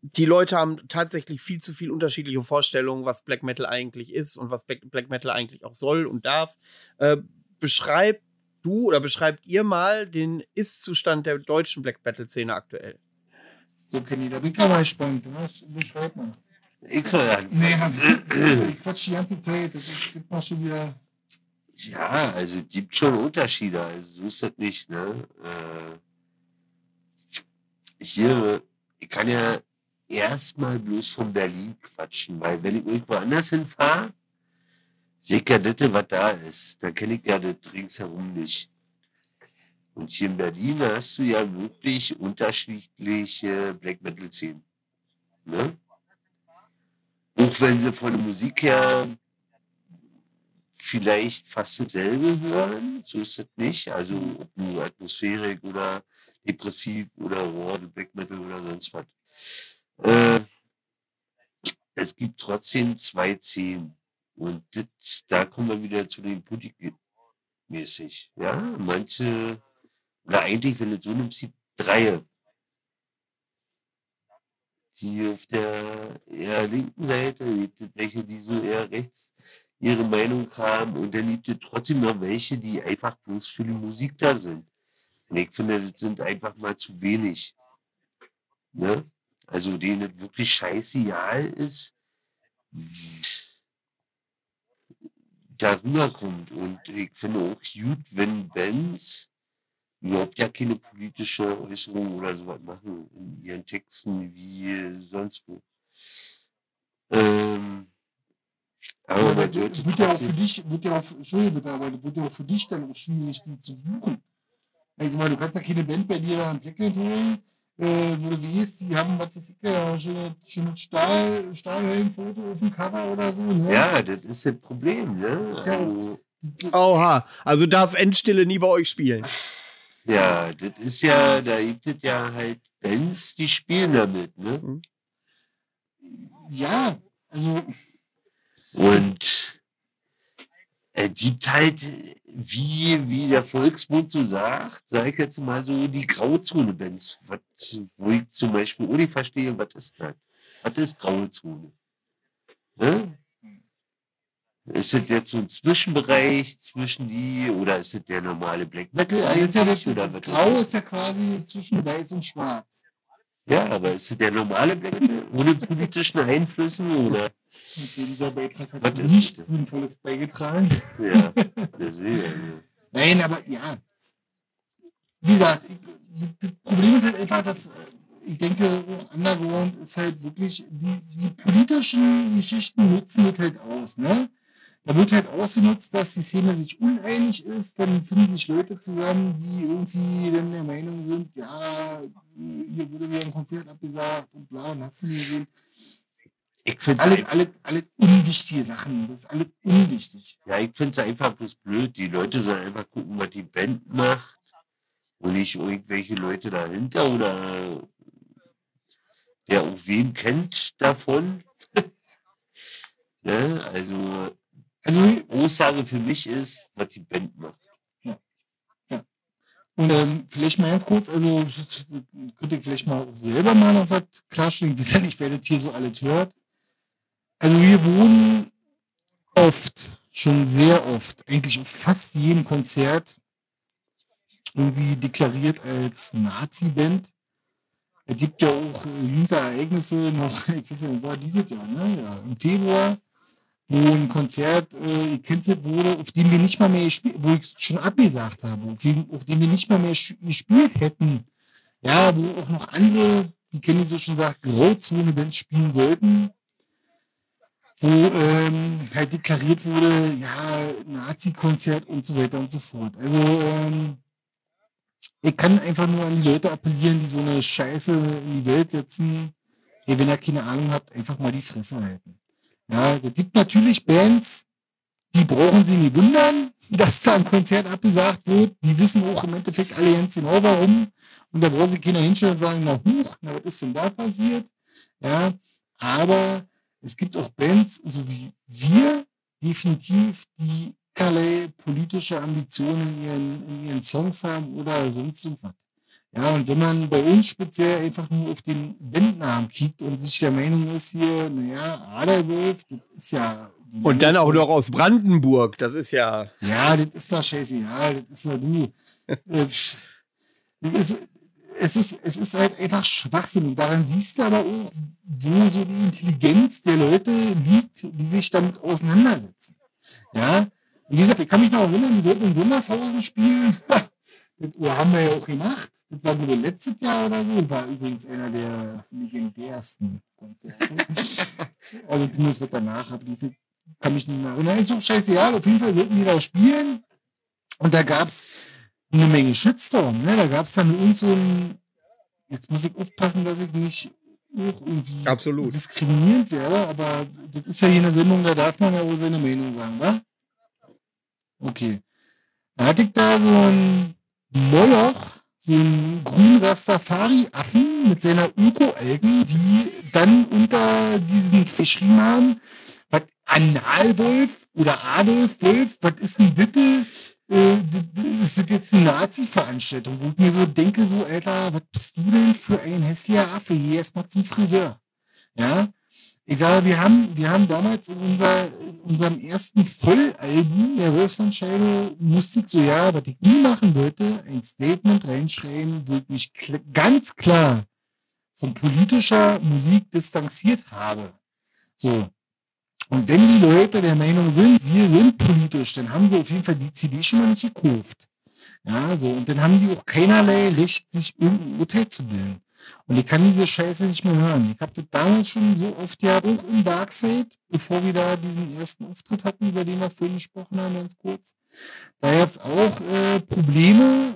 die Leute haben tatsächlich viel zu viel unterschiedliche Vorstellungen, was Black Metal eigentlich ist und was Black Metal eigentlich auch soll und darf. Äh, beschreib du oder beschreibt ihr mal den Ist-Zustand der deutschen Black Metal-Szene aktuell? So, Kenny, da bin ich mal gespannt. Was beschreib mal. Ich soll ja. Nee, ich quatsch die ganze Zeit. Das ist immer schon wieder. Ja, also es gibt schon Unterschiede. Also so ist das nicht, ne? Äh, hier, ich kann ja erstmal bloß von Berlin quatschen, weil wenn ich irgendwo anders hinfahre, sehe ich ja nicht, was da ist. Da kenne ich ja das ringsherum nicht. Und hier in Berlin hast du ja wirklich unterschiedliche Black Metal Szenen. Ne? Auch wenn sie von der Musik her vielleicht fast dasselbe hören, so ist es nicht. Also ob nur Atmosphärik oder depressiv oder Raw, Black Metal oder sonst was. Äh, es gibt trotzdem zwei Szenen. Und das, da kommen wir wieder zu den Politik-mäßig. Ja, manche, oder eigentlich, wenn du so nimmst, die drei. Die auf der eher linken Seite, welche, die so eher rechts ihre Meinung haben. Und dann gibt es trotzdem noch welche, die einfach bloß für die Musik da sind. Und ich finde, das sind einfach mal zu wenig. Ne? Also denen wirklich scheißegal ist, darüber kommt. Und ich finde auch gut, wenn Bands überhaupt ja keine politische Äußerung oder sowas machen in ihren Texten wie sonst wo. Ähm, aber ja, wird, wird ja auch für dich, wird ja auch, Entschuldigung bitte, aber wird ja auch für dich dann auch schwierig, die zu buchen. Also mal, du kannst ja keine Band bei dir da am Blacklight holen, äh, wo du weißt, die haben, was weiß ich, ja, schon, schon Stahl, Stahlhelmfoto auf dem Cover oder so. Ne? Ja, das ist das Problem, ne? Das ja also, Oha, also darf Endstille nie bei euch spielen. (laughs) Ja, das ist ja, da gibt es ja halt Bands, die spielen damit, ne? Mhm. Ja, also. Und er gibt halt, wie, wie der Volksmund so sagt, sag ich jetzt mal so, die Grauzone-Bands, wo ich zum Beispiel ohne verstehe, was ist das? Was ist Grauzone? Ne? Ist das jetzt so ein Zwischenbereich zwischen die, oder ist das der normale Black Metal eigentlich? Ja oder Grau ist ja quasi zwischen Weiß und Schwarz. Ja, aber ist das der normale Black Metal ohne politischen Einflüssen, oder? dieser Beitrag hat nichts Sinnvolles beigetragen. Ja, deswegen. Nein, aber ja. Wie gesagt, das Problem ist halt einfach, dass äh, ich denke, Underground ist halt wirklich, die, die politischen Geschichten nutzen das halt aus. Ne? Da wird halt ausgenutzt, dass die Szene sich uneinig ist, dann finden sich Leute zusammen, die irgendwie dann der Meinung sind, ja, hier wurde mir ein Konzert abgesagt und bla, und hast du gesehen. Ich finde alle, alle, alle unwichtige Sachen. Das ist alles unwichtig. Ja, ich finde es einfach bloß blöd. Die Leute sollen einfach gucken, was die Band macht. Und nicht irgendwelche Leute dahinter oder der auch wen kennt davon. (laughs) ne? Also, also Aussage für mich ist, was die Band macht. Ja. ja. Und ähm, vielleicht mal ganz kurz, also könnt ihr vielleicht mal selber mal noch was klarstellen. Ich weiß ja nicht, wer das hier so alles hört. Also wir wurden oft, schon sehr oft, eigentlich auf fast jedem Konzert irgendwie deklariert als Nazi-Band. Es gibt ja auch äh, jüngste Ereignisse noch, (laughs) ich weiß nicht, war dieses Jahr, ne? Ja, im Februar, wo ein Konzert äh, gecancelt wurde, auf dem wir nicht mal mehr gespielt, wo ich schon abgesagt habe, auf dem, auf dem wir nicht mal mehr gespielt hätten. Ja, wo auch noch andere, wie Kenny so schon sagt, Grauzone-Bands spielen sollten wo ähm, halt deklariert wurde, ja, Nazi-Konzert und so weiter und so fort. Also ähm, ich kann einfach nur an die Leute appellieren, die so eine Scheiße in die Welt setzen. Hey, wenn ihr keine Ahnung habt, einfach mal die Fresse halten. Ja, es gibt natürlich Bands, die brauchen sie nie wundern, (laughs) dass da ein Konzert abgesagt wird. Die wissen auch im Endeffekt alle ganz genau warum. Und da brauchen sie keiner hinstellen und sagen, na huch, na was ist denn da passiert? Ja, aber es gibt auch Bands, so wie wir, definitiv, die keinerlei politische Ambitionen in ihren, in ihren Songs haben oder sonst so was. Ja, und wenn man bei uns speziell einfach nur auf den Bandnamen kickt und sich der Meinung ist hier, naja, Aderwolf, das ist ja. Und dann auch noch aus Brandenburg, das ist ja. Ja, das ist doch scheiße, ja, das ist ja du. (laughs) das ist, es ist, es ist halt einfach Schwachsinn. Und daran siehst du aber auch, wo so die Intelligenz der Leute liegt, die sich damit auseinandersetzen. Ja, wie gesagt, ich kann mich noch erinnern, wir sollten in Sondershausen spielen. (laughs) das haben wir ja auch gemacht. Das war nur letztes Jahr oder so. Das war übrigens einer der legendärsten Konzerte. (laughs) also zumindest wird danach ablief. Kann mich nicht mehr erinnern. Ist doch scheißegal. Auf jeden Fall sollten wir da spielen. Und da gab es eine Menge Shitstorm. Ne? Da gab es dann irgend so ein, jetzt muss ich aufpassen, dass ich nicht auch irgendwie Absolut. diskriminiert werde, aber das ist ja hier eine Sendung, da darf man ja wohl seine Meinung sagen, wa? Okay. Da hatte ich da so ein Moloch, so ein grün Rastafari-Affen mit seiner Öko-Algen, die dann unter diesen haben, was Analwolf oder Adolf Wolf, was ist ein Bitte? Äh, das ist jetzt eine Nazi-Veranstaltung, wo ich mir so denke, so, Alter, was bist du denn für ein hässlicher Affe? Geh erstmal zum Friseur. Ja? Ich sage, wir haben, wir haben damals in, unser, in unserem ersten Vollalbum der Wolfslandscheibe musste ich so, ja, was ich nie machen wollte, ein Statement reinschreiben, wo ich mich kl ganz klar von politischer Musik distanziert habe. So. Und wenn die Leute der Meinung sind, wir sind politisch, dann haben sie auf jeden Fall die CD schon mal nicht gekauft. Ja, so. Und dann haben die auch keinerlei Recht, sich irgendein Urteil zu bilden. Und ich kann diese Scheiße nicht mehr hören. Ich habe das damals schon so oft ja auch im Darkseid, bevor wir da diesen ersten Auftritt hatten, über den wir vorhin gesprochen haben, ganz kurz. Da gab es auch äh, Probleme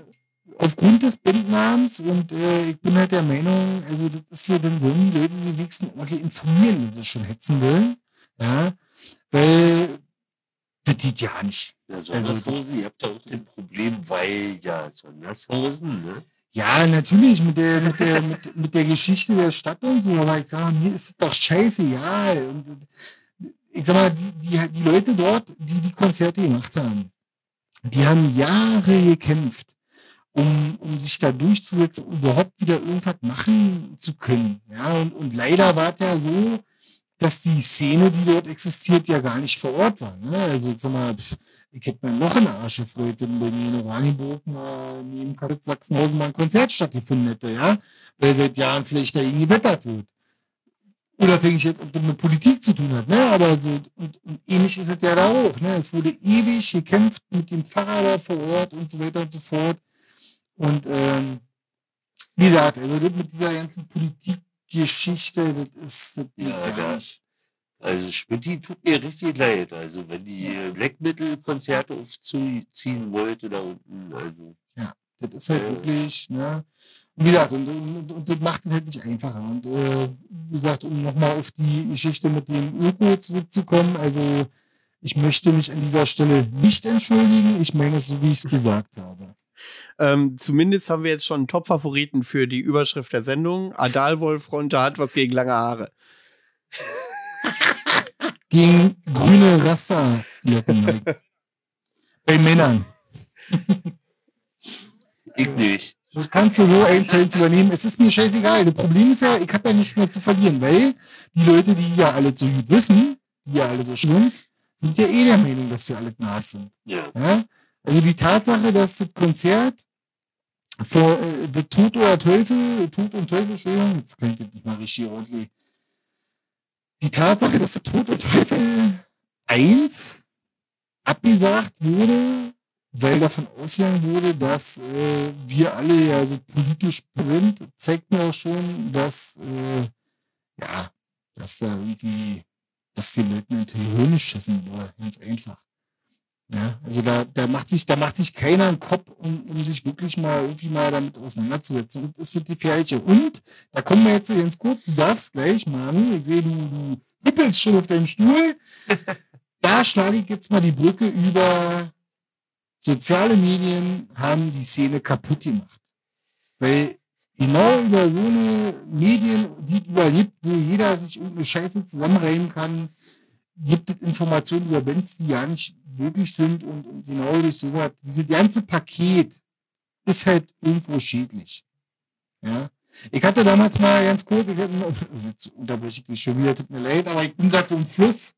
aufgrund des Bandnamens und äh, ich bin halt der Meinung, also das ist ja dann so, die Leute sie wenigstens ordentlich informieren, wenn sie schon hetzen wollen. Ja, weil das geht ja nicht. Ja, Sondershausen, also, ihr habt ja auch ein Problem, weil ja Sondershausen, ne? Ja, natürlich, mit der, mit der, mit, mit der Geschichte der Stadt und so, aber ich sag mal, mir ist es doch scheißegal. Und ich sag mal, die, die, die Leute dort, die die Konzerte gemacht haben, die haben Jahre gekämpft, um, um sich da durchzusetzen, überhaupt wieder irgendwas machen zu können. Ja, und, und leider war es ja so, dass die Szene, die dort existiert, ja gar nicht vor Ort war. Ne? Also ich sag mal, ich hätte mir noch in der Arsch gefreut, wenn bei mir in Oranienburg mal neben Kassel Sachsenhausen mal ein Konzert stattgefunden hätte, ja, weil seit Jahren vielleicht da irgendwie wettert wird. Unabhängig jetzt, ob das mit Politik zu tun hat, ne? Aber so, und, und ähnlich ist es ja da auch, ne? Es wurde ewig gekämpft mit dem Pfarrer vor Ort und so weiter und so fort. Und ähm, wie gesagt, also mit dieser ganzen Politik Geschichte, das ist das ja, gar nicht. Also Schmidt tut mir richtig leid. Also wenn die Black Metal Konzerte aufziehen wollte da unten, also. Ja, das ist halt äh, wirklich, ne? Und wie gesagt, und, und, und, das macht es halt nicht einfacher. Und äh, wie gesagt, um nochmal auf die Geschichte mit dem Öko zurückzukommen, also ich möchte mich an dieser Stelle nicht entschuldigen. Ich meine es so, wie ich es gesagt habe. Ähm, zumindest haben wir jetzt schon einen Top-Favoriten für die Überschrift der Sendung. Adalwolf Ronte hat was gegen lange Haare. (laughs) gegen grüne Rasta. Bei Männern. (laughs) ich nicht. Das kannst du so eins zu eins übernehmen. Es ist mir scheißegal. Das Problem ist ja, ich habe ja nichts mehr zu verlieren, weil die Leute, die ja alle so gut wissen, die ja alle so sind, sind ja eh der Meinung, dass wir alle nass sind. Ja. ja? Also die Tatsache, dass das Konzert vor äh, der Tod oder Teufel, Tod und Teufel, Entschuldigung, jetzt kann ich nicht mal richtig ordentlich. Die Tatsache, dass der Tod und Teufel 1 abgesagt wurde, weil davon ausgegangen wurde, dass äh, wir alle ja so politisch sind, zeigt mir auch schon, dass äh, ja, dass da irgendwie, dass die Leute natürlich Hirn schissen wurde, ganz einfach. Ja, also da, da macht sich, da macht sich keiner einen Kopf, um, um sich wirklich mal irgendwie mal damit auseinanderzusetzen. Und das ist die Gefährliche. Und da kommen wir jetzt ganz kurz, du darfst gleich, Manu, ich sehe, du, du hüppelst schon auf deinem Stuhl. (laughs) da schlage ich jetzt mal die Brücke über soziale Medien haben die Szene kaputt gemacht. Weil genau über so eine Medien, die überlebt, wo jeder sich irgendeine Scheiße zusammenreimen kann, gibt es Informationen über Bands, die ja nicht wirklich sind und, und genau durch sowas. Dieses ganze Paket ist halt irgendwo schädlich. Ja. Ich hatte damals mal ganz kurz, ich hatte, (laughs) jetzt unterbreche ich dich schon wieder, tut mir leid, aber ich bin gerade so im Fluss.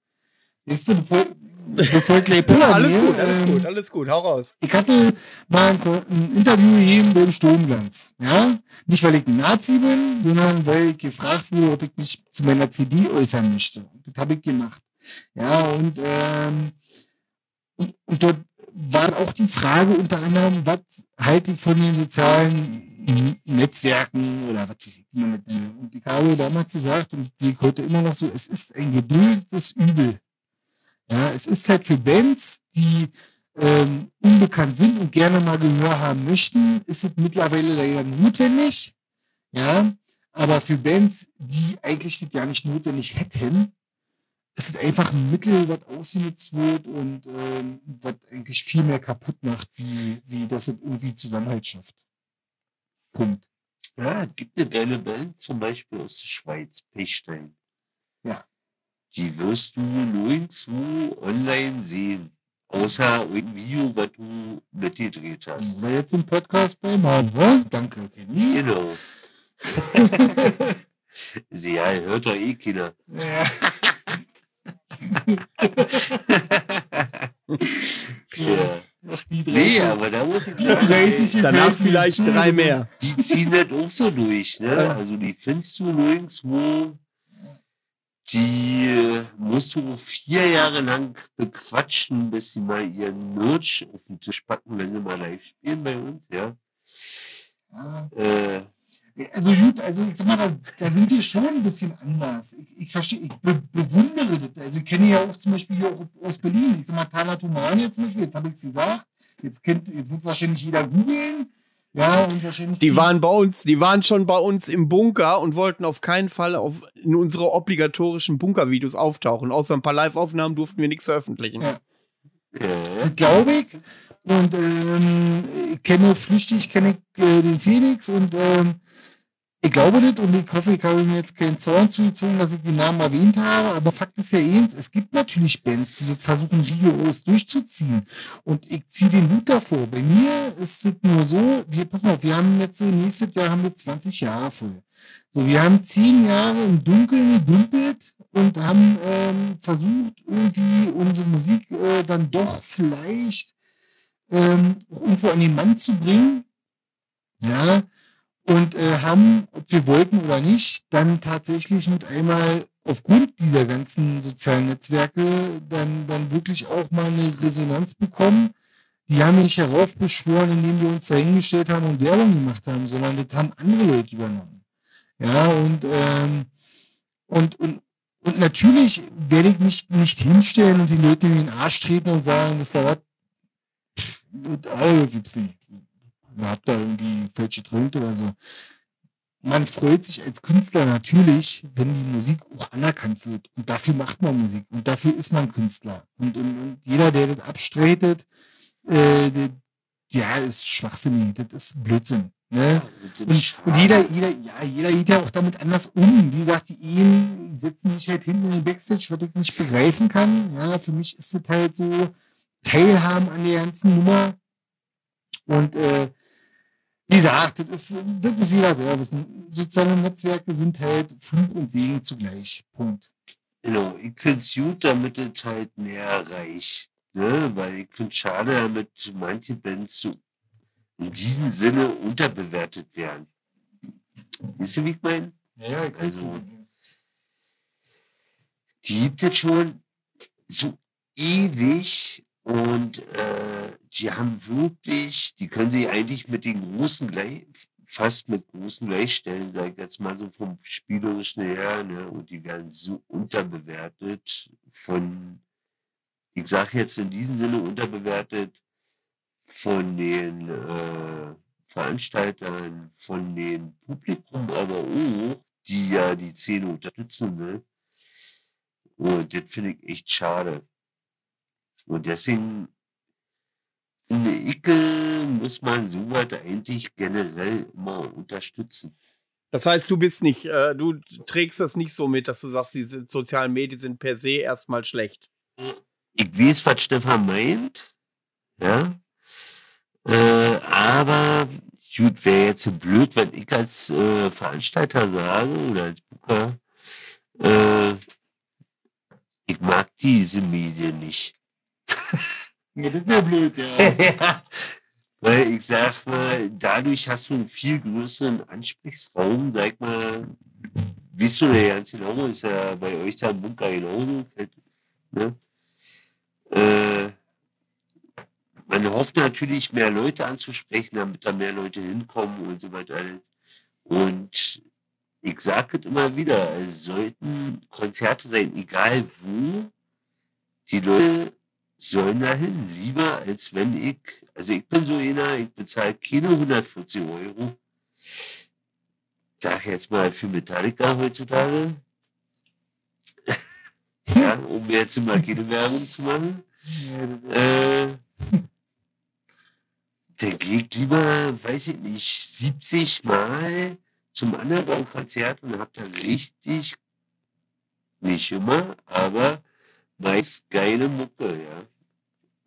Weißt du, bevor, bevor ich gleich (laughs) pullern alles gut, alles ähm, gut, alles gut, hau raus. ich hatte mal ein, ein Interview gegeben beim Sturmglanz. Ja? Nicht, weil ich ein Nazi bin, sondern weil ich gefragt wurde, ob ich mich zu meiner CD äußern möchte. Das habe ich gemacht. Ja, und, ähm, und, dort war auch die Frage unter anderem, was halte ich von den sozialen Netzwerken oder was weiß ich, man das nennt. Und ich habe damals gesagt und ich heute immer noch so, es ist ein geduldetes Übel. Ja, es ist halt für Bands, die ähm, unbekannt sind und gerne mal Gehör haben möchten, ist es mittlerweile leider notwendig. Ja, aber für Bands, die eigentlich das ja nicht notwendig hätten, ist es einfach ein Mittel, was ausgenutzt wird und ähm, was eigentlich viel mehr kaputt macht, wie, wie das irgendwie Zusammenhalt schafft. Punkt. Ja, es gibt eine geile Band, zum Beispiel aus der Schweiz, Pechstein. Ja. Die wirst du nirgendwo online sehen. Außer ein Video, was du mitgedreht hast. Oder jetzt im Podcast bei Marvel. Danke, Kenny. Genau. (laughs) (laughs) Sie ja, hört doch eh keiner. Ja. Ja. Ach, die drei. Nee, aber da muss ich Die sagen, 30 ey, Danach vielleicht drei mehr. die ziehen das auch so durch. Ne? Also die findest du nirgendwo. Die äh, musst du vier Jahre lang bequatschen, bis sie mal ihren Merch auf den Tisch packen, wenn sie mal live spielen bei uns. Ja. Ja. Äh, Also gut, also sag mal, da, da sind wir schon ein bisschen anders. Ich, ich verstehe, ich be bewundere das. Also ich kenne ja auch zum Beispiel hier auch aus Berlin. Ich sag mal, Thalatomania zum Beispiel, jetzt habe ich es gesagt. Jetzt, kennt, jetzt wird wahrscheinlich jeder googeln. Ja, und wahrscheinlich. Die waren bei uns, die waren schon bei uns im Bunker und wollten auf keinen Fall auf, in unsere obligatorischen Bunkervideos auftauchen. Außer ein paar Live-Aufnahmen durften wir nichts veröffentlichen. Ja. ja. glaube ich. Und ähm, ich kenne flüchtig, kenne ich äh, den Felix und ähm, ich glaube das und ich hoffe, ich habe mir jetzt keinen Zorn zugezogen, dass ich den Namen erwähnt habe, aber Fakt ist ja eins, es gibt natürlich Bands, die versuchen rigoros durchzuziehen und ich ziehe den Hut davor. Bei mir ist es nur so, wir, pass mal auf, wir haben jetzt nächstes Jahr haben wir 20 Jahre voll. So, wir haben zehn Jahre im Dunkeln gedümpelt und haben ähm, versucht, irgendwie unsere Musik äh, dann doch vielleicht ähm, irgendwo an den Mann zu bringen. Ja, und äh, haben, ob wir wollten oder nicht, dann tatsächlich mit einmal aufgrund dieser ganzen sozialen Netzwerke dann, dann wirklich auch mal eine Resonanz bekommen. Die haben wir nicht heraufbeschworen, indem wir uns da hingestellt haben und Werbung gemacht haben, sondern das haben andere Leute übernommen. Ja, und, ähm, und, und, und natürlich werde ich mich nicht hinstellen und den Leuten in den Arsch treten und sagen, dass da was, pff, oh, gibt's nicht. Habt da irgendwie falsch gedrückt oder so. Man freut sich als Künstler natürlich, wenn die Musik auch anerkannt wird. Und dafür macht man Musik. Und dafür ist man Künstler. Und, und, und jeder, der das abstreitet, äh, der, ja, ist schwachsinnig. Das ist Blödsinn. Ne? Und, und jeder, jeder, ja, jeder geht ja auch damit anders um. Wie gesagt, die Ehen setzen sich halt hinten in den Backstage, was ich nicht begreifen kann. Ja, für mich ist das halt so Teilhaben an der ganzen Nummer. Und äh, wie gesagt, das, ist, das muss jeder selber wissen. Soziale Netzwerke sind halt Fluch und Segen zugleich. Punkt. Genau, ich finde es gut, damit es halt mehr erreicht. Ne? Weil ich finde es schade, damit manche Bands so in diesem Sinne unterbewertet werden. Wisst ihr, wie ich meine? Ja, ich Also-. Die gibt es schon so ewig und äh, die haben wirklich, die können sich eigentlich mit den großen gleich, fast mit großen gleichstellen, sag ich jetzt mal so vom spielerischen her, ne? Und die werden so unterbewertet von, ich sage jetzt in diesem Sinne unterbewertet von den äh, Veranstaltern, von den Publikum, aber auch, die ja die Szene unterstützen, ne? Und das finde ich echt schade. Und deswegen in der Ecke muss man sowas eigentlich generell immer unterstützen. Das heißt, du bist nicht, äh, du trägst das nicht so mit, dass du sagst, diese sozialen Medien sind per se erstmal schlecht. Ich weiß, was Stefan meint. Ja. Äh, aber gut, wäre jetzt blöd, wenn ich als äh, Veranstalter sage oder als Booker, äh, ich mag diese Medien nicht. (laughs) Das wäre blöd, ja. (laughs) Weil ich sag mal, dadurch hast du einen viel größeren Ansprechraum, sag mal, wisst du ja ganz genau, ist ja bei euch da im Bunker genauso. Ne? Äh, man hofft natürlich, mehr Leute anzusprechen, damit da mehr Leute hinkommen und so weiter. Und ich sage es immer wieder, es sollten Konzerte sein, egal wo, die Leute sollen dahin, lieber als wenn ich, also ich bin so einer, ich bezahle keine 140 Euro. Sag jetzt mal für Metallica heutzutage. (laughs) ja, um jetzt mal keine Werbung zu machen. Äh, dann gehe ich lieber, weiß ich nicht, 70 Mal zum Underground-Konzert und hab da richtig, nicht immer, aber meist geile Mucke, ja.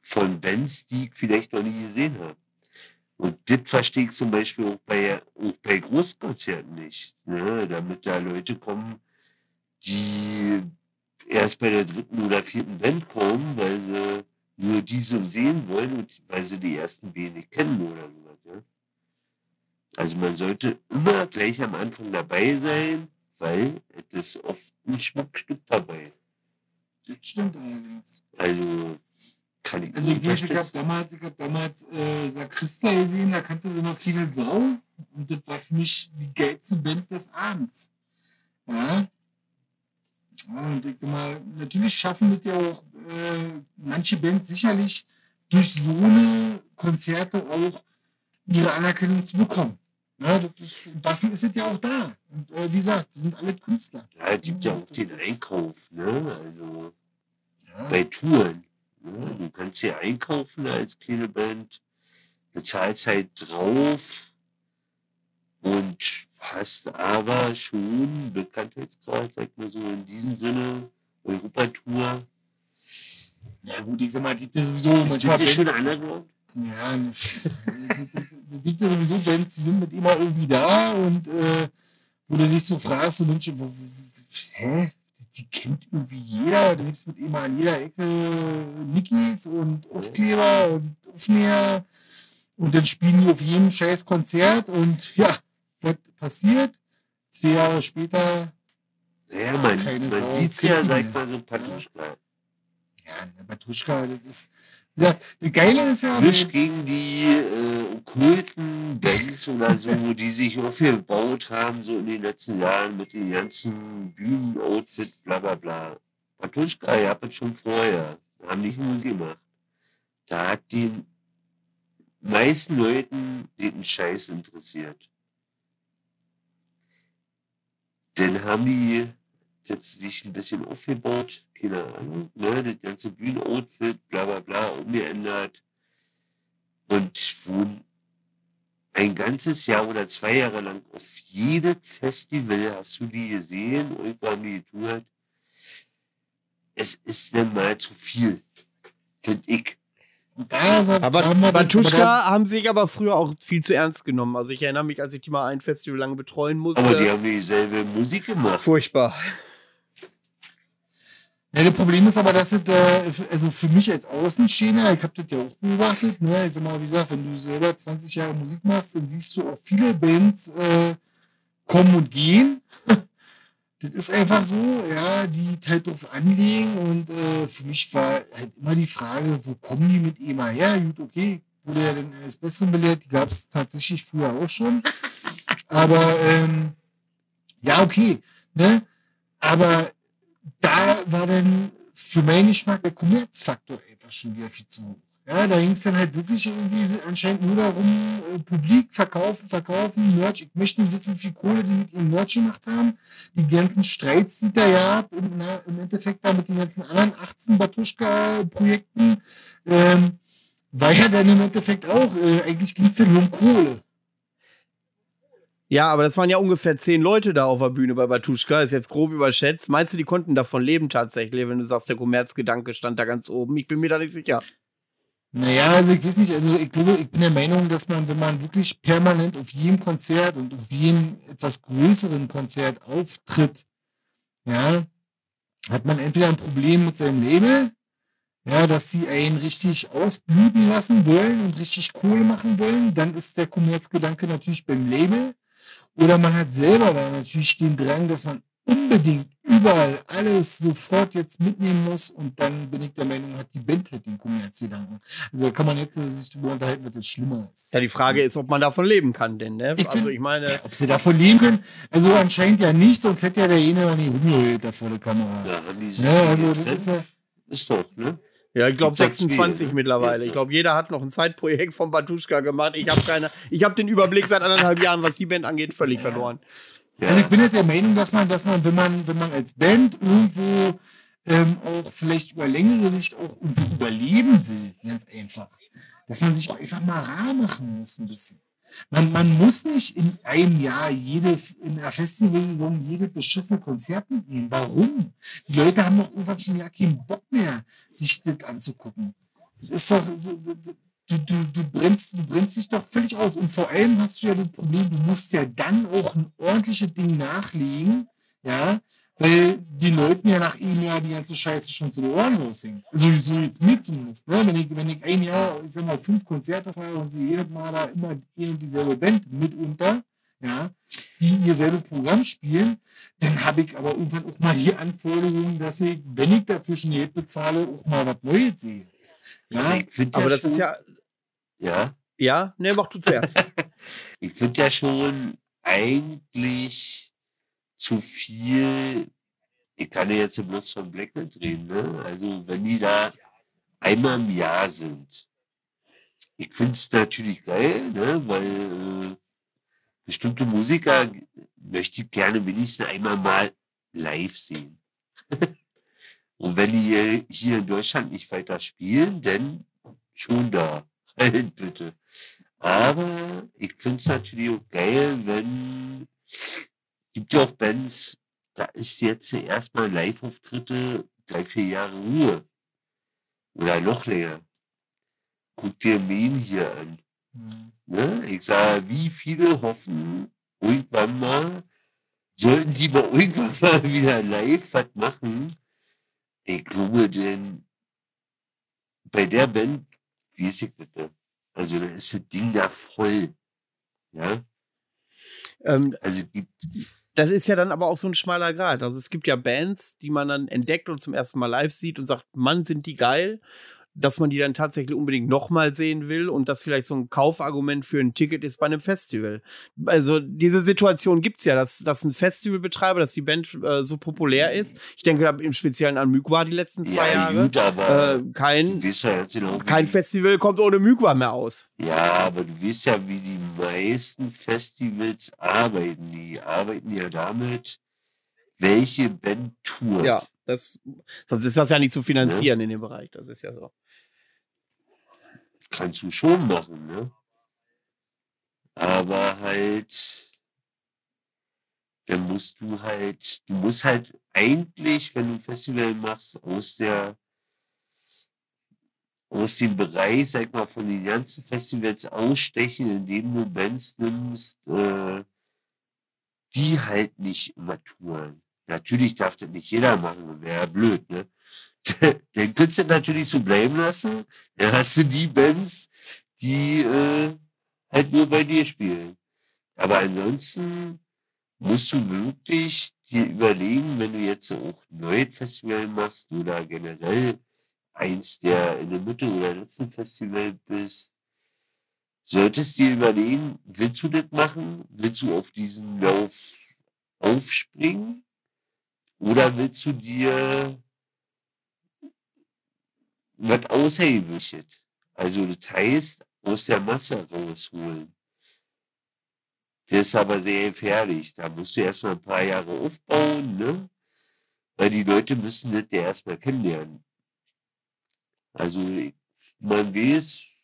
Von Bands, die ich vielleicht noch nie gesehen habe. Und das verstehe ich zum Beispiel auch bei, auch bei Großkonzerten nicht. Ne? Damit da Leute kommen, die erst bei der dritten oder vierten Band kommen, weil sie nur diese sehen wollen und weil sie die ersten wenig kennen oder so. Ja? Also man sollte immer gleich am Anfang dabei sein, weil es ist oft ein Schmuckstück dabei. Das stimmt allerdings. Also kann ich Also weiß, ich habe damals, ich hab damals äh, Sakrista gesehen, da kannte sie noch keine Sau. Und das war für mich die geilste Band des Abends. Ja. ja und ich sag mal, natürlich schaffen das ja auch äh, manche Bands sicherlich durch so eine Konzerte auch ihre Anerkennung zu bekommen. Ja, das ist, und dafür ist es ja auch da. Und äh, wie gesagt, wir sind alle Künstler. Ja, es gibt ja auch den Einkauf, ne? Also Ja. bei Touren. Ne? Du kannst hier einkaufen als kleine Band, bezahlst halt drauf und hast aber schon Bekanntheitsgrad, sag mal so in diesem Sinne, Europatour. ja gut, ich sag mal, die gibt ja sowieso Ist manchmal Bands- schon Underground? Ja, ne, (laughs) gibt ja sowieso Bands, die sind mit immer irgendwie da und äh, wo du dich so fragst, so Mensch, wo, wo, hä? Die kennt irgendwie jeder, da gibt es mit immer an jeder Ecke Nikis und Aufkleber und Aufnäher und dann spielen die auf jedem scheiß Konzert und ja, was passiert? Zwei Jahre später, Ja, man, Keine man sieht ja, sag mal, so Patuschka. ja, Batuschka, das ist, gesagt, das Geile ist ja, Frisch gegen die äh, okkulten Bands oder so, die sich aufgebaut haben, so in den letzten Jahren mit den ganzen Bühnenoutfit, bla bla bla. Patuschka, ihr habt es schon vorher, haben nicht nur gemacht. Da hat den meisten Leuten den Scheiß interessiert. Dann haben die jetzt sich ein bisschen aufgebaut, keine Ahnung, ne, das ganze Bühnenoutfit, bla bla bla, umgeändert. Und wurden ein ganzes Jahr oder zwei Jahre lang auf jedem Festival hast du die gesehen, irgendwo haben die getourt. Es ist dann mal zu viel, finde ich. da er- Aber haben Batuschka haben sich aber früher auch viel zu ernst genommen. Also ich erinnere mich, als ich die mal ein Festival lange betreuen musste. Aber die haben dieselbe Musik gemacht. Furchtbar. Ja, das Problem ist aber, dass es, äh, also für mich als Außenstehender, ich habe das ja auch beobachtet, ne, ich sag mal, wie gesagt, wenn du selber 20 Jahre Musik machst, dann siehst du auch viele Bands äh, kommen und gehen. (laughs) das ist einfach so, ja, die halt drauf anlegen und äh, für mich war halt immer die Frage, wo kommen die mit EMA her? Gut, okay, wurde ja dann eines Besseren belehrt, die gab es tatsächlich früher auch schon. (laughs) Aber ähm, ja, okay, ne? Aber da war dann für meinen Geschmack der Kommerzfaktor einfach schon wieder viel zu hoch. Ja, da ging es dann halt wirklich irgendwie anscheinend nur darum, äh, Publik verkaufen, verkaufen, Merch. Ich möchte nicht wissen, wie viel Kohle die mit ihrem Merch gemacht haben. Die ganzen Streits, die da gab, im, na, im Endeffekt da mit den ganzen anderen 18 Batuschka-Projekten. Ähm, war ja dann im Endeffekt auch, äh, eigentlich ging es ja nur um Kohle. Ja, aber das waren ja ungefähr zehn Leute da auf der Bühne bei Batuschka, ist jetzt grob überschätzt. Meinst du, die konnten davon leben tatsächlich, wenn du sagst, der Kommerzgedanke stand da ganz oben? Ich bin mir da nicht sicher. Naja, also ich weiß nicht, also ich glaube, ich bin der Meinung, dass man, wenn man wirklich permanent auf jedem Konzert und auf jedem etwas größeren Konzert auftritt, ja, hat man entweder ein Problem mit seinem Label, ja, dass sie einen richtig ausbluten lassen wollen und richtig Kohle machen wollen, dann ist der Kommerzgedanke natürlich beim Label. Oder man hat selber da natürlich den Drang, dass man unbedingt überall alles sofort jetzt mitnehmen muss und dann bin ich der Meinung, hat die Band halt den Kommerzgedanken. Also kann man jetzt sich darüber unterhalten, was das schlimmer ist. Ja, die Frage ist, ob man davon leben kann, denn, ne? Ich also find- ich meine, Ob sie davon leben können? Also anscheinend ja nicht, sonst hätte ja derjenige noch nie rumgeheult da vor der Kamera. Ja, haben die sich Ja, also das ist ja, ist doch, ne? Ja, ich glaube Gibt's ja 26 viele, mittlerweile. Ich glaube, jeder hat noch ein Zeitprojekt von Batuschka gemacht. Ich habe keine, ich habe den Überblick seit anderthalb Jahren, was die Band angeht, völlig verloren. Ja. Also ich bin halt der Meinung, dass man, dass man, wenn man, wenn man als Band irgendwo ähm, auch vielleicht über längere Sicht auch irgendwo überleben will, ganz einfach, dass man sich auch einfach mal rar machen muss ein bisschen. Man, man muss nicht in einem Jahr jede, in der Festivalsaison jede beschissene Konzert mitnehmen. Warum? Die Leute haben doch irgendwann schon ja keinen Bock mehr, sich das anzugucken. Das ist doch, du, du, du, brennst, du brennst dich doch völlig aus. Und vor allem hast du ja das Problem, du musst ja dann auch ein ordentliches Ding nachlegen, ja, weil die Leuten ja nach einem Jahr die ganze Scheiße schon zu den Ohren raushängt. Also so jetzt mir zumindest. Ne? Wenn, ich, wenn ich ein Jahr, ich sag mal, fünf Konzerte fahre und sehe jedes Mal da immer und dieselbe Band mitunter, ja, die ihr selbe Programm spielen, dann habe ich aber irgendwann auch mal die Anforderungen, dass ich, wenn ich dafür schon Geld bezahle, auch mal was Neues sehe. Ja, ich Aber ja das schon, ist ja, Ja, ja, ne, mach du zuerst. (laughs) ich finde ja schon eigentlich zu viel. Ich kann ja jetzt bloß von Blacknet reden, ne? Also, wenn die da einmal im Jahr sind. Ich finde es natürlich geil, ne? Weil äh, bestimmte Musiker möchte ich gerne wenigstens einmal mal live sehen. (laughs) Und wenn die hier- in Deutschland nicht weiter spielen, dann schon da. (laughs) Bitte. Aber ich finde es natürlich auch geil, wenn gibt ja auch Bands, da ist jetzt erstmal Live-Auftritte drei, vier Jahre Ruhe. Oder noch länger. Guck dir Main hier an. Ne? Ich sage, wie viele hoffen, irgendwann mal, sollten die mal irgendwann (laughs) mal wieder live was machen? Ich glaube, denn bei der Band, wie ist ich bitte? Also da ist das Ding da voll. Ja, ähm, also gibt, das ist ja dann aber auch so ein schmaler Grad. Also es gibt ja Bands, die man dann entdeckt und zum ersten Mal live sieht und sagt, Mann, sind die geil, dass man die dann tatsächlich unbedingt nochmal sehen will und das vielleicht so ein Kaufargument für ein Ticket ist bei einem Festival. Also diese Situation gibt's ja, dass, dass ein Festivalbetreiber, dass die Band äh, so populär ist. Ich denke da im Speziellen an Mykwa die letzten zwei ja, Jahre. gut, aber Äh, kein, ja kein Festival kommt ohne Mykwa mehr aus. Ja, aber du weißt ja, wie die meisten Festivals arbeiten. Die arbeiten ja damit, welche Band tourt. Ja, das, sonst ist das ja nicht zu finanzieren in dem Bereich. Das ist ja so. Kannst du schon machen, ne? Aber halt, dann musst du halt, du musst halt eigentlich, wenn du ein Festival machst, aus der aus dem Bereich, sag mal, von den ganzen Festivals ausstechen, indem du Bands nimmst, äh, die halt nicht immer touren. Natürlich darf das nicht jeder machen, wäre ja blöd, ne? (laughs) Den könntest du natürlich so bleiben lassen. Dann hast du die Bands, die äh, halt nur bei dir spielen. Aber ansonsten musst du wirklich dir überlegen, wenn du jetzt auch ein neues Festival machst oder generell eins der in der Mitte oder letzten Festival bist, solltest dir überlegen, willst du das machen? Willst du auf diesen Lauf aufspringen? Oder willst du dir was außergewöhnliches? Also das heißt, aus der Masse rausholen. Das ist aber sehr gefährlich. Da musst du erstmal ein paar Jahre aufbauen, ne? Weil die Leute müssen das ja erstmal kennenlernen. Also man weiß,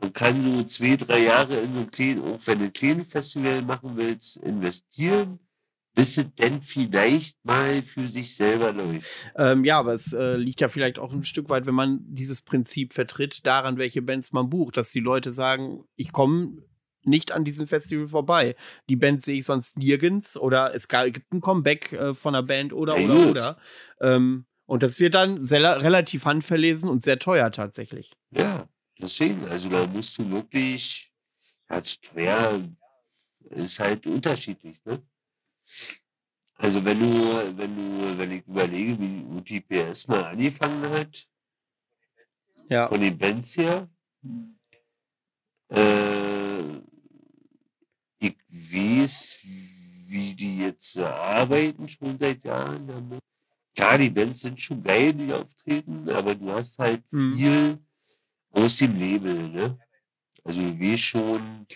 Man kann so zwei, drei Jahre in so ein kleines, auch wenn du ein kleines Festival machen willst, investieren, bis es denn vielleicht mal für sich selber läuft. Ähm, ja, aber es äh, liegt ja vielleicht auch ein Stück weit, wenn man dieses Prinzip vertritt, daran, welche Bands man bucht, dass die Leute sagen, ich komme nicht an diesem Festival vorbei. Die Band sehe ich sonst nirgends oder es gibt ein Comeback äh, von einer Band oder Ja, oder gut. oder. Ähm, und das wird dann sehr, relativ handverlesen und sehr teuer tatsächlich. Ja, deswegen, also da musst du wirklich, ja, teuer ist halt unterschiedlich, ne? Also wenn du, wenn du, wenn ich überlege, wie UTPS mal angefangen hat, Ja. von den Bands her, äh, ich weiß, wie die jetzt arbeiten, schon seit Jahren. damit. Klar, die Bands sind schon geil, die auftreten, aber du hast halt Mhm. viel aus dem Label, ne? Also weißt schon,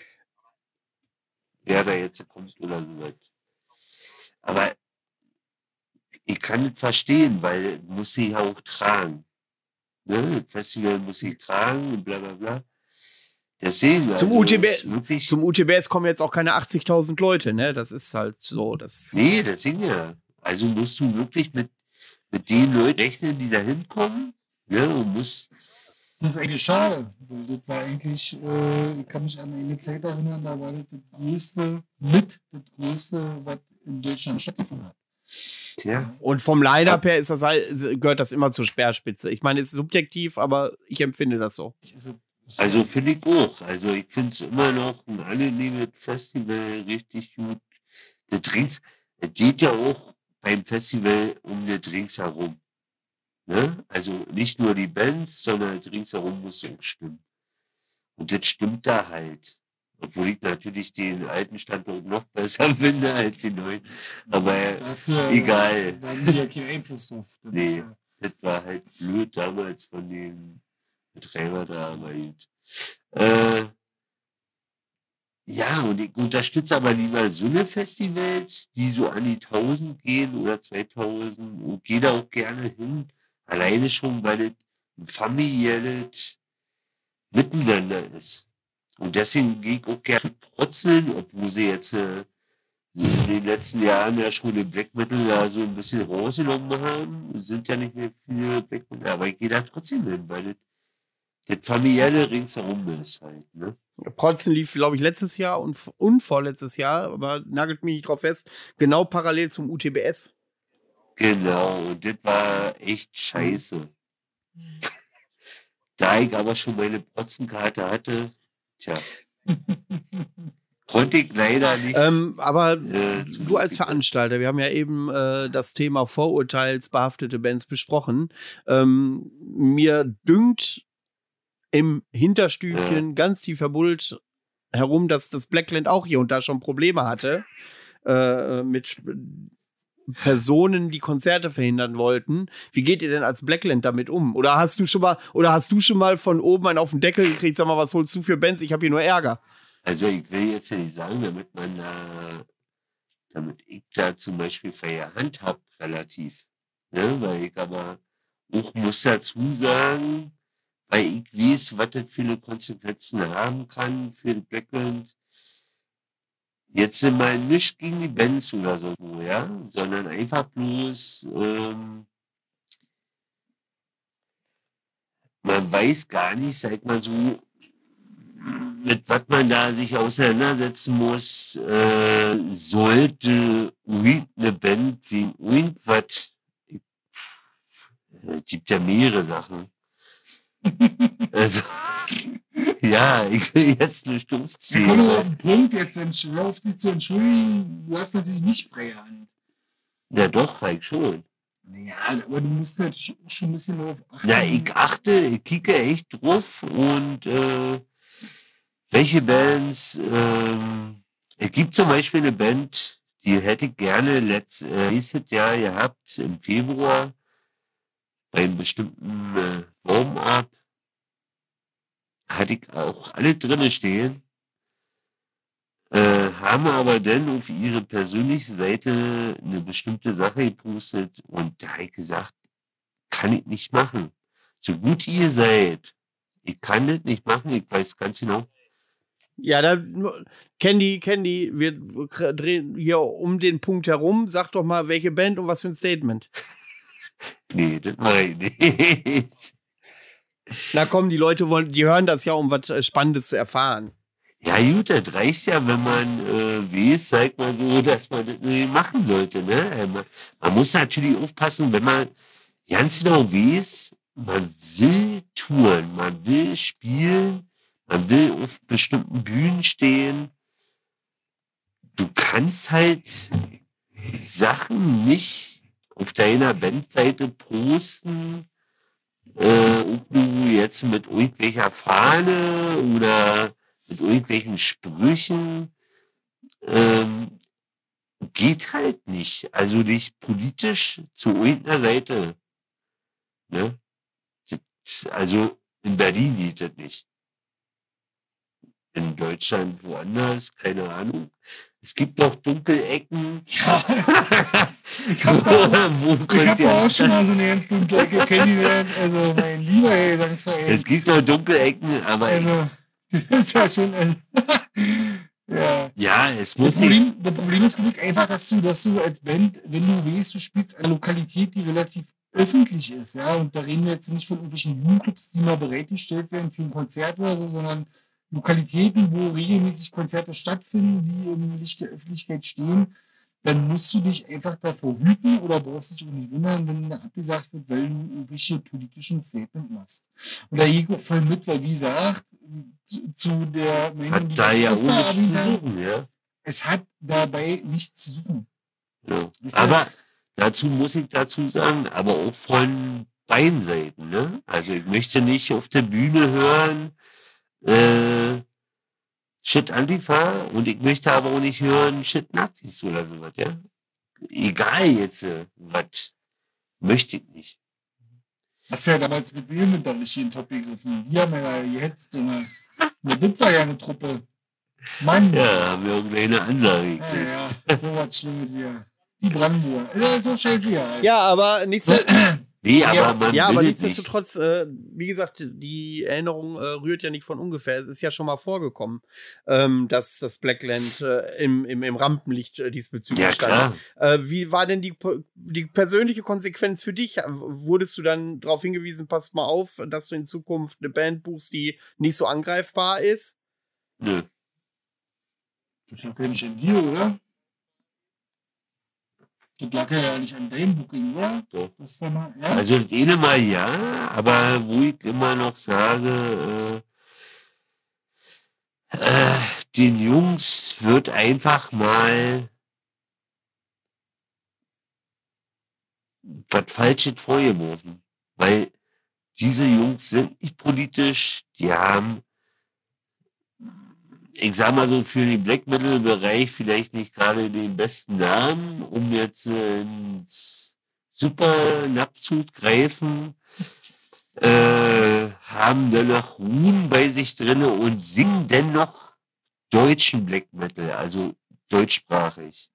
wer da jetzt kommt oder so was. Aber ich kann es verstehen, weil muss sie ja auch tragen. Ne? Das Festival muss sie tragen und bla bla bla. Deswegen, Zum also, UTB Zum UTBS kommen jetzt auch keine 80.000 Leute, ne? Das ist halt so. Das Nee, deswegen ja. Also musst du wirklich mit, mit den Leuten rechnen, die da hinkommen. Ne? Und musst, Das ist eigentlich schade, weil das war eigentlich, äh, ich kann mich an eine Zeit erinnern, da war das das größte, mit das größte, was in Deutschland stattgefunden hat. tja, Und vom Line-Up her ist das halt, gehört das immer zur Speerspitze. Ich meine, es ist subjektiv, aber ich empfinde das so. Also, also finde ich auch. Also ich finde es immer noch ein angenehmes Festival, richtig gut. Der Drinks, es geht ja auch beim Festival um die Drinks herum. Ne? Also nicht nur die Bands, sondern Drinks herum muss auch stimmen. Und das stimmt da halt. Obwohl ich natürlich den alten Standort noch besser (laughs) finde als den neuen. Aber da hast du ja, egal. Da haben die ja keinen Einfluss drauf. Das Nee. ja- das war halt blöd damals von dem Betreiber da, aber gut. Äh, ja, und ich unterstütze aber lieber so eine Festivals, die so an die 1000 gehen oder 2000 und gehe da auch gerne hin. Alleine schon, weil es ein familielles Miteinander ist. Und deswegen gehe ich auch gerne trotzeln, obwohl sie jetzt äh, in den letzten Jahren ja schon den Black Metal da so ein bisschen rausgenommen haben. Es sind ja nicht mehr viele Black Metal, aber ich gehe da trotzdem hin, weil das, das familiäre ringsherum ist halt. Ne? Protzen lief, glaube ich, letztes Jahr und, und vorletztes Jahr, aber nagelt mich nicht drauf fest, genau parallel zum UTBS. Genau, und das war echt scheiße. (laughs) da ich aber schon meine Protzenkarte hatte, tja, konnte ich leider nicht. Ähm, aber äh, du als Veranstalter, wir haben ja eben äh, das Thema vorurteilsbehaftete Bands besprochen. Ähm, mir dünkt im Hinterstübchen ganz tief verbuddelt herum, dass das Blackland auch hier und da schon Probleme hatte äh, mit Personen, die Konzerte verhindern wollten. Wie geht ihr denn als Blackland damit um? Oder hast du schon mal, oder hast du schon mal von oben einen auf den Deckel gekriegt? Sag mal, was holst du für Bands? Ich habe hier nur Ärger. Also ich will jetzt ja nicht sagen, damit man da, damit ich da zum Beispiel freie Hand habe, relativ. Ne? Weil ich aber auch muss dazu sagen, weil ich weiß, was das eine Konsequenzen haben kann für den Blackland. Jetzt sind mal nicht gegen die Bands oder so, ja, sondern einfach bloß, ähm, man weiß gar nicht, seit man so mit was man da sich auseinandersetzen muss, äh, sollte eine Band wegen irgendwas, es gibt ja mehrere Sachen. Also, (laughs) ja, ich will jetzt nicht Wir kommen aufzählen. auf den Punkt, jetzt auf dich zu entschuldigen, du hast natürlich nicht freie Hand. Ja, doch, halt schon. Ja, aber du musst halt sch- schon ein bisschen darauf achten. Ja, ich achte, ich kicke echt drauf und äh, welche Bands, ähm, es gibt zum Beispiel eine Band, die hätte ich gerne letzt, äh, Jahr gehabt, im Februar, bei einem bestimmten äh, Warm-up, hatte ich auch alle drinne stehen, äh, haben aber dann auf ihre persönliche Seite eine bestimmte Sache gepostet und da habe ich gesagt, kann ich nicht machen. So gut ihr seid, Ich kann das nicht machen, ich weiß ganz genau. Ja, da, Candy, Candy, wir drehen hier um den Punkt herum. Sag doch mal, welche Band und was für ein Statement. (laughs) Nee, das mache ich nicht. (laughs) Na komm, die Leute wollen, die hören das ja, um was äh, Spannendes zu erfahren. Ja, gut, das reicht ja, wenn man äh, weiß, sagt man so, dass man das nicht machen sollte. Ne? Äh, man, man muss natürlich aufpassen, wenn man ganz genau weiß, man will touren, man will spielen, man will auf bestimmten Bühnen stehen. Du kannst halt Sachen nicht auf deiner Bandseite posten, äh, ob du jetzt mit irgendwelcher Fahne oder mit irgendwelchen Sprüchen ähm, geht halt nicht. Also dich politisch zu irgendeiner Seite. Ne? Also in Berlin geht das nicht. In Deutschland woanders, keine Ahnung. Es gibt noch Dunkelecken. Ja. ich habe hab (laughs) auch schon mal so eine ganz dunkle Ecke kennengelernt. Also mein lieber, war ey. Es gibt noch Dunkelecken, aber... Also, (laughs) das ist ja schon... Äh, (laughs) ja. ja, es muss das Problem, das Problem ist einfach, dass du, dass du als Band, wenn du weißt, du spielst eine Lokalität, die relativ öffentlich ist, ja, und da reden wir jetzt nicht von irgendwelchen Jugendclubs, die mal bereitgestellt werden für ein Konzert oder so, sondern Lokalitäten, wo regelmäßig Konzerte stattfinden, die im Licht der Öffentlichkeit stehen, dann musst du dich einfach davor hüten oder brauchst dich auch nicht wundern, wenn abgesagt wird, weil du irgendwelche politischen Statement machst. Und da gehe ich auch voll mit, weil wie gesagt, zu, zu der Meinung, die da ja suchen, ja. es hat dabei nichts zu suchen. Ja. Aber dazu muss ich dazu sagen, aber auch von beiden Seiten. Ne? Also ich möchte nicht auf der Bühne hören, äh, Shit Antifa und ich möchte aber auch nicht hören Shit Nazis oder sowas, ja. Egal jetzt, äh, was möchte ich nicht. Hast ja damals mit Seelenmütter nicht in den Top gegriffen. Die haben ja jetzt so eine, eine das war ja eine Truppe. Mann. Ja, haben wir gleich eine Ansage gekriegt. Ja, ja, so was Schlimmes hier. Die Brandenburger. Ja, so scheiße ja. Ja, aber nichts. (clears throat) Nee, aber ja, man ja, aber nichtsdestotrotz, äh, wie gesagt, die Erinnerung äh, rührt ja nicht von ungefähr. Es ist ja schon mal vorgekommen, ähm, dass das Blackland äh, im, im, im Rampenlicht äh, diesbezüglich ja, stand. Äh, wie war denn die, die persönliche Konsequenz für dich? Wurdest du dann darauf hingewiesen, pass mal auf, dass du in Zukunft eine Band buchst, die nicht so angreifbar ist? Nö. Das ist ja nicht in dir, oder? Das lag ja nicht an deinem Booking, oder? Doch. Das mal, ja? Also das eine Mal ja, aber wo ich immer noch sage, äh, äh, den Jungs wird einfach mal was Falsches vorgeworfen. Weil diese Jungs sind nicht politisch, die haben ich sag mal so, für den Black Metal-Bereich vielleicht nicht gerade den besten Namen, um jetzt äh, ins Super Napzut greifen, äh, haben dennoch Ruhen bei sich drinne und singen dennoch deutschen Black Metal, also deutschsprachig.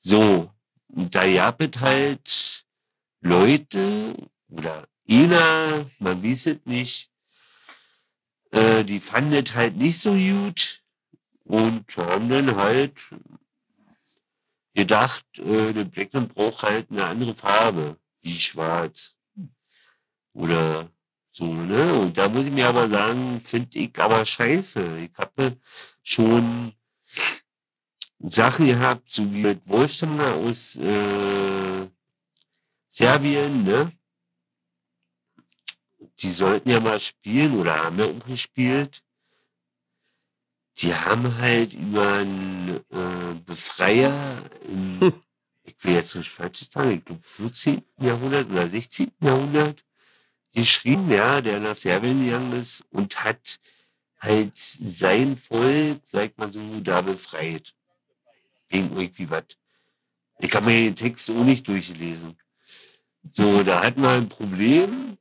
So, und da gab es halt Leute oder einer, man weiß es nicht, äh, die fanden es halt nicht so gut und haben dann halt gedacht, äh, der Blackman braucht halt eine andere Farbe, wie schwarz. Oder so, ne? Und da muss ich mir aber sagen, finde ich aber scheiße. Ich habe schon Sachen gehabt, so wie mit Wolfsanger aus äh, Serbien, ne? Die sollten ja mal spielen oder haben ja auch gespielt. Die haben halt über einen äh, Befreier im, hm. ich will jetzt nicht falsch sagen, ich glaube 14. Jahrhundert oder 16. Jahrhundert geschrieben, ja, der nach Serbien gegangen ist und hat halt sein Volk, sagt man so, da befreit. Wegen irgendwie was. Ich habe mir den Text auch nicht durchgelesen. So, da hat man ein Problem,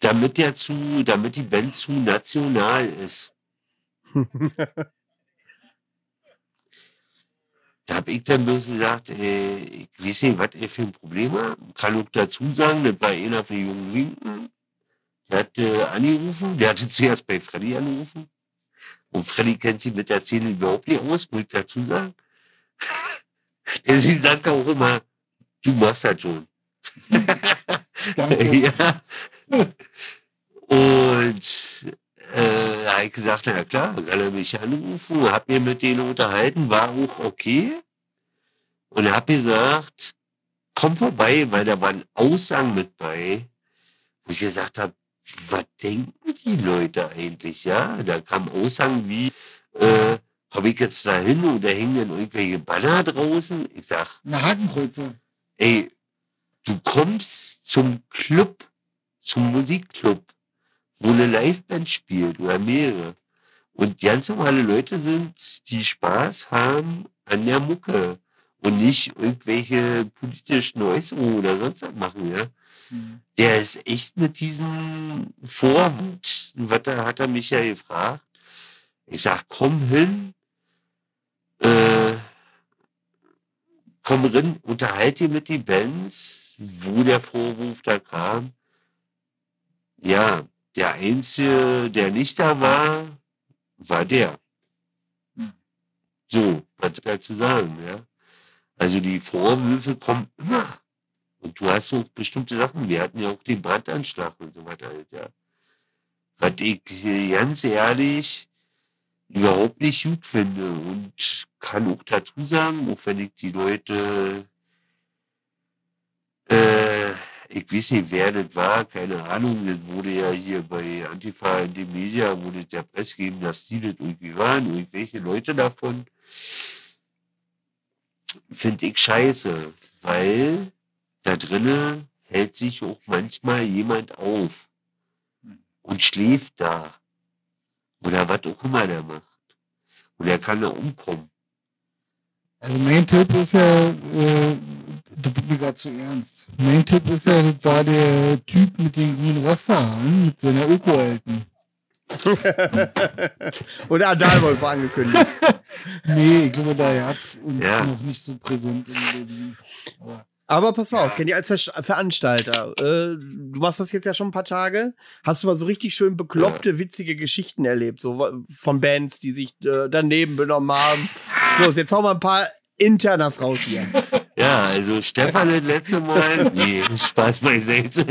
damit der zu, damit die Band zu national ist. (laughs) da habe ich dann bloß gesagt, äh, ich weiß nicht, was er für ein Problem hat. Kann auch dazu sagen, das war einer für Jungen Linken. Der hatte angerufen, der hatte zuerst bei Freddy angerufen. Und Freddy kennt sich mit der Szene überhaupt nicht aus, muss ich dazu sagen. (laughs) Der sie sagt auch immer, du machst das schon. (laughs) Danke. (laughs) ja. Und äh, habe ich gesagt, na klar, kann er mich anrufen, hab mir mit denen unterhalten, war auch okay. Und hat gesagt, komm vorbei, weil da waren Aussagen mit bei, wo ich gesagt habe, was denken die Leute eigentlich, ja? Da kamen Aussagen wie, äh, komme ich jetzt da hin oder hängen denn irgendwelche Banner draußen? Ich sag, Eine Hakenkreuze. ey, du kommst zum Club, zum Musikclub, wo eine Liveband spielt oder mehrere. Und ganz normale Leute sind, die Spaß haben an der Mucke und nicht irgendwelche politischen Äußerungen oder sonst was machen, ja. Hm. Der ist echt mit diesem Vorwand, was da hat er mich ja gefragt. Ich sag, komm hin, äh, komm rein, unterhalte dich mit den Bands, wo der Vorwurf da kam. Ja, der Einzige, der nicht da war, war der. So, was dazu sagen, ja. Also die Vorwürfe kommen immer. Und du hast auch bestimmte Sachen. Wir hatten ja auch den Brandanschlag und so weiter. halt, Ja. Was ich äh, ganz ehrlich überhaupt nicht gut finde. Und kann auch dazu sagen, auch wenn ich die Leute, äh, ich weiß nicht, wer das war, keine Ahnung, das wurde ja hier bei Antifa in den Media, wurde der Presse gegeben, dass die das irgendwie waren, irgendwelche Leute davon. Finde ich scheiße, weil da drinnen hält sich auch manchmal jemand auf und schläft da. Oder was auch immer der macht. Und er kann da umkommen. Also mein Tipp ist ja, äh, das wird mir gerade zu ernst. Mein Tipp ist ja, das war der Typ mit den grünen Rasterhaaren, mit seiner Öko-Alten. (laughs) Oder Adalwolf war angekündigt. (laughs) Nee, ich glaube, da gab's uns Ja. noch nicht so präsent in Berlin. Aber Aber pass mal auf, Kenny, als Ver Veranstalter, äh, du machst das jetzt ja schon ein paar Tage. Hast du mal so richtig schön bekloppte, witzige Geschichten erlebt, so von Bands, die sich äh, daneben benommen haben? Los, jetzt hau mal ein paar Internas raus hier. (laughs) Ja, also Stefan das letzte Mal, (laughs) nee, Spaß beiseite.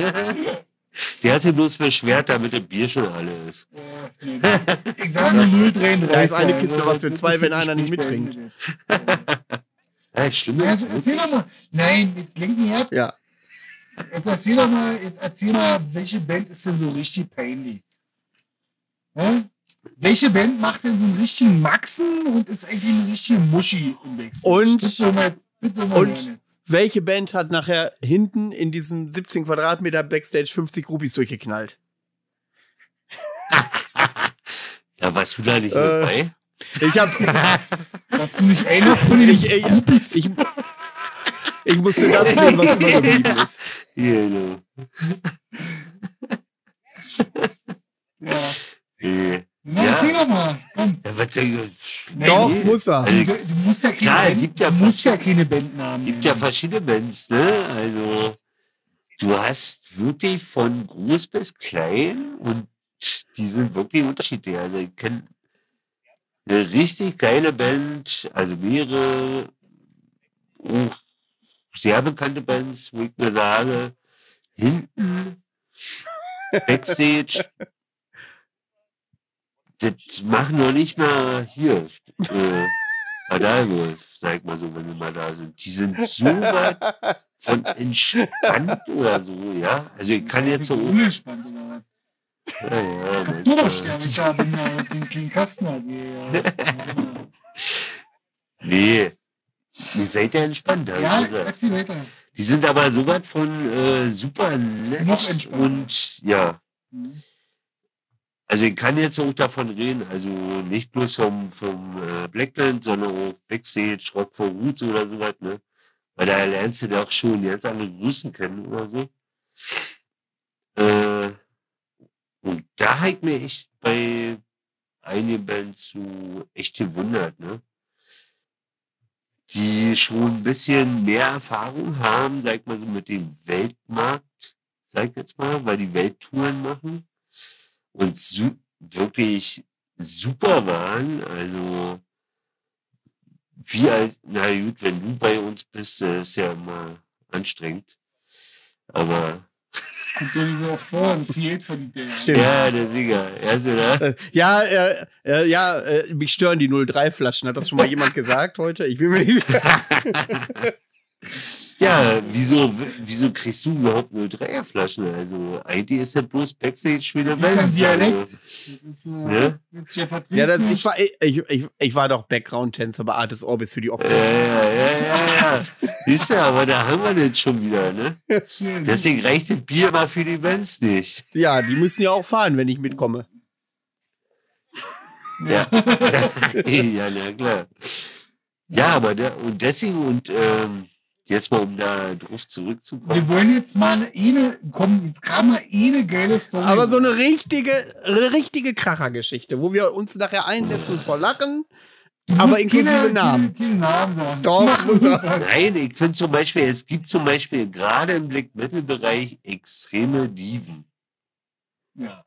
Der hat sich bloß beschwert, damit das Bier schon alle ist. nee, ich sage nur 0,33. Da ist eine Kiste also, was für zwei, wenn ein einer nicht mittrinkt. (laughs) Ja, ist, Also, erzähl doch mal. Nein, jetzt lenk mich ab. Ja. Jetzt erzähl doch mal, jetzt erzähl mal, welche Band ist denn so richtig peinlich? Hä? Welche Band macht denn so einen richtigen Maxen und ist eigentlich eine richtige Muschi im Backstage? Und- mal, und-. Welche Band hat nachher hinten in diesem 17 Quadratmeter Backstage 50 Groupies durchgeknallt? (laughs) da warst du da nicht Äh, dabei. Ich hab, (laughs) Dass du nicht einer von den ich, ich, Groupies ich, ich musste das nehmen, was (laughs) übergeblieben ist. Genau. Ja. Nee. Na, Ja. erzähl doch mal. Komm. Ja, was denn? Nee, Doch, nee. muss er. Also, Du, du musst ja keine, Klar, Band, gibt ja du musst ja keine Bandnamen gibt ja verschiedene Bands, ne? Also, du hast wirklich von groß bis klein und die sind wirklich unterschiedlich. Also, ich kenne eine richtig geile Band, also mehrere auch sehr bekannte Bands, wo ich mir sage, hinten, Backstage, das machen noch nicht mal hier, äh, Adalwolf, sag ich mal so, wenn wir mal da sind. Die sind so weit von entspannt oder so, ja. Also ich kann jetzt so, Unentspannt oder was? ja, ja, Ich manchmal- ich habe den, kleinen Kasten also hier. (laughs) nee, ihr seid ja entspannt. Ja, gesagt. erzähl weiter. Die sind aber so weit von äh, super nett und ja, Mhm. Also ich kann jetzt auch davon reden, also nicht bloß vom, vom äh, Blackband, sondern auch Backstage, Rock for Roots oder sowas, ne? Weil da lernst du auch schon ganz andere Größen kennen oder so. Äh, und da ich mir echt bei einigen Bands so echt gewundert, ne? Die schon ein bisschen mehr Erfahrung haben, sag ich mal so, mit dem Weltmarkt, sag ich jetzt mal, weil die Welttouren machen und su wirklich super waren. Also wie alt, na gut, wenn du bei uns bist, äh, ist ja immer anstrengend. Aber (laughs) Kommt dir nicht so oft vor, so viel Geld verdient der. ja. Stimmt. ja, der Digga, also da. Äh, Ja, äh, äh, ja, äh, mich stören die 03-Flaschen. Hat das schon mal jemand gesagt heute? Ich bin mir nicht sicher. (laughs) (laughs) Ja, wieso, wieso kriegst du überhaupt nur Dreierflaschen? Also eigentlich ist ja bloß Backstage wieder Bands, Dialekt. Also, Das ist, äh, Ne? ja das, ich, nicht. war, ich, ich, ich war doch Background-Tänzer bei Artis Orbis für die ja, Optik. ja, ja, ja, ja. Siehst du, aber da haben wir das schon wieder, ne? Deswegen reicht das Bier mal für die Bands nicht. Ja, die müssen ja auch fahren, wenn ich mitkomme. Ja. (laughs) ja, na klar. Ja, aber der, und deswegen, und ähm, jetzt mal, um da drauf zurückzukommen. Wir wollen jetzt mal eine, eine komm, jetzt kam mal eine geile Story. Aber so eine richtige, eine richtige Krachergeschichte, wo wir uns nachher einsetzen vor Lachen. Du aber inklusive keine- Namen. Keine, keine Namen sagen. Doch, muss. Nein, ich finde zum Beispiel, es gibt zum Beispiel gerade im Black Metal Bereich extreme Diven. Ja.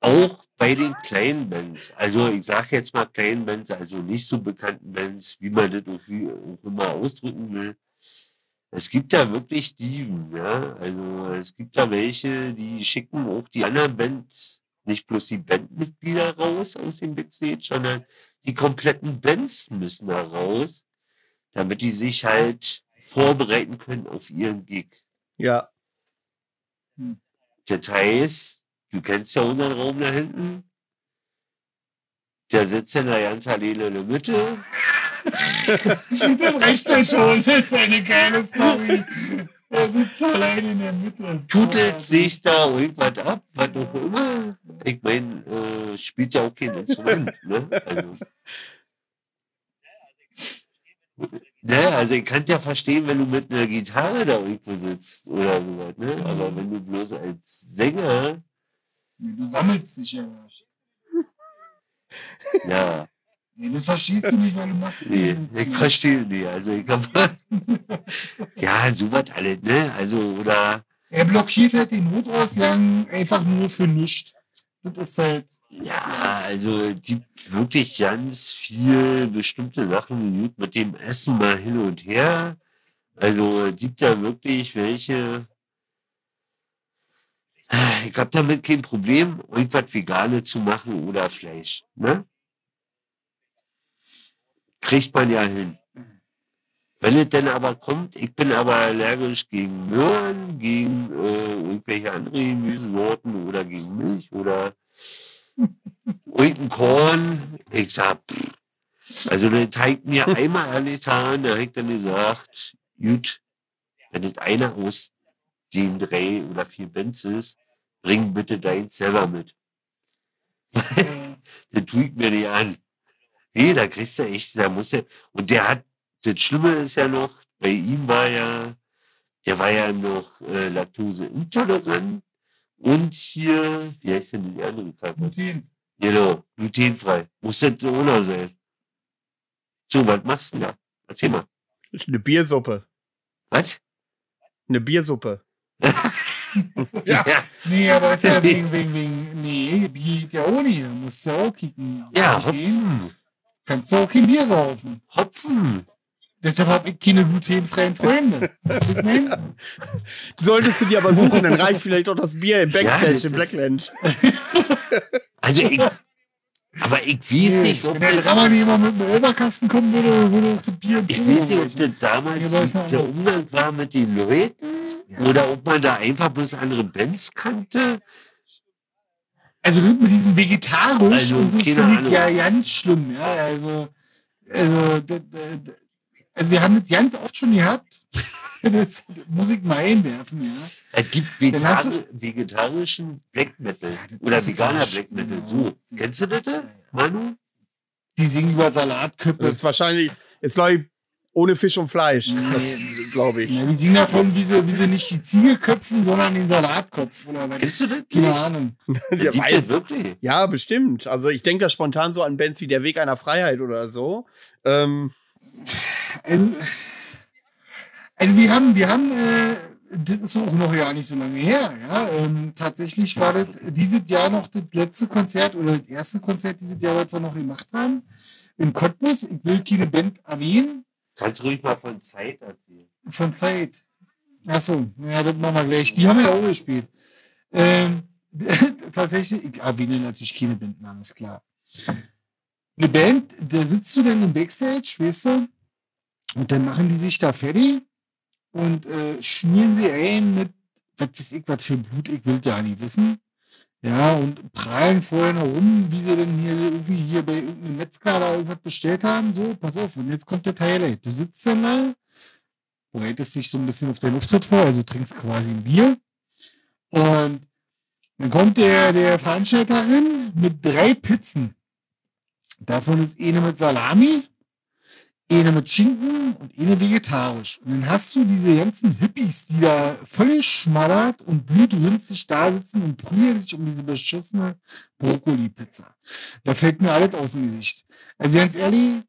Auch bei den kleinen Bands. Also ich sage jetzt mal kleinen Bands, also nicht so bekannten Bands, wie man das auch, wie, auch immer ausdrücken will. Es gibt da wirklich Diven, ja. Also es gibt da welche, die schicken auch die anderen Bands, nicht bloß die Bandmitglieder raus aus dem Backstage, sondern die kompletten Bands müssen da raus, damit die sich halt vorbereiten können auf ihren Gig. Ja. Das heißt, du kennst ja unseren Raum da hinten. Der sitzt in der ganz alleine in der Mitte. Das reicht mir schon. Das ist eine geile Story. Er sitzt allein in der Mitte. Tutelt sich da irgendwas ab, was auch immer. Ich meine, äh, spielt ja auch kein Instrument. Ne? Also, ne, also ich kann ja verstehen, wenn du mit einer Gitarre da irgendwo sitzt oder sowas. Ne? Aber wenn du bloß als Sänger, Du sammelst dich ja. (laughs) ja, Nee, das verstehst du nicht, weil du machst Nee, ich verstehe nicht. Also ich hab, (laughs) ja, sowas alles, ne? Also, oder, Er blockiert halt den Notausgang einfach nur für nichts. Das ist halt. ja, also es gibt wirklich ganz viel bestimmte Sachen mit dem Essen mal hin und her. Also es gibt da wirklich welche. Ich habe damit kein Problem, irgendwas Vegane zu machen oder Fleisch, ne? Kriegt man ja hin. Wenn es denn aber kommt, ich bin aber allergisch gegen Möhren, gegen äh, irgendwelche andere Gemüsesorten oder gegen Milch oder (laughs) irgendein Korn. Ich sag, pff. also der Teig mir (laughs) einmal angetan, da ich dann gesagt, gut, wenn es einer aus den drei oder vier ist, bring bitte deins selber mit. Den tue ich mir nicht an. Nee, da kriegst du echt, da muss er, und der hat, das Schlimme ist ja noch, bei ihm war ja, der war ja noch äh, Laktoseintolerant und hier, wie heißt denn die andere Krankheit? Gluten. Genau, glutenfrei. Muss das noch sein. So, was machst du denn da? Erzähl mal. Eine Biersuppe. Was? Eine Biersuppe. Ja. Nee, aber ist ja (laughs) wegen, wegen, wegen, nee, Bier geht ja ohne hier. Musst du auch kicken. Ja. Hopfen. Kannst du auch kein Bier saufen. Hopfen. Deshalb habe ich keine glutenfreien Freunde. Du, was ich meine? Solltest du dir aber suchen, dann reicht vielleicht auch das Bier im Backstage das im Blackland. (laughs) Also ich, aber ich weiß nicht, ob Wenn der das, Drama nicht immer mit dem Oberkasten kommen würde, würde auch das Bier im ich weiß nicht, ob das damals Ja, der Umgang war mit den Leuten oder ob man da einfach bloß andere Bands kannte. Also das mit diesem vegetarisch Also, und so finde ich ja ganz schlimm. Ja, also, also, d- d- d- also wir haben das ganz oft schon gehabt. (laughs) Das muss ich mal einwerfen, ja. Es gibt hast Vegetari vegetarischen Black Metal das oder veganer Black Metal. So, kennst du das? Manu? Die singen über Salatköpfe. Das ist wahrscheinlich, ist glaube ich, ohne Fisch und Fleisch. Das glaube ich. Ja, die singen davon, wie sie, wie sie nicht die Ziege köpfen, sondern den Salatkopf. Oder was? Kennst du das? Keine? Ahnung. Ja, weiß. wirklich? ja, bestimmt. Also ich denke da spontan so an Bands wie Der Weg einer Freiheit oder so. Ähm, Also, also wir haben, wir haben, äh, das ist auch noch ja nicht so lange her. Ja? Ähm, tatsächlich war das dieses Jahr noch das letzte Konzert oder das erste Konzert dieses Jahr, was wir noch gemacht haben. In Cottbus. Ich will keine Band erwähnen. Kannst ruhig mal von Zeit erzählen. Von Zeit. Achso, ja, das machen wir gleich. Die haben ja auch gespielt. Ähm, (laughs) tatsächlich, ich erwähne natürlich keine Bandnamen, ist klar. Eine Band, da sitzt du dann im Backstage, weißt du, und dann machen die sich da fertig und äh, schmieren sie ein mit, was weiß ich, was für Blut, ich will ja nicht wissen. Ja, und prallen vorher noch rum, wie sie denn hier irgendwie hier bei irgendeinem Metzger da irgendwas bestellt haben. So, pass auf, und jetzt kommt der Teil. Du sitzt dann mal, bereitest dich so ein bisschen auf der Luftfahrt vor, also trinkst quasi ein Bier. Und dann kommt der, der Veranstalterin mit drei Pizzen. Davon ist eine mit Salami, eine mit Schinken und eine vegetarisch. Und dann hast du diese ganzen Hippies, die da völlig schmallert und blutrünstig da sitzen und prügeln sich um diese beschissene Brokkoli-Pizza. Da fällt mir alles aus dem Gesicht. Also ganz ehrlich,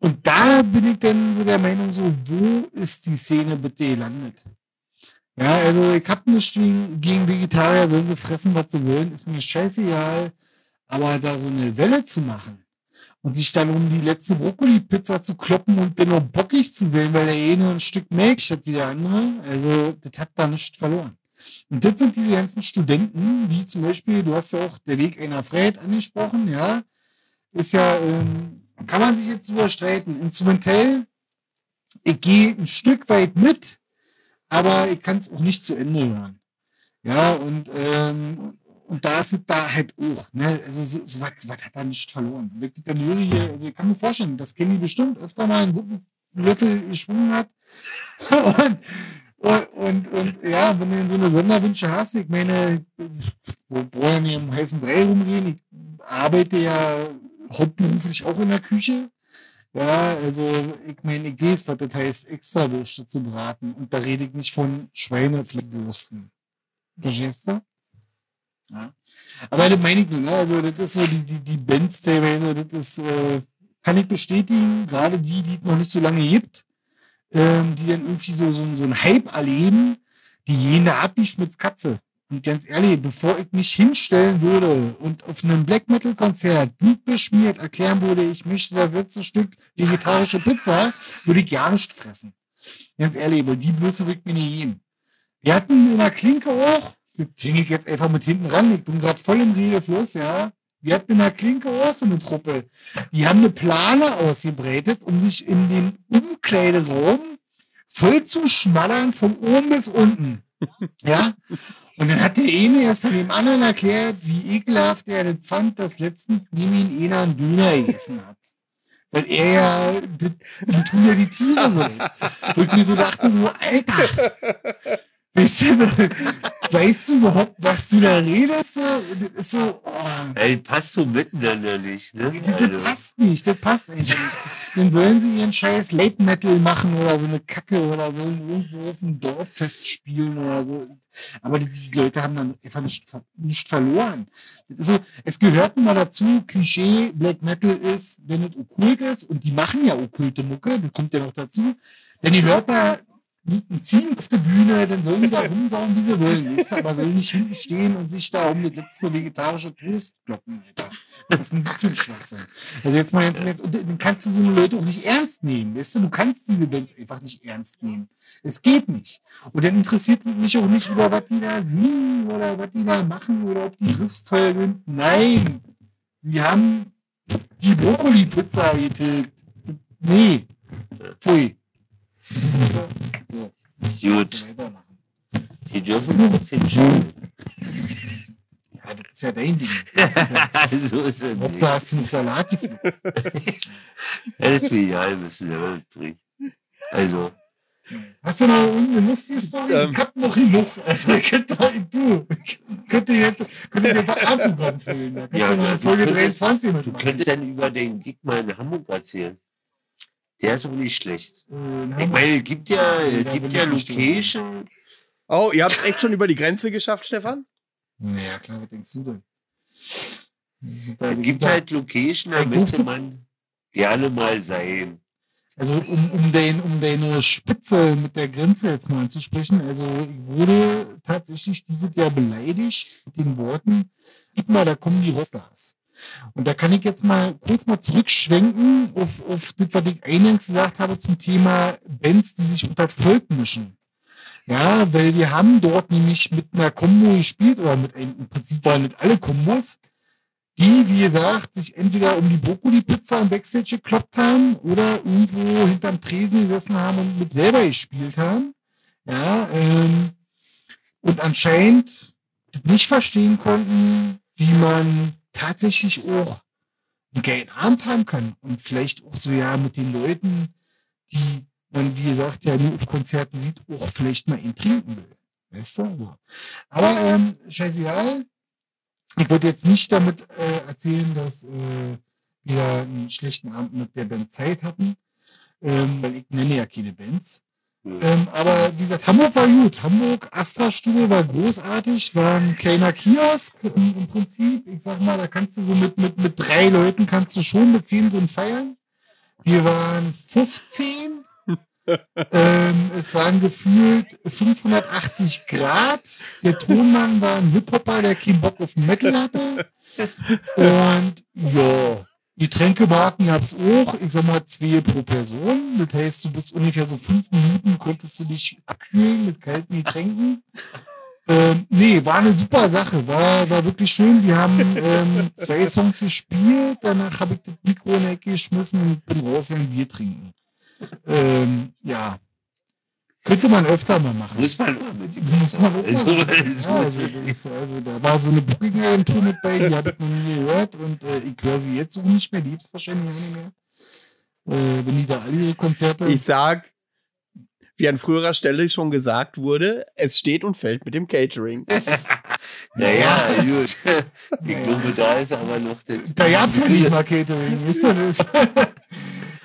und da bin ich dann so der Meinung, so, wo ist die Szene bitte gelandet? Ja, also ich hab nichts gegen Vegetarier, sollen sie fressen, was sie wollen, ist mir scheißegal. Aber da so eine Welle zu machen, und sich dann um die letzte Brokkoli-Pizza zu kloppen und den noch bockig zu sehen, weil der eine ein Stück Milch statt wie der andere. Also, das hat da nicht verloren. Und das sind diese ganzen Studenten, wie zum Beispiel, du hast ja auch der Weg einer Freiheit angesprochen, ja. Ist ja, ähm, kann man sich jetzt überstreiten. Instrumentell, ich gehe ein Stück weit mit, aber ich kann es auch nicht zu Ende hören. Ja, und ähm, und da es da halt auch. Ne? Also so, so, was, so was hat er nicht verloren. Wirklich der Lyri hier, also ich kann mir vorstellen, dass Kenny bestimmt öfter mal einen Löffel geschwungen hat. (laughs) und, und, und, und, ja, wenn du so eine Sonderwünsche hast, ich meine, wo wollen wir im heißen Brei rumgehen? Ich arbeite ja hauptberuflich auch in der Küche. Ja, also ich meine, ich weiß, was das heißt, extra Würste zu braten. Und da rede ich nicht von Schweinefleischwürsten. Verstehst du? Ja. Aber das meine ich nur, ne? Also, das ist so die, die, die Bands teilweise, das ist, äh, kann ich bestätigen, gerade die, die es noch nicht so lange gibt, ähm, die dann irgendwie so, so, so einen Hype erleben, die da ab wie Schmitz-Katze. Und ganz ehrlich, bevor ich mich hinstellen würde und auf einem Black Metal Konzert blutbeschmiert erklären würde, ich möchte das letzte Stück vegetarische Pizza, würde ich gar nicht fressen. Ganz ehrlich, aber die Blöße wird mir nicht geben. Wir hatten in der Klinke auch ich jetzt einfach mit hinten ran. Ich bin gerade voll im Redefluss, ja. Wir hatten in der Klinke auch so eine Truppe. Die haben eine Plane ausgebreitet, um sich in den Umkleideraum voll zu schmallern von oben bis unten. (laughs) Ja. Und dann hat der eine erst von dem anderen erklärt, wie ekelhaft er das fand, dass letztens neben ihn einer einen Döner gegessen hat. Weil er ja, das, das tun ja die Tiere so. Wo ich mir so dachte, so, Alter, (laughs) weißt du, weißt du überhaupt, was du da redest? Das ist so, oh. Ey, passt so miteinander nicht, ne? Das, das also. passt nicht, das passt einfach nicht. Dann sollen sie ihren scheiß Late Metal machen oder so eine Kacke oder so irgendwo auf dem Dorffest spielen oder so. Aber die, die Leute haben dann einfach nicht, nicht verloren. So, es gehört mal dazu, Klischee, Black Metal ist, wenn es okkult ist, und die machen ja okkulte Mucke, das kommt ja noch dazu, denn die hört da ein Ziel auf der Bühne, dann sollen die da rumsauen, wie sie wollen. Du, aber sollen nicht hinten stehen und sich da um die letzte vegetarische Toast kloppen, Alter. Das ist ein bisschen Schwachsinn. Also jetzt mal jetzt, jetzt, und dann kannst du so eine Leute auch nicht ernst nehmen. Weißt du, du kannst diese Bands einfach nicht ernst nehmen. Es geht nicht. Und dann interessiert mich auch nicht über was die da singen oder was die da machen oder ob die Riffs toll sind. Nein. Sie haben die Brokkoli-Pizza getilgt. Nee. Pfui. So. Gut. Die dürfen nur ein bisschen schauen. Ja, das ist ja dein Ding. (laughs) so ist es. Hauptsache hast du einen Salat gefunden. das (laughs) ist mir egal, was du da mitbringst. Also. Hast du noch eine lustige Story? Ähm, ich hab noch genug. Also, ich könnte, du, könnte jetzt, könnte jetzt ein Abendprogramm füllen. Da kannst ja, du Folge 23 mitmachen. Du könntest dann über den Gig mal in Hamburg erzählen. Der ist auch nicht schlecht. Äh, ich meine, es gibt ja, ja gibt ja Location. Oh, ihr habt es echt schon über die Grenze geschafft, Stefan? Naja, klar, was denkst du denn? Es gibt halt Location, da müsste man gerne mal sein. Also um, um, den, um deine Spitze mit der Grenze jetzt mal anzusprechen, also ich wurde tatsächlich dieses Jahr beleidigt mit den Worten, gib mal, da kommen die Rosters. Und da kann ich jetzt mal kurz mal zurückschwenken auf, auf das, was ich eingangs gesagt habe zum Thema Bands, die sich unter das Volk mischen. Ja, weil wir haben dort nämlich mit einer Kombo gespielt, oder mit einem, im Prinzip waren nicht alle Kombos, die, wie gesagt, sich entweder um die Brokkoli-Pizza im Backstage gekloppt haben oder irgendwo hinterm Tresen gesessen haben und mit selber gespielt haben. Ja, ähm, und anscheinend nicht verstehen konnten, wie man tatsächlich auch einen geilen Abend haben kann und vielleicht auch so ja mit den Leuten, die man, wie gesagt, ja nur auf Konzerten sieht, auch vielleicht mal ihn trinken will. Weißt du? So. Aber ähm, scheißegal. Ich wollte jetzt nicht damit äh, erzählen, dass äh, wir einen schlechten Abend mit der Band Zeit hatten, ähm, weil ich nenne ja keine Bands. Ähm, aber wie gesagt, Hamburg war gut. Hamburg, Astra-Studio war großartig, war ein kleiner Kiosk im, im, Prinzip. Ich sag mal, da kannst du so mit, mit, mit drei Leuten kannst du schon bequem drin feiern. Wir waren 15. (laughs) ähm, es waren gefühlt 580 Grad. Der Tonmann war ein Hip-Hopper, der keinen Bock auf Metal hatte. Und ja, Getränkemarken gab es auch, ich sag mal, zwei pro Person. Das heißt, du bist ungefähr so fünf Minuten, konntest du dich abkühlen mit kalten Getränken. (laughs) Ähm, nee, war eine super Sache, war, war wirklich schön. Wir haben ähm, zwei Songs gespielt, danach habe ich das Mikro in die Ecke geschmissen und bin raus ein Bier trinken. Ähm, ja, könnte man öfter mal machen. Muss man Muss man also, ja, also, ist, also, da war so eine Booking-Agentur mit bei, die habe ich noch nie gehört und äh, ich höre sie jetzt auch nicht mehr, die gibt es wahrscheinlich auch nicht mehr. Äh, wenn die da alle ihre Konzerte. Ich sag, wie an früherer Stelle schon gesagt wurde, es steht und fällt mit dem Catering. (laughs) naja, gut. (laughs) Ich glaube, da ist aber noch der. Da gab es ja nicht mal Catering, wisst ihr das? (laughs)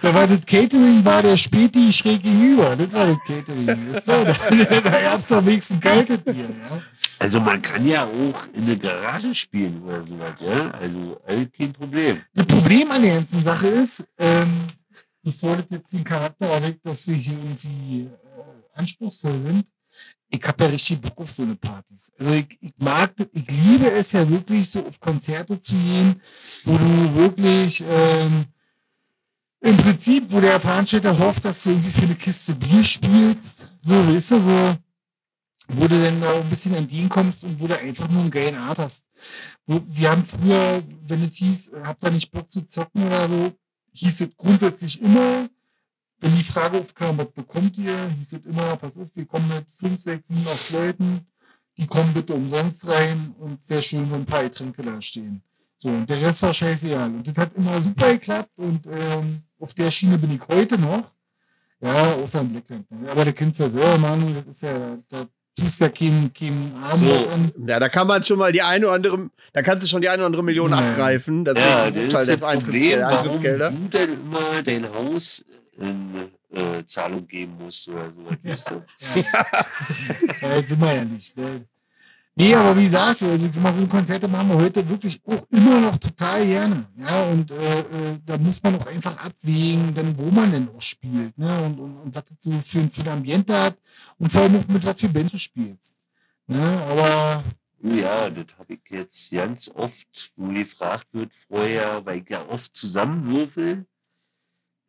Da war das Catering, war der Späti schräg gegenüber. Das war das Catering. Weißt du? (laughs) Da, da gab es am wenigsten kaltes Bier. Ja? Also man kann ja auch in der Garage spielen oder sowas, ja. Also alles kein Problem. Das Problem an der ganzen Sache ist, ähm, bevor das jetzt den Charakter erweckt, dass wir hier irgendwie äh, anspruchsvoll sind, ich habe ja richtig Bock auf so eine Partys. Also ich, ich mag, ich liebe es ja wirklich so auf Konzerte zu gehen, wo du wirklich ähm, im Prinzip, wo der Veranstalter hofft, dass du irgendwie für eine Kiste Bier spielst, so, weißt du, so, wo du dann auch ein bisschen entgegenkommst und wo du einfach nur einen geilen Art hast. Wo, wir haben früher, wenn es hieß, habt ihr nicht Bock zu zocken oder so, hieß es grundsätzlich immer, wenn die Frage aufkam, was bekommt ihr, hieß es immer, pass auf, wir kommen mit fünf, sechs, sieben, acht Leuten, die kommen bitte umsonst rein und wäre schön, wenn ein paar Getränke da stehen. So, und der Rest war scheißegal. Und das hat immer super geklappt und ähm, auf der Schiene bin ich heute noch. Ja, außer im Blackland. Aber du kennst ja selber, Manu, das ist ja, da tust ja keinen kein Arm so. an. Ja, da kann man schon mal die eine oder andere, da kannst du schon die eine oder andere Million ja. abgreifen. Das ja, ist das ist das Problem, warum du denn immer dein Haus in äh, Zahlung geben musst oder so. Ja. (laughs) ja. ja, will man ja nicht. Ne? Nee, aber wie gesagt, so, also so Konzerte machen wir heute wirklich auch immer noch total gerne. Ja, und äh, äh, da muss man auch einfach abwägen, dann, wo man denn auch spielt, ne? Und, und, und was das so für, für ein Ambiente hat und vor allem auch mit was für Band du spielst. Ne? Aber. Ja, das habe ich jetzt ganz oft, wo gefragt wird vorher, weil ich ja oft zusammenwürfel.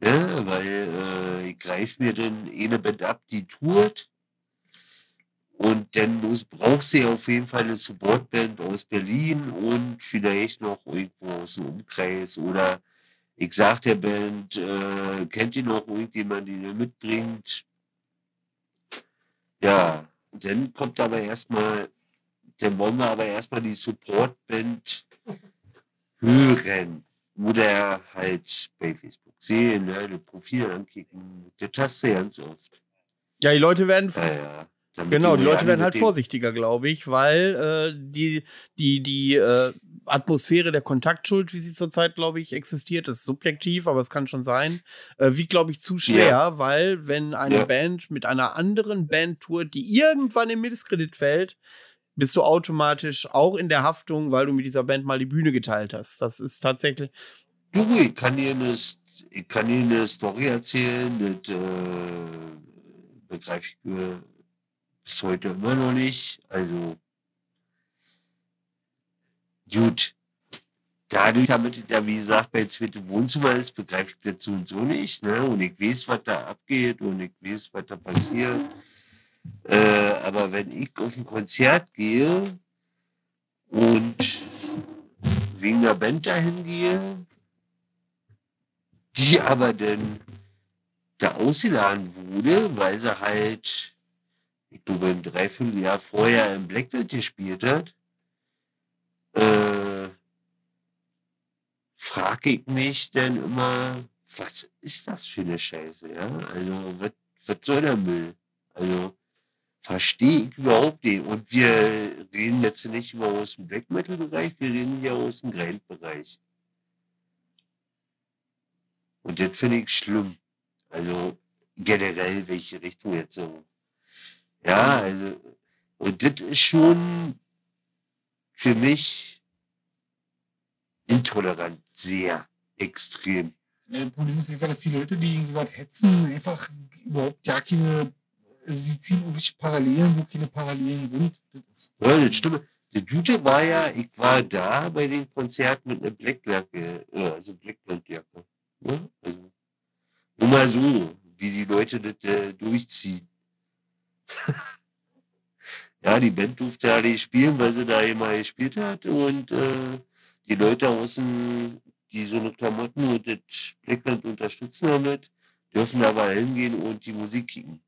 Ja, weil äh, ich greife mir dann eine Band ab, die tourt und dann muss, braucht sie auf jeden Fall eine Supportband aus Berlin und vielleicht noch irgendwo aus dem Umkreis. Oder ich sag der Band, äh, kennt ihr noch irgendjemanden, den ihr mitbringt? Ja, dann kommt aber erstmal, dann wollen wir aber erstmal die Supportband hören. Oder halt bei Facebook sehen, ne, das Profil ankicken. Das hast du ganz oft. Ja, die Leute werden. Ja, ja. Genau, die Leute werden halt vorsichtiger, glaube ich, weil äh, die, die, die äh, Atmosphäre der Kontaktschuld, wie sie zurzeit, glaube ich, existiert, ist subjektiv, aber es kann schon sein, äh, wie, glaube ich, zu schwer, ja. weil wenn eine ja. Band mit einer anderen Band tourt, die irgendwann im Misskredit fällt, bist du automatisch auch in der Haftung, weil du mit dieser Band mal die Bühne geteilt hast. Das ist tatsächlich. Du, ich kann dir eine ich kann Ihnen eine Story erzählen, das äh, begreife ich äh, bis heute immer noch nicht. Also, gut. Dadurch, damit da, wie gesagt, mein zweites Wohnzimmer ist, begreife ich das so und so nicht. Ne? Und ich weiß, was da abgeht und ich weiß, was da passiert. Äh, aber wenn ich auf ein Konzert gehe und wegen der Band dahin gehe, die aber dann da ausgeladen wurde, weil sie halt, ich glaube, ein Dreivierteljahr vorher im Blackbelt gespielt hat, äh, frage ich mich dann immer, was ist das für eine Scheiße, ja? Also, was, soll der Müll? Also, verstehe ich überhaupt nicht. Und wir reden jetzt nicht über aus dem Black Metal Bereich, wir reden hier aus dem Grind Bereich. Und das finde ich schlimm. Also generell, welche Richtung jetzt so. Ja, also, und das ist schon für mich intolerant, sehr extrem. Ja, das Problem ist einfach, dass die Leute, die gegen so was hetzen, einfach überhaupt gar keine, also die ziehen irgendwelche Parallelen, wo keine Parallelen sind. Das Ja, das stimmt. Die Gute war ja, ich war da bei den Konzerten mit einer Blackjacke, äh, also Blackbandjacke. Ne? Also, nur mal so, wie die Leute das äh, durchziehen. Ja, die Band durfte ja nicht spielen, weil sie da immer gespielt hat und äh, die Leute außen, die so eine Klamotten und das Blackband unterstützen damit, dürfen aber hingehen und die Musik kicken.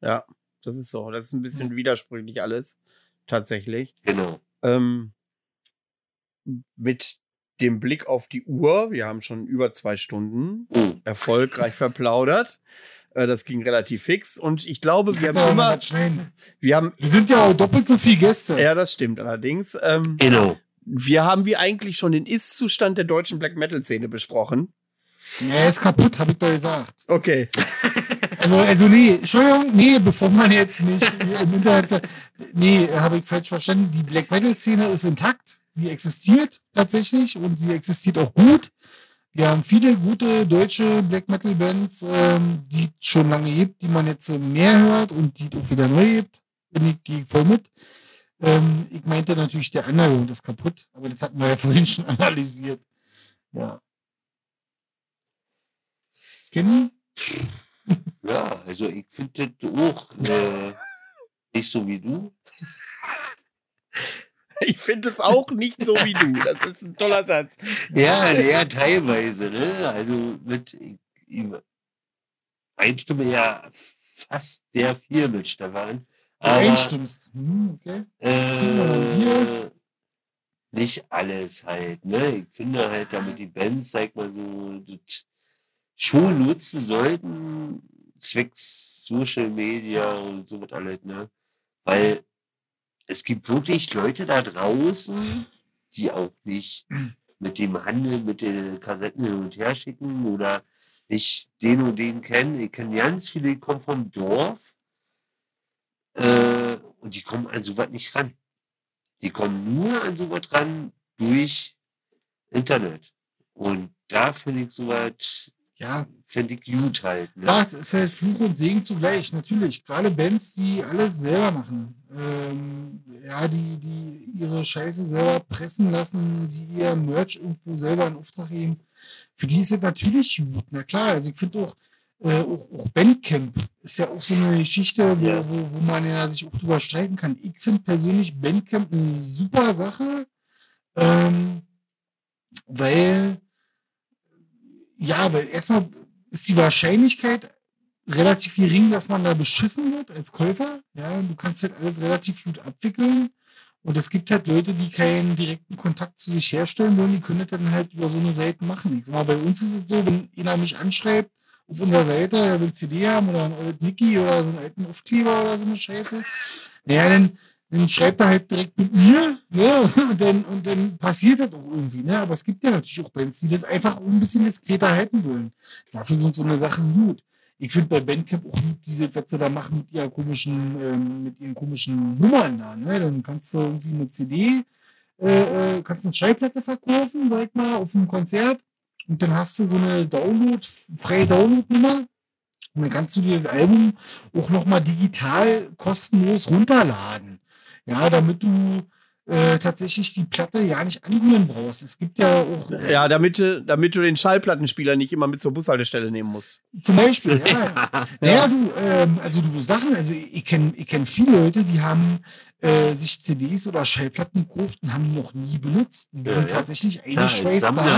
Ja, das ist so. Das ist ein bisschen widersprüchlich alles. Tatsächlich. Genau. Ähm, mit dem Blick auf die Uhr, wir haben schon über zwei Stunden Oh, erfolgreich verplaudert. Äh, das ging relativ fix. Und ich glaube, wir haben immer, wir haben, Wir sind ja auch doppelt so viele Gäste. ja, das stimmt allerdings. Ähm, genau. wir haben wir eigentlich schon den Ist-Zustand der deutschen Black Metal-Szene besprochen. Er ist kaputt, habe ich doch gesagt. Okay. (laughs) Also, also nee, Entschuldigung, nee, bevor man jetzt mich im Internet sagt, nee, habe ich falsch verstanden. Die Black Metal Szene ist intakt. Sie existiert tatsächlich und sie existiert auch gut. Wir haben viele gute deutsche Black Metal Bands, ähm, die es schon lange gibt, die man jetzt mehr hört und die auch wieder neu gibt. Bin ich gehe voll mit. Ähm, ich meinte natürlich, der Underground ist kaputt, aber das hatten wir ja (laughs) vorhin schon analysiert. Ja. Kennen? (laughs) Ja, also ich finde das auch äh, nicht so wie du. (laughs) (laughs) Ich finde es auch nicht so wie du. Das ist ein toller Satz. Ja, ja, teilweise, ne? Also mit ich, ich einstimme ja fast sehr viel mit Stefan. Aber Einstimmst. Hm, okay. Äh, nicht alles halt, ne? Ich finde halt, damit die Bands, sag mal so, das schon nutzen sollten, zwecks Social Media und so was alles, ne? Weil es gibt wirklich Leute da draußen, die auch nicht mit dem Handel, mit den Kassetten hin und her schicken oder nicht den und den kennen. Ich kenne ganz viele, die kommen vom Dorf äh, und die kommen an sowas nicht ran. Die kommen nur an sowas ran durch Internet. Und da finde ich sowas, Ja, finde ich gut halt. Ne? ja, das ist halt Fluch und Segen zugleich, natürlich. Gerade Bands, die alles selber machen. Ähm, ja, die, die ihre Scheiße selber pressen lassen, die ihr Merch irgendwo selber in Auftrag geben. Für die ist es natürlich gut. Na klar, also ich finde auch, äh, auch, auch Bandcamp ist ja auch so eine Geschichte, wo, wo, wo man ja sich auch drüber streiten kann. Ich finde persönlich Bandcamp eine super Sache, ähm, weil ja, weil erstmal ist die Wahrscheinlichkeit relativ gering, dass man da beschissen wird als Käufer. Ja, du kannst halt alles relativ gut abwickeln. Und es gibt halt Leute, die keinen direkten Kontakt zu sich herstellen wollen, die können das dann halt über so eine Seite machen. Ich sag mal, bei uns ist es so, wenn einer mich anschreibt auf unserer Seite, er will CD haben oder ein altes Niki oder so einen alten Aufkleber oder so eine Scheiße, naja, dann, dann schreibt er halt direkt mit mir, ne? (laughs) Und dann, und dann passiert das auch irgendwie, ne? Aber es gibt ja natürlich auch Bands, die das einfach ein bisschen diskreter halten wollen. Dafür sind so eine Sachen gut. Ich finde bei Bandcamp auch gut diese, was sie da machen mit ihren komischen, ähm, mit ihren komischen Nummern da, ne? Dann kannst du irgendwie eine CD, äh, äh, kannst eine Schallplatte verkaufen, sag mal, auf einem Konzert und dann hast du so eine Download, freie Download-Nummer. Und dann kannst du dir das Album auch nochmal digital kostenlos runterladen. Ja, damit du äh, tatsächlich die Platte ja nicht anrühren brauchst. Es gibt ja auch. Ja, damit, du- damit du den Schallplattenspieler nicht immer mit zur Bushaltestelle nehmen musst. Zum Beispiel, ja. (laughs) Naja, du, ähm, also du Sachen, also ich kenne ich kenn viele Leute, die haben äh, sich CDs oder Schallplatten gekauft und haben die noch nie benutzt. Die Ja, haben ja. tatsächlich eine Ja,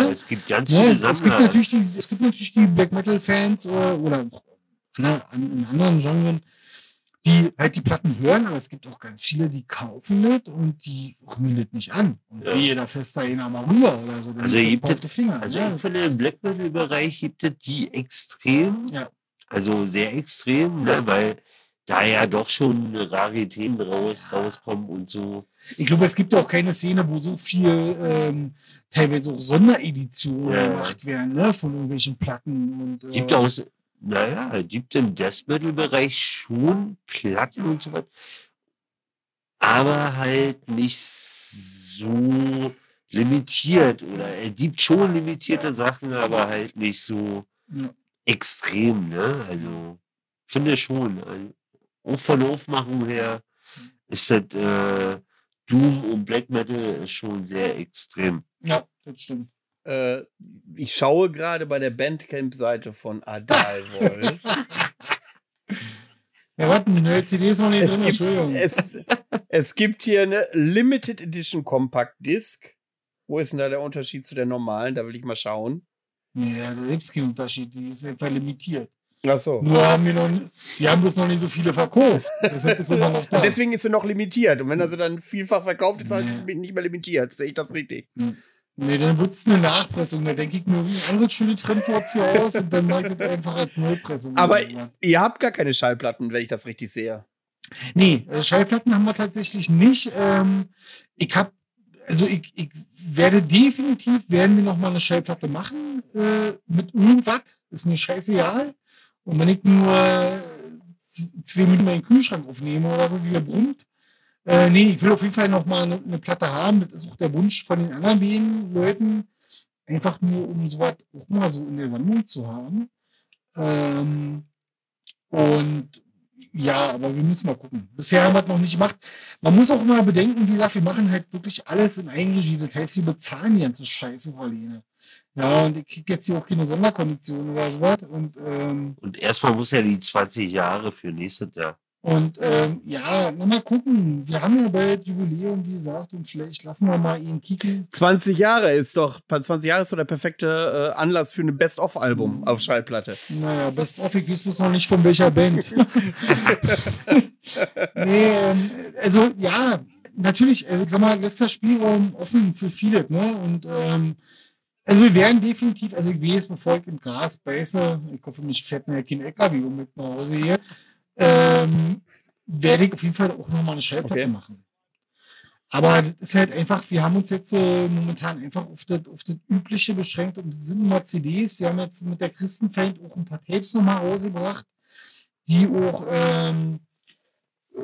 da. es gibt ganz Ja, viele es, es, gibt natürlich die, es gibt natürlich die Black Metal Fans oder, oder in anderen Genren, die halt die Platten hören, aber es gibt auch ganz viele, die kaufen das und die rühren das nicht an. Und Ja. wie da fest da einer mal rüber oder so. Also gibt es- die Finger. Also ja. ich finde, im Black Metal-Bereich gibt es die extrem, Ja. also sehr extrem, ne, weil da ja doch schon Raritäten raus, rauskommen und so. Ich glaube, es gibt ja auch keine Szene, wo so viel ähm, teilweise auch Sondereditionen Ja. gemacht werden, ne, von irgendwelchen Platten und äh, Gibt auch, naja, gibt im Death Metal-Bereich schon Platten und so was, aber halt nicht so limitiert oder es gibt schon limitierte Sachen, aber halt nicht so Ja. extrem, ne? Also finde schon. Also, auch von der Aufmachung her ist das äh, Doom und Black Metal schon sehr extrem. ja, das stimmt. Äh, ich schaue gerade bei der Bandcamp-Seite von Adalwolf. Ja, warte, die neue CD ist noch nicht es, drin, gibt, Entschuldigung. es, es gibt hier eine Limited Edition Compact Disc. Wo ist denn da der Unterschied zu der normalen? Da will ich mal schauen. Ja, da gibt es keinen Unterschied, die ist einfach limitiert. Ach so. Nur haben wir noch, wir haben bloß noch nicht so viele verkauft. Deshalb ist deswegen ist sie noch limitiert. Und wenn er sie dann vielfach verkauft, ist er halt nicht mehr limitiert. Sehe ich das richtig? Nee, dann wird es eine Nachpressung. Da denke ich mir ein anderes schönes Fremdwort für aus und dann mache ich das einfach als Notpressung. Aber ihr habt gar keine Schallplatten, wenn ich das richtig sehe. Nee, äh, Schallplatten haben wir tatsächlich nicht. Ähm, ich habe, also ich, ich werde definitiv, werden wir noch mal eine Schallplatte machen äh, mit irgendwas. Ist mir scheißegal. Und wenn ich nur äh, zwei Minuten meinen Kühlschrank aufnehme oder so, wie er brummt. Äh, nee, ich will auf jeden Fall noch mal eine, eine Platte haben. Das ist auch der Wunsch von den anderen beiden Leuten. Einfach nur, um sowas auch mal so in der Sammlung zu haben. Ähm, und ja, aber wir müssen mal gucken. Bisher haben wir es noch nicht gemacht. Man muss auch mal bedenken, wie gesagt, wir machen halt wirklich alles in Eigenregie. Das heißt, wir bezahlen die ganze Scheiße vor Lene. Ja, und ich krieg jetzt hier auch keine Sonderkonditionen oder sowas. Und, ähm, Und erstmal muss ja die 20 Jahre für nächstes Jahr. Und ähm, ja, mal gucken. Wir haben ja bald Jubiläum, wie gesagt, und vielleicht lassen wir mal ihn kicken. 20 Jahre ist doch, 20 Jahre ist doch der perfekte äh, Anlass für ein Best-of-Album auf Schallplatte. Naja, Best of, ich weiß bloß noch nicht von welcher Band. (laughs) nee, ähm, also ja, natürlich, äh, ich sag mal, lässt der Spielraum offen für viele, ne? Und ähm, also wir werden definitiv, also ich weiß, bevor ich im Gras beiße, ich hoffe, mich fährt mir kein LKW um mit nach Hause hier, ähm, werde ich auf jeden Fall auch nochmal eine Schallplatte Okay. machen. Aber das ist halt einfach, wir haben uns jetzt äh, momentan einfach auf das, auf das Übliche beschränkt und das sind immer CDs. Wir haben jetzt mit der Christenfeind auch ein paar Tapes nochmal rausgebracht, die auch ähm, äh,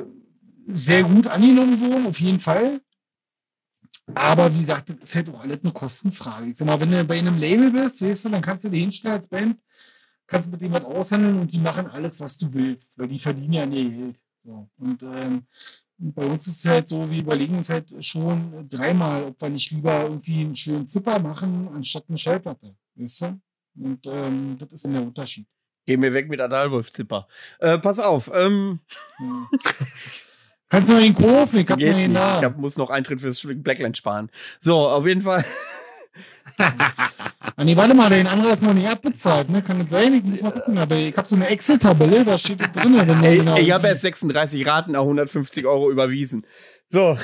sehr gut angenommen wurden, auf jeden Fall. Aber wie gesagt, das ist halt auch alles eine Kostenfrage. Ich sag mal, wenn du bei einem Label bist, weißt du, dann kannst du dich hinstellen als Band, kannst mit dem was aushandeln und die machen alles, was du willst, weil die verdienen ja an ihr Geld. So. Und ähm, bei uns ist es halt so, wir überlegen uns halt schon dreimal, ob wir nicht lieber irgendwie einen schönen Zipper machen, anstatt eine Schallplatte. Weißt du? Und ähm, das ist der Unterschied. Geh mir weg mit Adalwolf-Zipper. Äh, pass auf, ähm, Ja. Kannst du noch den kaufen? Ich hab geht den nicht. Ich Namen. hab, muss noch Eintritt fürs Blackland sparen. So, auf jeden Fall. Ah, (laughs) nee, warte mal, den anderen ist noch nicht abbezahlt, ne? Kann das sein? Ich muss mal gucken, aber ich habe so eine Excel-Tabelle, da steht drin. Wenn Ey, genau ich habe erst 36 Raten, a 150 Euro überwiesen. So,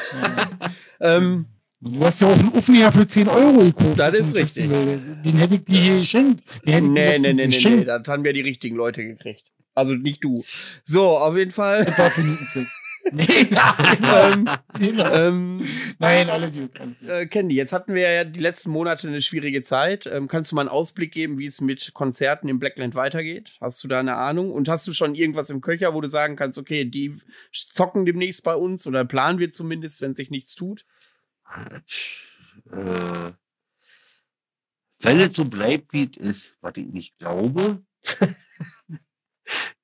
(laughs) ähm, Du hast ja auch einen Aufnäher für 10 Euro gekauft. Das ist richtig. Den hätte ich dir hier geschenkt. Den nee, nee, nee, nee, nee, geschenkt. das haben ja die richtigen Leute gekriegt. Also nicht du. So, auf jeden Fall. Das war für Nee, nein, ähm, (laughs) nein, ähm, nein, alles gut. alles gut. äh, Candy, jetzt hatten wir ja die letzten Monate eine schwierige Zeit. Ähm, kannst du mal einen Ausblick geben, wie es mit Konzerten im Blackland weitergeht? Hast du da eine Ahnung? Und hast du schon irgendwas im Köcher, wo du sagen kannst, okay, die zocken demnächst bei uns oder planen wir zumindest, wenn sich nichts tut? Äh, wenn es so bleibt, wie es ist, was ich nicht glaube,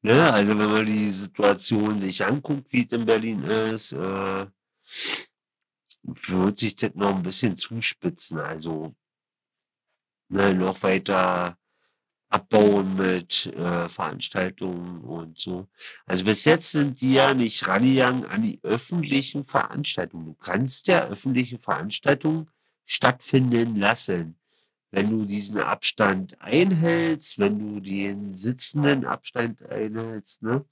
ne, also wenn man die Situation sich anguckt, wie es in Berlin ist, äh, wird sich das noch ein bisschen zuspitzen. Also ne, noch weiter abbauen mit äh, Veranstaltungen und so. Also bis jetzt sind die ja nicht rangegangen an die öffentlichen Veranstaltungen. Du kannst ja öffentliche Veranstaltungen stattfinden lassen, wenn du diesen Abstand einhältst, wenn du den sitzenden Abstand einhältst, ne?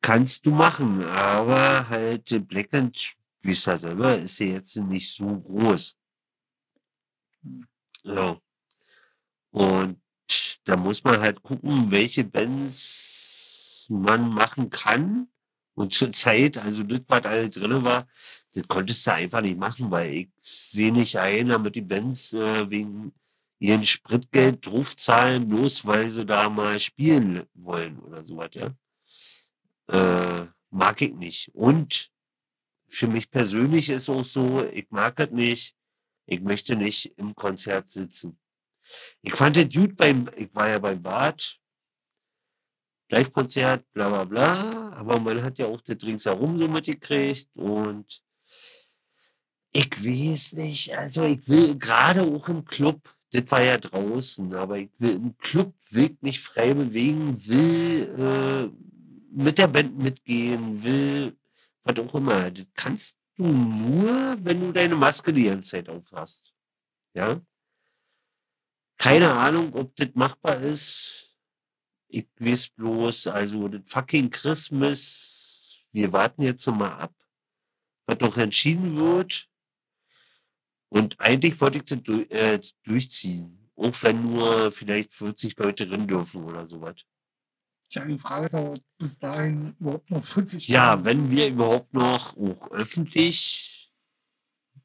Kannst du machen, aber halt Blackland, wie es ja selber, ist ja jetzt nicht so groß. Ja. Und da muss man halt gucken, welche Bands man machen kann. Und zur Zeit, also das, was alle drin war, das konntest du einfach nicht machen, weil ich sehe nicht ein, damit die Bands äh, wegen ihren Spritgeld draufzahlen, bloß weil sie da mal spielen wollen oder sowas, ja. Äh, mag ich nicht. Und für mich persönlich ist auch so, ich mag es nicht, ich möchte nicht im Konzert sitzen. Ich fand den Dude beim, ich war ja beim Bad, Live-Konzert, bla bla bla, aber man hat ja auch das ringsherum so mitgekriegt und ich weiß nicht, also ich will gerade auch im Club, das war ja draußen, aber ich will im Club will mich frei bewegen, will äh, mit der Band mitgehen, will was auch immer. Das kannst du nur, wenn du deine Maske die ganze Zeit auf hast. Ja? Keine Ahnung, ob das machbar ist. Ich weiß bloß, also das fucking Christmas, wir warten jetzt noch mal ab, was noch entschieden wird. Und eigentlich wollte ich das äh, durchziehen. Auch wenn nur vielleicht 40 Leute drin dürfen oder sowas. Tja, die Frage ist aber, bis dahin überhaupt noch 40 Ja, Leute. wenn wir überhaupt noch auch öffentlich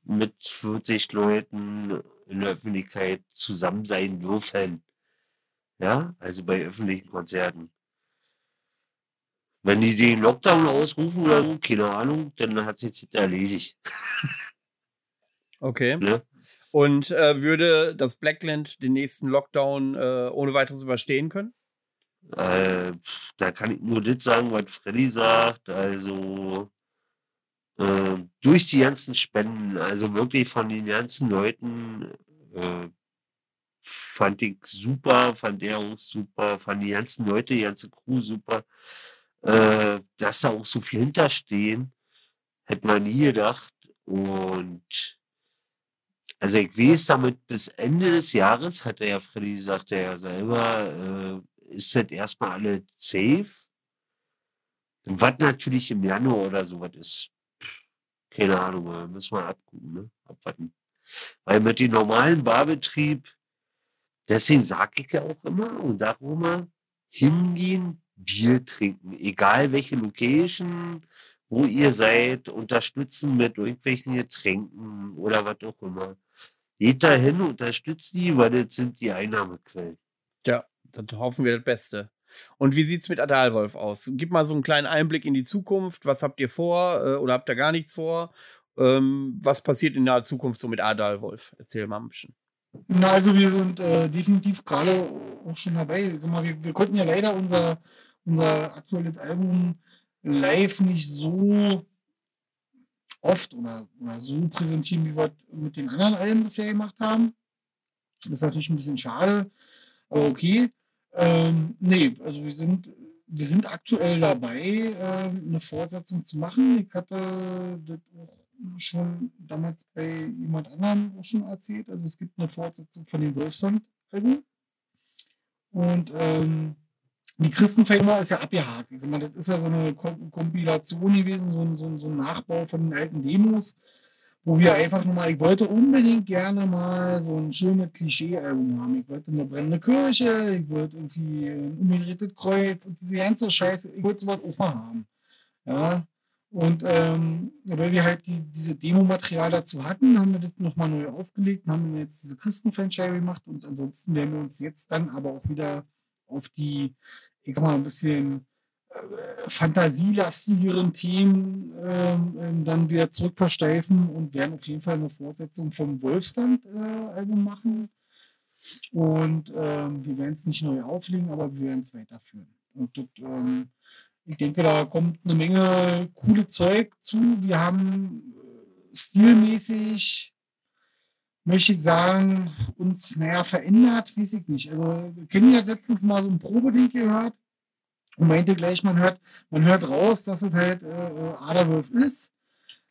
mit 40 Leuten in der Öffentlichkeit zusammen sein dürfen. Ja, also bei öffentlichen Konzerten. Wenn die den Lockdown ausrufen oder so, keine Ahnung, dann hat sich das erledigt. (laughs) Okay. Ne? Und äh, würde das Blackland den nächsten Lockdown äh, ohne weiteres überstehen können? Äh, da kann ich nur das sagen, was Freddy sagt. Also äh, durch die ganzen Spenden, also wirklich von den ganzen Leuten, äh, fand ich super, fand er auch super, fand die ganzen Leute, die ganze Crew super, äh, dass da auch so viel hinterstehen, hätte man nie gedacht. Und also ich weiß damit bis Ende des Jahres, hat er ja Freddy gesagt, er ja selber, äh, ist das erstmal alle safe. Was natürlich im Januar oder sowas ist, keine Ahnung, müssen wir abgucken, ne? abwarten. Weil mit dem normalen Barbetrieb, deswegen sage ich ja auch immer und sage immer, hingehen, Bier trinken, egal welche Location, wo ihr seid, unterstützen mit irgendwelchen Getränken oder was auch immer. Geht dahin, unterstützt die, weil das sind die Einnahmequellen. Ja, dann hoffen wir das Beste. Und wie sieht es mit Adalwolf aus? Gib mal so einen kleinen Einblick in die Zukunft. Was habt ihr vor äh, oder habt ihr gar nichts vor? Ähm, was passiert in der Zukunft so mit Adalwolf? Erzähl mal ein bisschen. Na, also wir sind äh, definitiv gerade auch schon dabei. Wir, wir, konnten ja leider unser, unser aktuelles Album live nicht so oft oder, oder so präsentieren, wie wir mit den anderen Alben bisher gemacht haben. Das ist natürlich ein bisschen schade, aber okay. Ähm, nee, also wir sind, wir sind aktuell dabei, äh, eine Fortsetzung zu machen. Ich hatte das auch schon damals bei jemand anderem auch schon erzählt. Also es gibt eine Fortsetzung von den Wolfsand-Alben. Und ähm, die Christenfelder ist ja abgehakt. Ich meine, das ist ja so eine Kompilation gewesen, so ein, so, ein, so ein Nachbau von den alten Demos wo wir einfach nochmal, ich wollte unbedingt gerne mal so ein schönes Klischee-Album haben. Ich wollte eine brennende Kirche, ich wollte irgendwie ein umgedrehtes Kreuz und diese ganze Scheiße, ich wollte sowas auch mal haben. Ja. Und ähm, weil wir halt die, diese Demo-Material dazu hatten, haben wir das nochmal neu aufgelegt, haben jetzt diese Christen-Franchise gemacht und ansonsten werden wir uns jetzt dann aber auch wieder auf die, ich sag mal, ein bisschen fantasielastigeren Themen äh, dann wieder zurückversteifen und werden auf jeden Fall eine Fortsetzung vom Wolfstand-Album äh, machen. Und ähm, wir werden es nicht neu auflegen, aber wir werden es weiterführen. Und das, ähm, ich denke, da kommt eine Menge coole Zeug zu. Wir haben äh, stilmäßig, möchte ich sagen, uns naja, verändert, weiß ich nicht. Also, Kenny hat letztens mal so ein Probeding gehört und meinte gleich, man hört, man hört raus, dass es halt äh, äh Aderwolf ist.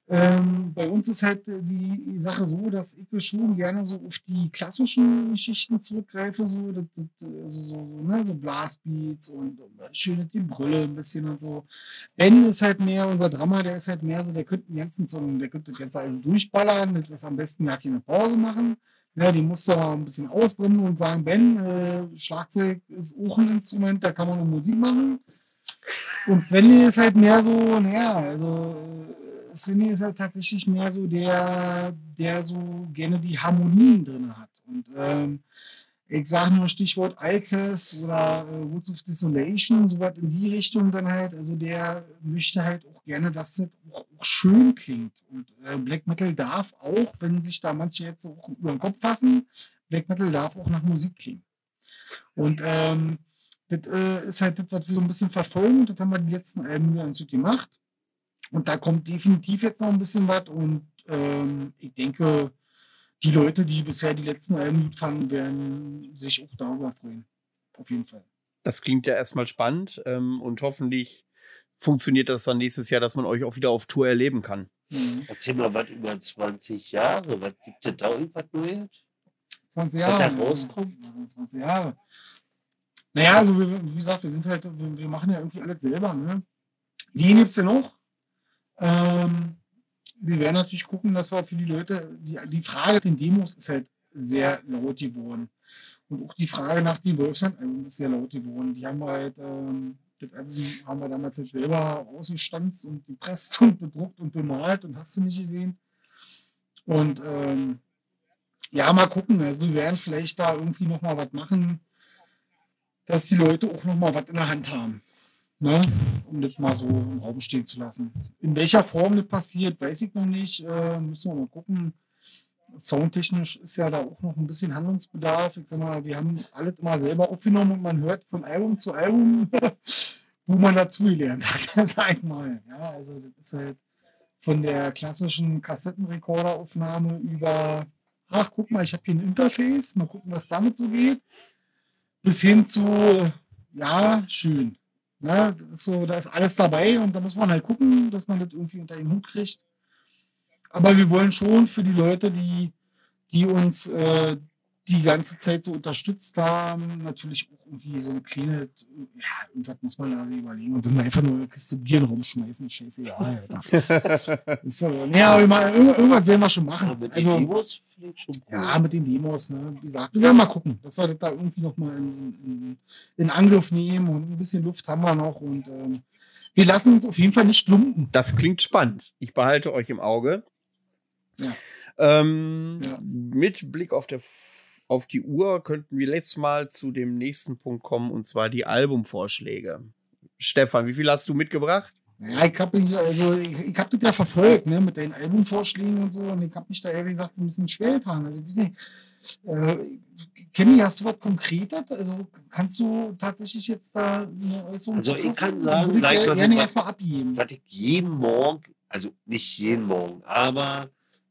Ähm, bei uns ist halt äh, die Sache so, dass ich schon gerne so auf die klassischen Geschichten zurückgreife, so, das, das, also so, ne, so Blastbeats und, und schöne die Brille ein bisschen und so. Ben ist halt mehr, unser Drama, der ist halt mehr so, der könnte den ganzen Song, der könnte das ganze Album durchballern, das am besten ja keine Pause machen. Ja, die muss da ein bisschen ausbremsen und sagen, Ben, äh, Schlagzeug ist auch ein Instrument, da kann man noch Musik machen. Und Svenny ist halt mehr so, naja, also Cindy ist halt tatsächlich mehr so der, der so gerne die Harmonien drin hat. Und ähm, ich sage nur Stichwort Alces oder äh, Woods of Desolation, so was in die Richtung dann halt. Also der möchte halt auch gerne, dass es auch, auch schön klingt. Und äh, Black Metal darf auch, wenn sich da manche jetzt auch über den Kopf fassen, Black Metal darf auch nach Musik klingen. Und ähm, das äh, ist halt das, was wir so ein bisschen verfolgen. Das haben wir die letzten Alben wieder so gemacht. Und da kommt definitiv jetzt noch ein bisschen was. Und ähm, ich denke, die Leute, die bisher die letzten Alben gut fanden, werden sich auch darüber freuen. Auf jeden Fall. Das klingt ja erstmal spannend ähm, und hoffentlich funktioniert das dann nächstes Jahr, dass man euch auch wieder auf Tour erleben kann. Mhm. Erzähl mal was über 20 Jahre. Was gibt es da irgendwas Neues? 20 Jahre. Was da rauskommt? 20 Jahre. Naja, also wie, wie gesagt, wir sind halt, wir, wir machen ja irgendwie alles selber. Ne? Die gibt es ja noch. Ähm, wir werden natürlich gucken, dass wir für die Leute, die, die Frage den Demos ist halt sehr laut geworden. Und auch die Frage nach dem Wolfsand-Album ist sehr laut geworden. Die haben wir halt, ähm, das Album haben wir damals halt selber ausgestanzt und gepresst und bedruckt und bemalt und hast du nicht gesehen. Und ähm, ja, mal gucken. Also wir werden vielleicht da irgendwie nochmal was machen, dass die Leute auch nochmal was in der Hand haben. Ne? Um das mal so im Raum stehen zu lassen. In welcher Form das passiert, weiß ich noch nicht. Äh, müssen wir mal gucken. Soundtechnisch ist ja da auch noch ein bisschen Handlungsbedarf. Ich sag mal, wir haben alles immer selber aufgenommen und man hört von Album zu Album, (laughs) wo man dazugelernt hat, (laughs) sag ich mal. Ja, also das ist halt von der klassischen Kassettenrekorderaufnahme über, ach, guck mal, ich habe hier ein Interface, mal gucken, was damit so geht, bis hin zu, ja, schön. Ne? So, da ist alles dabei und da muss man halt gucken, dass man das irgendwie unter den Hut kriegt. Aber wir wollen schon für die Leute, die, die uns äh, die ganze Zeit so unterstützt haben, natürlich auch irgendwie so ein kleines, ja, irgendwas muss man da sich überlegen. Und wenn wir einfach nur eine Kiste Bier rumschmeißen, scheißegal. (laughs) ist, äh, ja, irgendwas, irgendwas werden wir schon machen. mit also, den Demos schon cool. ja, mit den Demos, ne? Wie gesagt, wir werden mal gucken, dass wir das da irgendwie nochmal in, in, in Angriff nehmen und ein bisschen Luft haben wir noch und ähm, wir lassen uns auf jeden Fall nicht lumpen. Das klingt spannend. Ich behalte euch im Auge. Ja. Ähm, Ja. Mit Blick auf, der, auf die Uhr könnten wir jetzt mal zu dem nächsten Punkt kommen, und zwar die Albumvorschläge. Stefan, wie viel hast du mitgebracht? Ja, ich habe also ich, ich hab das ja verfolgt, ne, mit deinen Albumvorschlägen und so, und ich habe mich da ehrlich gesagt ein bisschen schwer getan. Also, ich nicht, äh, Kenny, hast du was Konkretes? Also, kannst du tatsächlich jetzt da eine Äußerung Also, ich kann sagen, gleich ich mal gerne erstmal abgeben. was ich jeden Morgen, also nicht jeden Morgen, aber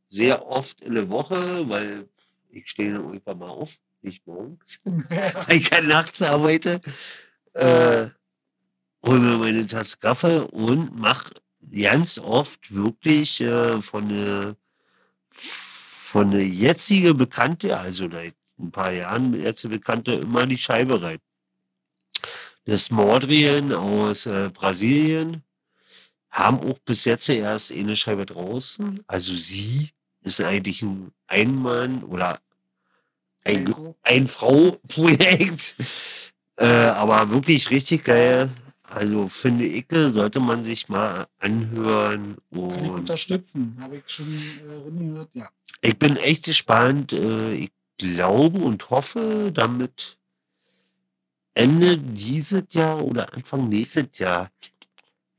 sehr oft in der Woche, weil ich stehe dann irgendwann mal auf, nicht morgens, (laughs) (laughs) weil ich ja nachts arbeite, äh, hol mir meine Tasse Kaffee und mach ganz oft wirklich äh, von der von der jetzige Bekannte, also seit ein paar Jahren jetzt Bekannte, immer die Scheibe rein. Das Mordrien aus äh, Brasilien haben auch bis jetzt erst eine Scheibe draußen. Also sie ist eigentlich ein Einmann oder ein, ein Frau-Projekt. äh, aber wirklich richtig geil. Also finde ich, sollte man sich mal anhören. Kann ich Und unterstützen. Habe ich schon äh, gehört, ja. ich bin echt gespannt. Äh, ich glaube und hoffe, damit Ende dieses Jahr oder Anfang nächstes Jahr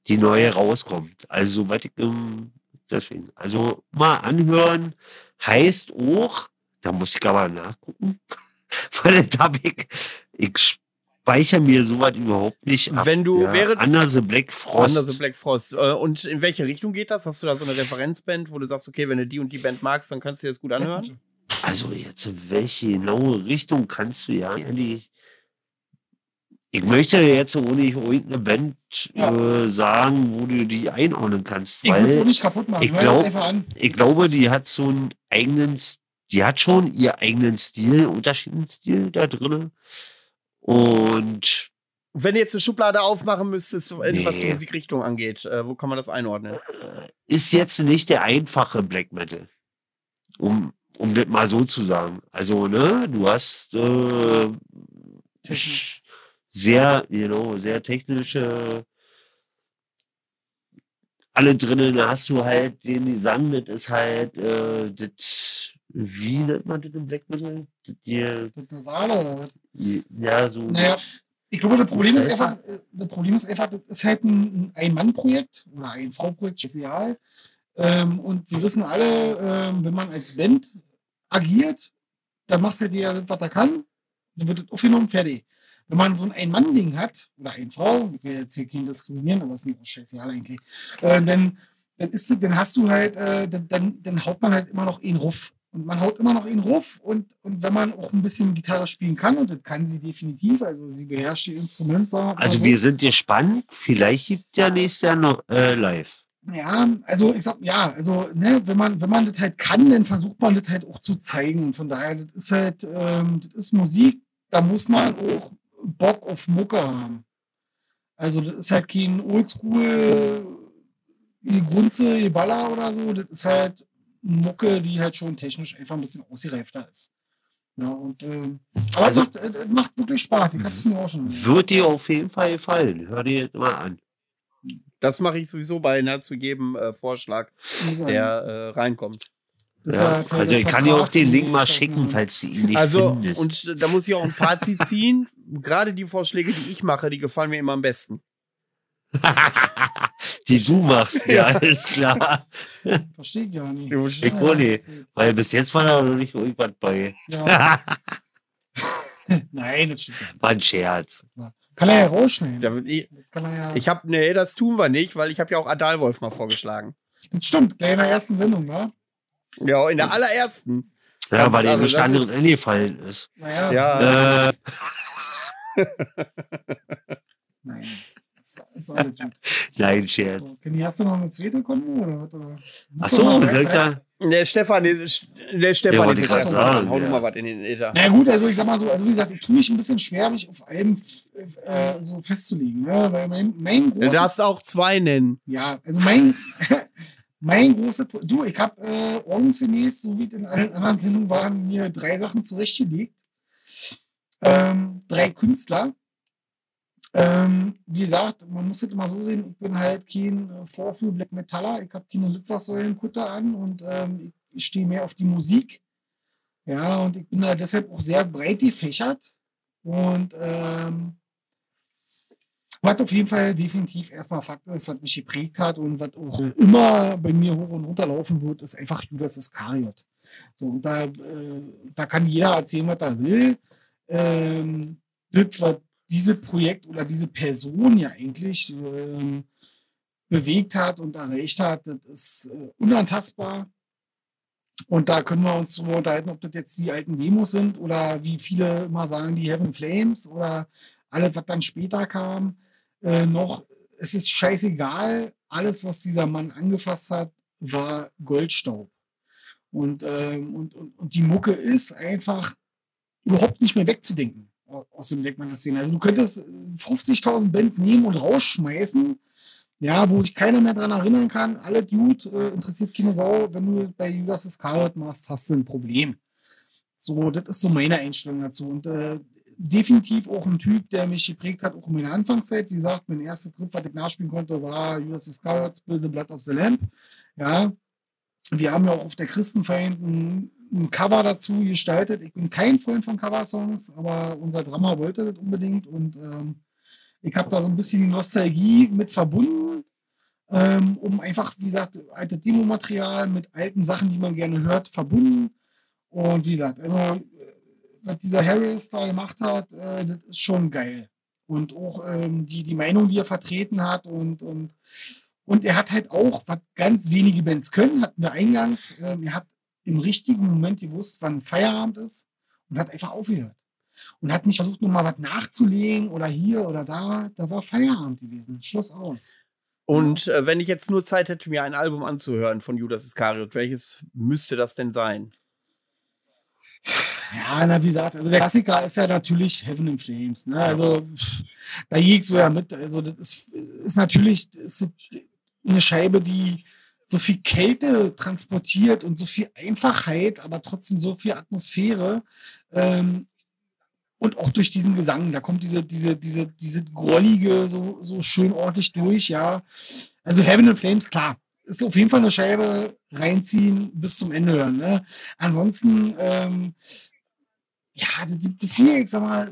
die neue rauskommt. Also, was ich ähm, deswegen, also mal anhören heißt auch, da muss ich aber nachgucken, (laughs) Weil das hab ich, ich speichere mir sowas überhaupt nicht ab. Wenn du ja, während Under the Black Frost. Under the Black Frost. Äh, Und in welche Richtung geht das? Hast du da so eine Referenzband, wo du sagst, okay, wenn du die und die Band magst, dann kannst du dir das gut anhören? Also jetzt in welche genaue Richtung kannst du ja ehrlich. Ich möchte jetzt ohne irgendeine Band Ja. äh, sagen, wo du die einordnen kannst, Ich will nicht kaputt machen. ich glaub- einfach an. ich glaube, die hat so einen eigenen, die hat schon ihr eigenen Stil, unterschiedlichen Stil da drin. Und Wenn du jetzt eine Schublade aufmachen müsstest, äh, was die Nee. Musikrichtung angeht, äh, wo kann man das einordnen? ist jetzt nicht der einfache Black Metal. Um, um das mal so zu sagen. Also, ne, du hast äh, Technisch. Sehr, genau, sehr technische alle drinnen, hast du halt den Gesang, das ist halt, äh, das, wie nennt man das im Black Metal? Das, die, Mit einer oder was? ja, so. Naja, ich glaube, das Problem ist einfach, äh, das Problem ist einfach, das ist halt ein ein Ein-Mann-Projekt oder ein Frau-Projekt, spezial. Ähm, und wir wissen alle, ähm, wenn man als Band agiert, dann macht halt jeder, das, was er kann, dann wird das aufgenommen, fertig. Wenn man so ein Ein-Mann-Ding hat, oder eine Frau, ich will jetzt hier keinen diskriminieren, aber ist mir auch scheißegal eigentlich, äh, dann, dann, ist, dann hast du halt, äh, dann, dann, dann haut man halt immer noch einen Ruf. Und man haut immer noch einen Ruf und, und wenn man auch ein bisschen Gitarre spielen kann, und das kann sie definitiv, also sie beherrscht die Instrument, sagen Also so. wir sind gespannt, vielleicht gibt ja nächstes Jahr noch äh, live. Ja, also ich sag, ja, also, ne, wenn man, wenn man das halt kann, dann versucht man das halt auch zu zeigen. Und von daher, das ist halt, ähm, das ist Musik, da muss man auch Bock auf Mucke haben. Also, das ist halt kein Oldschool, ihr Grunze, ihr Baller oder so, das ist halt Mucke, die halt schon technisch einfach ein bisschen ausgereifter ist. Ja, und, ähm, aber Also- es, macht, es macht wirklich Spaß. Ich hab's mir auch schon. Wird dir auf jeden Fall gefallen. Hör dir das mal an. Das mache ich sowieso bei nahezu jedem äh, Vorschlag, der äh, reinkommt. Ja. Teil Also ich kann dir auch den Link mal schicken, falls du ihn nicht Also, findest. und da muss ich auch ein Fazit (laughs) ziehen. Gerade die Vorschläge, die ich mache, die gefallen mir immer am besten. (laughs) die du machst, ja, (laughs) ist klar. Verstehe ich ja nicht. Ich auch nicht. Weil bis jetzt war da noch nicht irgendwas bei. Ja. Nein, das stimmt ja nicht. War ein Scherz. Kann er ja rausschneiden. Ich ja, ich habe, nee, das tun wir nicht, weil ich habe ja auch Adalwolf mal vorgeschlagen. das stimmt, gleich in der ersten Sendung, ne? Ja, in der allerersten. Ja, Ganz- weil dir also anderen ist- eingefallen ist. Naja, Ja, Äh, (laughs) nein. Gut. nein, Scherz. So, Kenny, hast du noch eine zweite Kombo? Oder? Achso, sagt er. der Stefan, der, der Stefan ich grad jetzt sagen, Hau du ja. mal was in den Äther. Na gut, also ich sag mal so, also wie gesagt, ich tue mich ein bisschen schwer, mich auf Alben äh, so festzulegen. Ne? Weil mein, mein Du großes darfst auch zwei nennen. Ja, also mein, (laughs) mein großes, du, ich habe äh, ordnungsgemäß, so wie in allen anderen Sendungen waren, mir drei Sachen zurechtgelegt. Ähm, drei Künstler. Ähm, wie gesagt, man muss es immer so sehen, ich bin halt kein äh, Vorführ Black Metaller, ich habe keine Litfaßsäulenkutte an und ähm, ich stehe mehr auf die Musik. Ja, und ich bin da deshalb auch sehr breit gefächert und ähm, was auf jeden Fall definitiv erstmal Fakt ist, was mich geprägt hat und was auch immer bei mir hoch und runter laufen wird, ist einfach Judas Iskariot. So, und da, äh, da kann jeder erzählen, was er will. Ähm, das, was dieses Projekt oder diese Person ja eigentlich ähm, bewegt hat und erreicht hat, das ist äh, unantastbar. Und da können wir uns darüber unterhalten, ob das jetzt die alten Demos sind oder wie viele immer sagen, die Heaven Flames oder alles, was dann später kam äh, noch, es ist scheißegal, alles, was dieser Mann angefasst hat, war Goldstaub. Und, ähm, und, und, und die Mucke ist einfach überhaupt nicht mehr wegzudenken au- aus dem Black Metal Szene. Also du könntest äh, 50.000 Bands nehmen und rausschmeißen, ja, wo sich keiner mehr dran erinnern kann. Alle Dude, äh, interessiert keine Sau. Wenn du bei Judas Iscariot machst, hast du ein Problem. So, das ist so meine Einstellung dazu. Und äh, definitiv auch ein Typ, der mich geprägt hat, auch in meiner Anfangszeit. Wie gesagt, mein erster Trip, was ich nachspielen konnte, war Judas Iscariot, Spill the Blood of the Lamb. Ja, wir haben ja auch auf der Christenfeind ein, ein Cover dazu gestaltet. Ich bin kein Freund von Coversongs, aber unser Drama wollte das unbedingt und ähm, ich habe da so ein bisschen die Nostalgie mit verbunden, ähm, um einfach, wie gesagt, alte Demo-Material mit alten Sachen, die man gerne hört, verbunden. Und wie gesagt, also was dieser Harris da gemacht hat, äh, das ist schon geil. Und auch ähm, die, die Meinung, die er vertreten hat und, und, und er hat halt auch, was ganz wenige Bands können, hatten wir eingangs, äh, er hat im richtigen Moment gewusst, wann Feierabend ist und hat einfach aufgehört. Und hat nicht versucht, nochmal was nachzulegen oder hier oder da. Da war Feierabend gewesen. Schluss aus. Und äh, wenn ich jetzt nur Zeit hätte, mir ein Album anzuhören von Judas Iscariot, welches müsste das denn sein? Ja, na, wie gesagt, also der Klassiker ist ja natürlich Heaven in Flames. Ne? Also da liegt so ja mit. Also das ist, ist natürlich ist eine Scheibe, die so viel Kälte transportiert und so viel Einfachheit, aber trotzdem so viel Atmosphäre. Ähm, und auch durch diesen Gesang, da kommt diese, diese, diese, diese Grollige so, so schön ordentlich durch, ja. Also Heaven and Flames, klar, ist auf jeden Fall eine Scheibe reinziehen bis zum Ende hören. Ne? Ansonsten, ähm, ja, das gibt so viel, ich sag mal,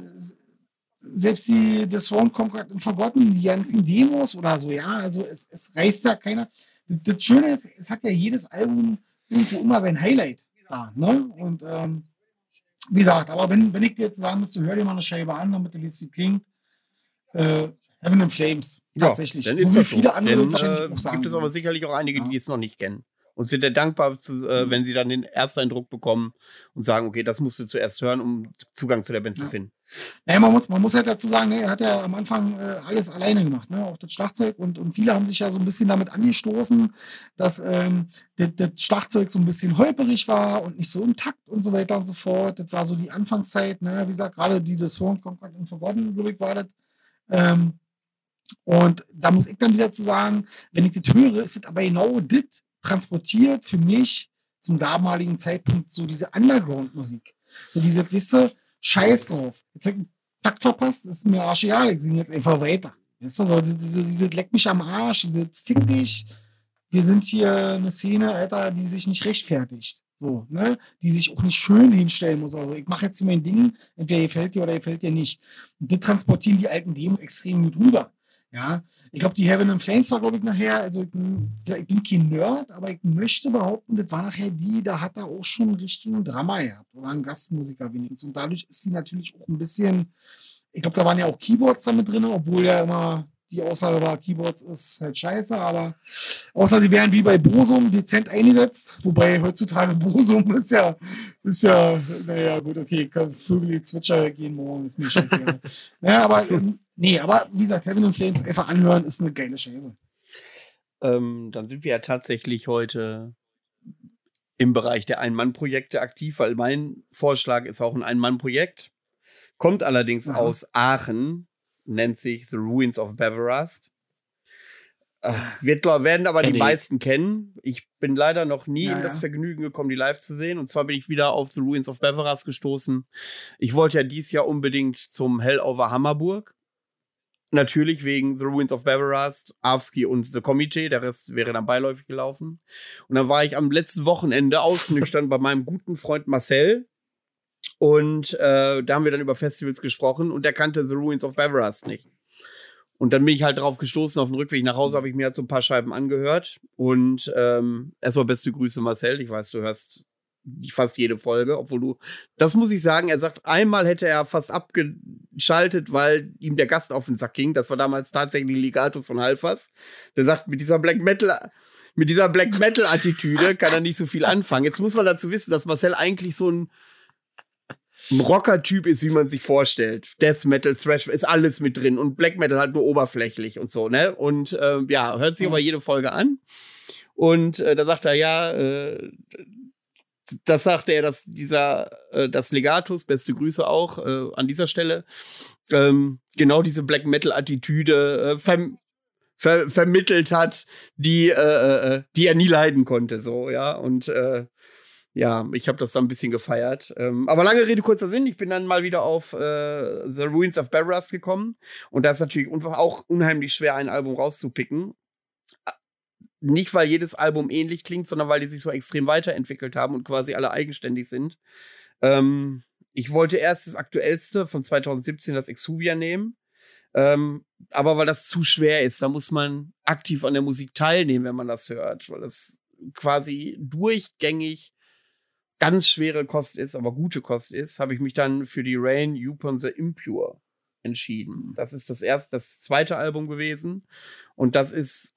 selbst die The Sworn Conquered and Forgotten, die ganzen Demos oder so, ja, also es, es reißt ja keiner. Das Schöne ist, es hat ja jedes Album irgendwo immer sein Highlight da, ne? Und ähm, wie gesagt, aber wenn, wenn ich dir jetzt sagen müsste, hör dir mal eine Scheibe an, damit du weißt, wie klingt, äh, Heaven in Flames, tatsächlich. Ja, dann ist so wie viele so. andere dann, wahrscheinlich äh, auch sagen. Gibt es aber sicherlich auch einige, ja. die es noch nicht kennen und sind ja dankbar, zu, äh, mhm. wenn sie dann den Ersteindruck bekommen und sagen, okay, das musst du zuerst hören, um Zugang zu der Band ja. zu finden. Naja, man muss, man muss halt dazu sagen, ne, er hat ja am Anfang äh, alles alleine gemacht, ne? auch das Schlagzeug und, und viele haben sich ja so ein bisschen damit angestoßen, dass ähm, das, das Schlagzeug so ein bisschen holperig war und nicht so im Takt und so weiter und so fort. Das war so die Anfangszeit, ne? wie gesagt, gerade die des Horn Concord und Forgotten, glaube ich, war das. Ähm, und da muss ich dann wieder zu sagen, wenn ich das höre, ist das aber genau das, transportiert für mich zum damaligen Zeitpunkt so diese Underground-Musik. So diese, wisse Scheiß drauf. Jetzt hab ich einen Takt verpasst, ist mir arschegal, ich singe jetzt einfach weiter. Weißt du, so diese, diese Leck mich am Arsch, diese Fick dich. Wir sind hier eine Szene, Alter, die sich nicht rechtfertigt. So, ne? Die sich auch nicht schön hinstellen muss. Also ich mache jetzt hier mein Ding, entweder gefällt dir oder gefällt dir nicht. Und die transportieren die alten Demos extrem gut rüber. Ja, ich glaube, die Heaven and Flames war, glaube ich, nachher, also ich bin, ich bin kein Nerd, aber ich möchte behaupten, das war nachher die, da hat er auch schon einen richtigen Drama gehabt oder einen Gastmusiker wenigstens. Und dadurch ist sie natürlich auch ein bisschen, ich glaube, da waren ja auch Keyboards damit drin, obwohl ja immer die Aussage war, Keyboards ist halt scheiße, aber außer sie wären wie bei Bosum dezent eingesetzt, wobei heutzutage (laughs) Bosum ist ja, ist ja, naja, gut, okay, Vögel, die Zwitscher gehen morgen, ist mir scheiße. (laughs) naja, aber, ähm, nee, aber wie gesagt, Heaven and Flames einfach anhören ist eine geile Scheibe. Ähm, dann sind wir ja tatsächlich heute im Bereich der Ein-Mann-Projekte aktiv, weil mein Vorschlag ist auch ein Ein-Mann-Projekt. Kommt allerdings Aha. aus Aachen, nennt sich The Ruins of Beverast. Äh, wird, werden aber Kenn die ich. meisten kennen. Ich bin leider noch nie ja, in das Vergnügen gekommen, die live zu sehen. Und zwar bin ich wieder auf The Ruins of Beverast gestoßen. Ich wollte ja dieses Jahr unbedingt zum Hell over Hammerburg. Natürlich wegen The Ruins of Beverast, Avsky und The Committee. Der Rest wäre dann beiläufig gelaufen. Und dann war ich am letzten Wochenende ausnüchtern bei meinem guten Freund Marcel, und äh, da haben wir dann über Festivals gesprochen und der kannte The Ruins of Beverast nicht. Und dann bin ich halt drauf gestoßen, auf dem Rückweg nach Hause habe ich mir halt so ein paar Scheiben angehört. Und ähm, erstmal beste Grüße, Marcel. Ich weiß, du hörst fast jede Folge, obwohl du, das muss ich sagen, er sagt, einmal hätte er fast abgeschaltet, weil ihm der Gast auf den Sack ging. Das war damals tatsächlich Legatus von Halfas. Der sagt, mit dieser Black Metal, mit dieser Black Metal Attitüde kann er nicht so viel anfangen. Jetzt muss man dazu wissen, dass Marcel eigentlich so ein ein Rocker-Typ ist, wie man sich vorstellt. Death Metal, Thrash ist alles mit drin und Black Metal halt nur oberflächlich und so, ne? Und äh, ja, hört sich aber jede Folge an. Und äh, da sagt er, ja, äh, das sagte er, dass dieser, äh, das Legatus, beste Grüße auch äh, an dieser Stelle, ähm, genau diese Black Metal-Attitüde äh, verm ver vermittelt hat, die, äh, äh, die er nie leiden konnte, so, ja. Und äh, ja, ich habe das dann ein bisschen gefeiert. Ähm, aber lange Rede, kurzer Sinn. Ich bin dann mal wieder auf äh, The Ruins of Barras gekommen. Und da ist natürlich auch unheimlich schwer, ein Album rauszupicken. Nicht, weil jedes Album ähnlich klingt, sondern weil die sich so extrem weiterentwickelt haben und quasi alle eigenständig sind. Ähm, ich wollte erst das aktuellste von 2017, das Exuvia, nehmen. Ähm, aber weil das zu schwer ist, da muss man aktiv an der Musik teilnehmen, wenn man das hört, weil das quasi durchgängig ganz schwere Kost ist, aber gute Kost ist, habe ich mich dann für die Rain Upon the Impure entschieden. Das ist das erste, das zweite Album gewesen. Und das ist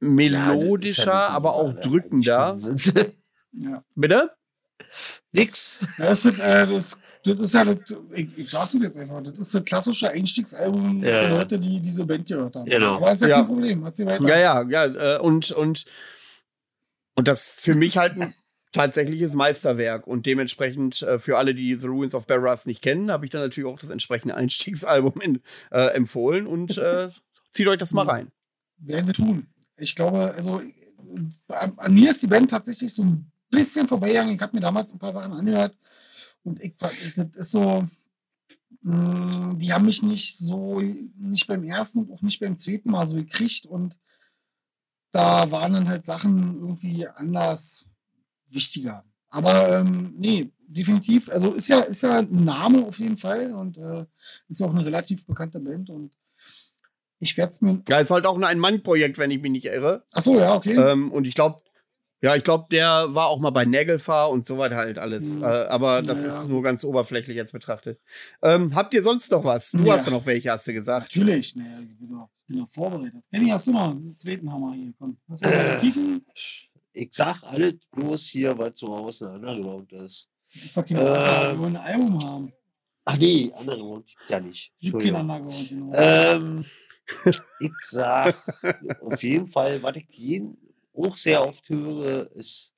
melodischer, Ja, das ist aber auch drückender. (laughs) Ja. Bitte? Nix. Das ist, äh, das, das ist ja, das, ich, ich sag dir jetzt einfach, das ist ein klassischer Einstiegsalbum Ja, für ja. Leute, die diese Band gehört haben. Genau. Aber ist ja, Ja. kein Problem, hat sie weiter. Ja, ja, ja. äh, Und, und, und das für mich halt ein tatsächliches Meisterwerk. Und dementsprechend äh, für alle, die The Ruins of Barras nicht kennen, habe ich dann natürlich auch das entsprechende Einstiegsalbum in, äh, empfohlen und äh, (laughs) zieht euch das mal rein. Werden wir tun. Ich glaube, also an, an mir ist die Band tatsächlich so ein bisschen vorbeigegangen. Ich habe mir damals ein paar Sachen angehört und ich, das ist so, mh, die haben mich nicht so, nicht beim ersten und auch nicht beim zweiten Mal so gekriegt und da waren dann halt Sachen irgendwie anders wichtiger. Aber ähm, nee, definitiv. Also ist ja, ist ja ein Name auf jeden Fall und äh, ist auch eine relativ bekannte Band und ich werde es mir. Ja, ist halt auch ein Ein-Mann-Projekt, wenn ich mich nicht irre. Achso, ja, okay. Ähm, und ich glaube, ja, ich glaube, der war auch mal bei Nägelfahr und so weiter halt alles. Hm. Äh, aber das Naja. ist nur ganz oberflächlich jetzt betrachtet. Ähm, habt ihr sonst noch was? Du Ja. hast doch noch welche, hast du gesagt. Natürlich, naja, ich bin doch, ich bin doch vorbereitet. Henny, hast du noch einen zweiten Hammer hier? Komm, lass mal (clears throat) Äh. kicken. Ich sag alles bloß hier, was zu Hause Underground ist. Das ist doch kein Äh. wir wollen ein Album haben. Ach nee, Underground ja nicht. Entschuldigung. Genau. Ähm, ich sag auf jeden Fall, was ich jeden auch sehr oft höre, ist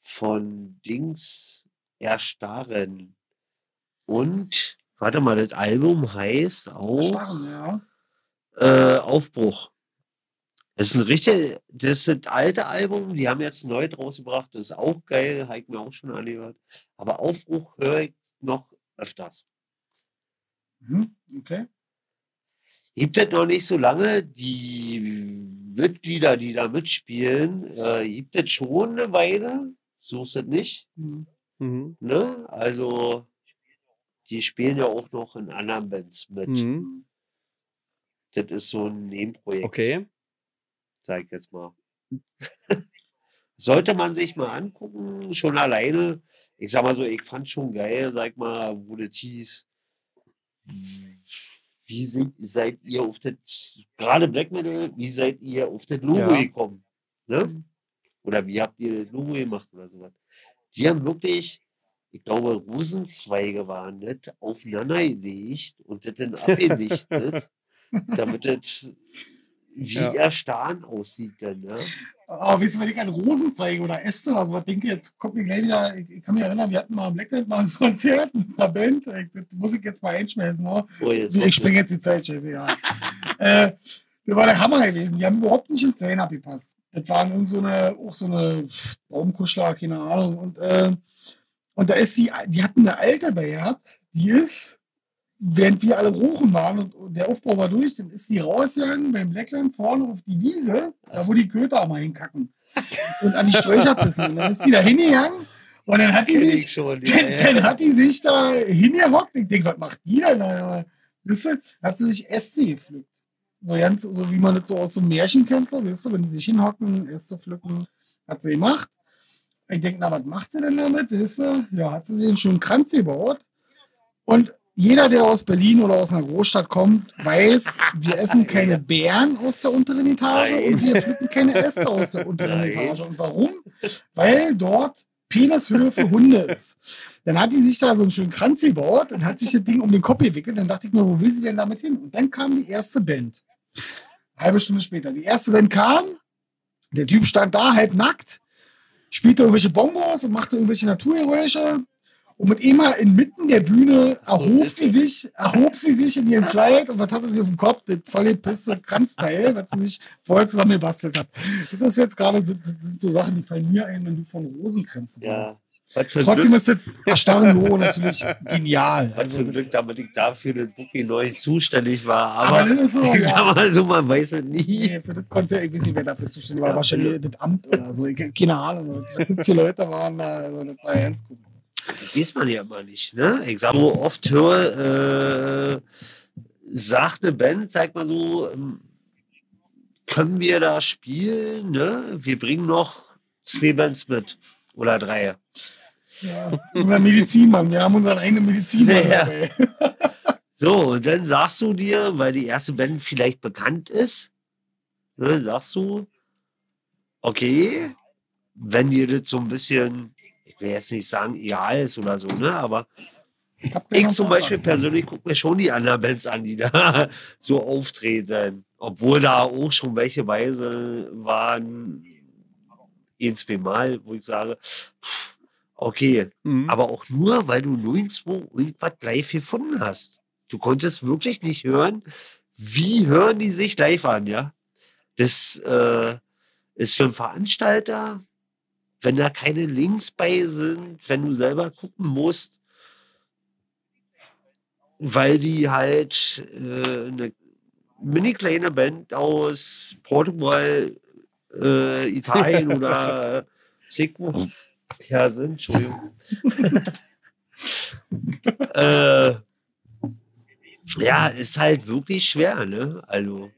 von Dings Erstarren. Und, warte mal, das Album heißt auch ja. äh, Aufbruch. Das ist ein richtig, das das alte Album, die haben jetzt neu draus gebracht, das ist auch geil, habe ich mir auch schon angehört. Aber Aufbruch höre ich noch öfters. Mhm, okay. Gibt es noch nicht so lange, die Mitglieder, die da mitspielen, äh, gibt es schon eine Weile, so ist es nicht. Mhm. Mhm. Ne? Also, die spielen ja auch noch in anderen Bands mit. Mhm. Das ist so ein Nebenprojekt. Okay. Sag ich jetzt mal. Sollte man sich mal angucken, schon alleine. Ich sag mal so, ich fand schon geil, sag mal, wo das hieß. Wie sind, seid ihr auf das, gerade Black Metal, wie seid ihr auf das Logo Ja. gekommen? Ne? Oder wie habt ihr das Logo gemacht oder sowas? Die haben wirklich, ich glaube, Rosenzweige waren das, aufeinander gelegt und das dann (laughs) abgelichtet, damit das wie Ja. erstarren aussieht dann, ne? Oh, weißt du, wenn ich an Rosenzweige oder Äste oder sowas denke, jetzt kommt mir gleich wieder, ich, kann mich erinnern, wir hatten mal im Blacklight mal ein Konzert mit einer Band, ich, das muss ich jetzt mal einschmeißen, oh. Oh, jetzt Ich springe jetzt die Zeit, scheiße, ja. (laughs) äh, das war der Hammer gewesen. Die haben überhaupt nicht ins Zellen abgepasst. Das waren irgend so eine, auch so eine Baumkuschler, keine Ahnung. Und, äh, und da ist sie, die hatten eine alte bei gehabt, die ist, während wir alle rochen waren und, der Aufbau war durch, dann ist sie rausgegangen beim Blackland vorne auf die Wiese, da wo die Köter mal hinkacken. Und an die Sträucher pissen. Und dann ist sie da hingegangen und dann hat die sich ich schon, ja, dann, ja. dann hat die sich da hingehockt. Ich denke, was macht die denn da? Wisst ihr? Hat sie sich Äste gepflückt. So ganz, so wie man das so aus so einem Märchen kennt, so, wisst ihr, wenn die sich hinhocken, Äste pflücken, hat sie gemacht. Ich denke, na, was macht sie denn damit? Wisst ihr? Ja, hat sie sich einen schönen Kranz gebaut. Und jeder, der aus Berlin oder aus einer Großstadt kommt, weiß, wir essen keine Beeren aus der unteren Etage Nein. und wir pflücken keine Äste aus der unteren Nein. Etage. Und warum? Weil dort Penishöhe für Hunde ist. Dann hat die sich da so einen schönen Kranz gebaut und hat sich das Ding um den Kopf gewickelt. Dann dachte ich mir, wo will sie denn damit hin? Und dann kam die erste Band. Halbe Stunde später. Die erste Band kam, der Typ stand da, halb nackt, spielte irgendwelche Bonbons und machte irgendwelche Naturgeräusche. Und mit immer inmitten der Bühne erhob sie sich, erhob sie sich in ihrem Kleid und was hatte sie auf dem Kopf? Das voll gepisste Kranzteil, was sie sich vorher zusammengebastelt hat. Das ist jetzt gerade so, das sind so Sachen, die fallen mir ein, wenn du von Rosenkränzen Ja. für Trotzdem Glück, ist das Erstarren-Logo natürlich genial. was Also, für Glück, damit ich dafür den Bookie neu zuständig war. aber Aber, das ist so, ich ja. sag mal so, man weiß es nie. Nee, für das Konzert, ich weiß nicht, wer dafür zuständig war, Ja, wahrscheinlich das Amt oder so. Keine Ahnung. Viele Leute waren da, also das war ganz gut. Das weiß man ja immer nicht, ne? Ich sag so oft höre, äh, sagt eine Band, sag mal so, ähm, können wir da spielen, ne? Wir bringen noch zwei Bands mit oder drei. Ja, unser Medizinmann, wir haben unseren eigenen Medizinmann Ja. (laughs) So, und dann sagst du dir, weil die erste Band vielleicht bekannt ist, ne, sagst du, okay, wenn dir das so ein bisschen, will jetzt nicht sagen, egal ist oder so, ne, aber Ich, ich zum Beispiel Fragen. persönlich gucke mir schon die anderen Bands an, die da (laughs) so auftreten. Obwohl da auch schon welche Weise waren, ein, zwei Mal, wo ich sage, okay, Mhm. aber auch nur, weil du nirgendwo irgendwas live gefunden hast. Du konntest wirklich nicht hören, wie hören die sich live an, ja? Das äh, ist für einen Veranstalter, wenn da keine Links bei sind, wenn du selber gucken musst, weil die halt äh, eine mini kleine Band aus Portugal, äh, Italien oder (laughs) Sigmund her sind, Entschuldigung. (laughs) äh, ja, ist halt wirklich schwer, ne? Also,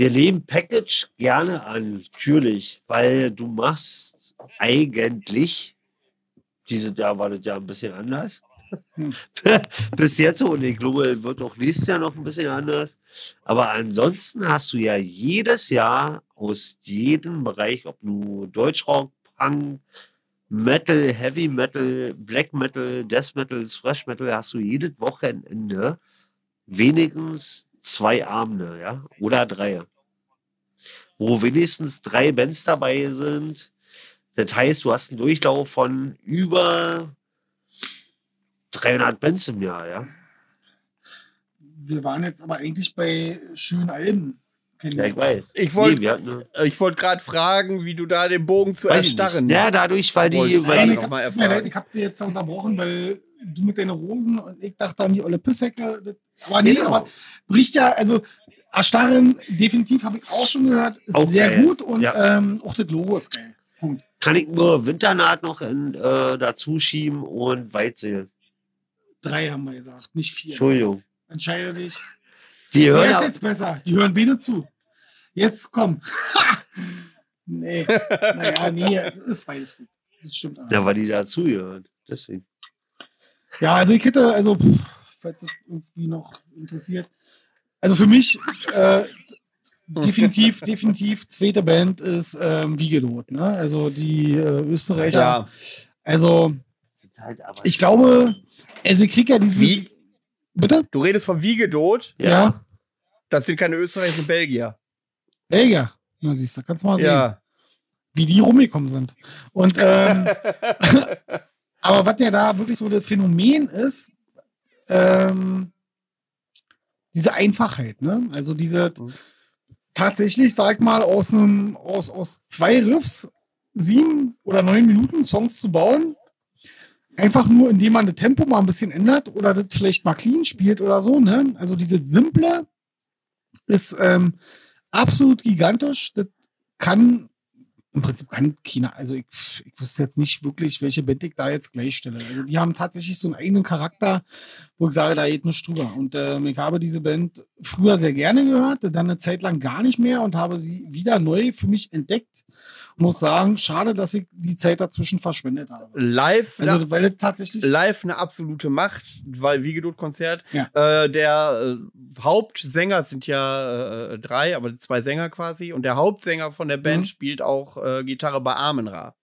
wir leben Package gerne an, natürlich, weil du machst eigentlich, dieses Jahr war das ja ein bisschen anders. Hm. (laughs) Bis jetzt und ich glaube, wird auch nächstes Jahr noch ein bisschen anders. Aber ansonsten hast du ja jedes Jahr aus jedem Bereich, ob du Deutschrock, Punk, Metal, Heavy Metal, Black Metal, Death Metal, Thrash Metal, hast du jedes Wochenende wenigstens zwei Abende, ja, oder drei. Wo wenigstens drei Bands dabei sind. Das heißt, du hast einen Durchlauf von über 300 Bands im Jahr, ja. Wir waren jetzt aber eigentlich bei schönen Alben. Ja, ich weiß. Ich wollte Nee, hatten, ich wollt gerade fragen, wie du da den Bogen zu weiß ich erstarren. Ja, dadurch, weil die, ich weil ich erfahren. ich habe dir jetzt unterbrochen, weil du mit deinen Rosen und ich dachte an die olle Pissäcke. das- Aber nee, Genau. aber bricht ja, also Erstarren, definitiv habe ich auch schon gehört, ist Auch sehr geil. gut und Ja. ähm, auch das Logo ist geil. Punkt. kann ich nur Winternaht noch in, äh, dazu schieben und Weitsee. Drei haben wir gesagt, nicht vier. Entschuldigung. Entscheide dich. Die Wer hören ist ja, jetzt besser? Die hören beide zu. Jetzt komm. (laughs) nee. (laughs) Naja, nee, ist beides gut. Das stimmt. ja, weil die dazu hören. Deswegen. Ja, also ich hätte, also, falls es irgendwie noch interessiert. Also für mich äh, (laughs) definitiv, definitiv zweite Band ist ähm, Wiegelot, ne? Also die äh, Österreicher. Ja. Also Halt ich glaube, also ich krieg ja diese. Wie? Bitte? Du redest von Wiegedot. Ja. Das sind keine Österreicher, sind Belgier. Belgier. Na, siehst du, kannst mal sehen, Ja. wie die rumgekommen sind. Und ähm, (laughs) Aber was ja da wirklich so das Phänomen ist, ähm, diese Einfachheit, ne? Also diese Mhm. tatsächlich, sag mal, aus einem, aus, aus zwei Riffs sieben oder neun Minuten Songs zu bauen. Einfach nur, indem man das Tempo mal ein bisschen ändert oder das vielleicht mal clean spielt oder so, ne? Also diese simple ist ähm, absolut gigantisch. Das kann im Prinzip kann China, also ich, ich wüsste jetzt nicht wirklich, welche Band ich da jetzt gleich stelle. Also die haben tatsächlich so einen eigenen Charakter, wo ich sage, da geht nichts drüber. Und ähm, ich habe diese Band früher sehr gerne gehört, dann eine Zeit lang gar nicht mehr und habe sie wieder neu für mich entdeckt. Muss sagen, schade, dass ich die Zeit dazwischen verschwendet habe. Live, Also, na, weil tatsächlich. live eine absolute Macht, weil Wiegedot-Konzert. Ja. Äh, der äh, Hauptsänger sind ja äh, drei, aber zwei Sänger quasi. Und der Hauptsänger von der Band Mhm. spielt auch äh, Gitarre bei Amenra.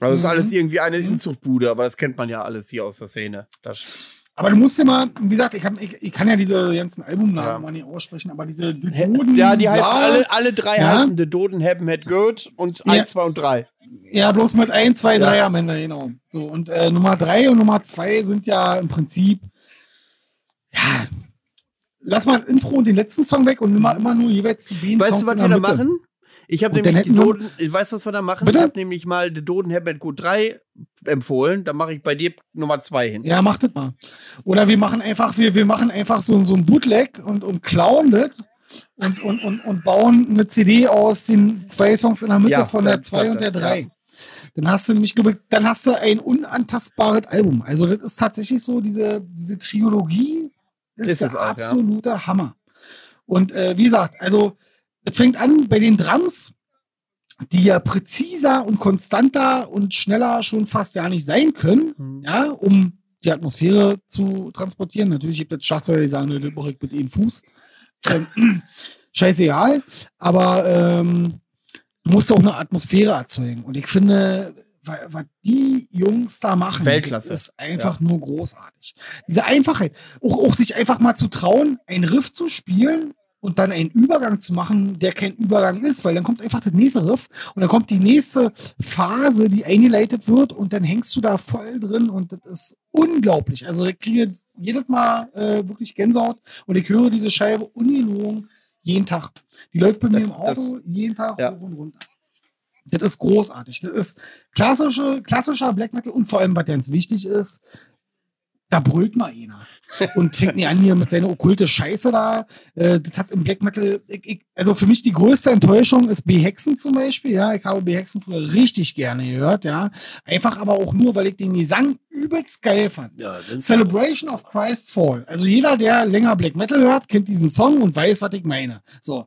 Also das ist Mhm. alles irgendwie eine Mhm. Inzuchtbude, aber das kennt man ja alles hier aus der Szene. Das, Aber du musst ja mal, wie gesagt, ich, hab, ich, ich kann ja diese ganzen Albumnamen Ja. mal nicht aussprechen, aber diese Doden, ja, die heißen ja, alle, alle drei Ja. heißen The Doden Hebben Head Good und Ja. 1, 2 und 3. Ja, bloß mit 1, 2, 3 Ja. am Ende, genau. So, und äh, Nummer 3 und Nummer 2 sind ja im Prinzip, ja, lass mal das Intro und den letzten Song weg und nimm mal immer nur jeweils die Weißt Songs du, was in wir da machen? Ich habe nämlich die Doden, weißt du, was wir da machen? Bitte? Ich habe nämlich mal The Doden Hebben Good 3 empfohlen. Da mache ich bei dir Nummer 2 hin. Ja, mach das mal. Oder wir machen einfach, wir, wir machen einfach so, so ein Bootleg und, und klauen das und, und, und, und bauen eine CD aus den zwei Songs in der Mitte Ja, von der dann 2 klappt und der das, 3. Dann hast du nämlich, dann hast du ein unantastbares Album. Also das ist tatsächlich so, diese, diese Trilogie ist, Ist der auch, ja. absolute Hammer. Und äh, wie gesagt, also es fängt an bei den Drums. die ja präziser und konstanter und schneller schon fast ja nicht sein können, Mhm. ja, um die Atmosphäre zu transportieren. Natürlich gibt es Schlagzeuger, die sagen, mache ich mit einem Fuß. Ähm, (clears throat) scheißegal, aber ähm, du musst auch eine Atmosphäre erzeugen. Und ich finde, wa- was die Jungs da machen, Weltklasse. ist einfach nur großartig. Diese Einfachheit, auch, auch sich einfach mal zu trauen, einen Riff zu spielen und dann einen Übergang zu machen, der kein Übergang ist, weil dann kommt einfach das nächste Riff und dann kommt die nächste Phase, die eingeleitet wird und dann hängst du da voll drin und das ist unglaublich. Also ich kriege jedes Mal äh, wirklich Gänsehaut und ich höre diese Scheibe ungelogen jeden Tag. Die läuft bei mir im Das- Auto jeden Tag ja. hoch und runter. Das ist großartig. Das ist klassische, klassischer Black Metal und vor allem, was ganz wichtig ist, da brüllt mal einer und fängt nie an hier mit seiner okkulte Scheiße da. Äh, das hat im Black Metal, ich, ich, also für mich die größte Enttäuschung ist B-Hexen zum Beispiel. Ja, ich habe B-Hexen früher richtig gerne gehört. Ja, einfach aber auch nur, weil ich den Gesang übelst geil fand. Ja, Celebration of Christ Fall. Also jeder, der länger Black Metal hört, kennt diesen Song und weiß, was ich meine. So.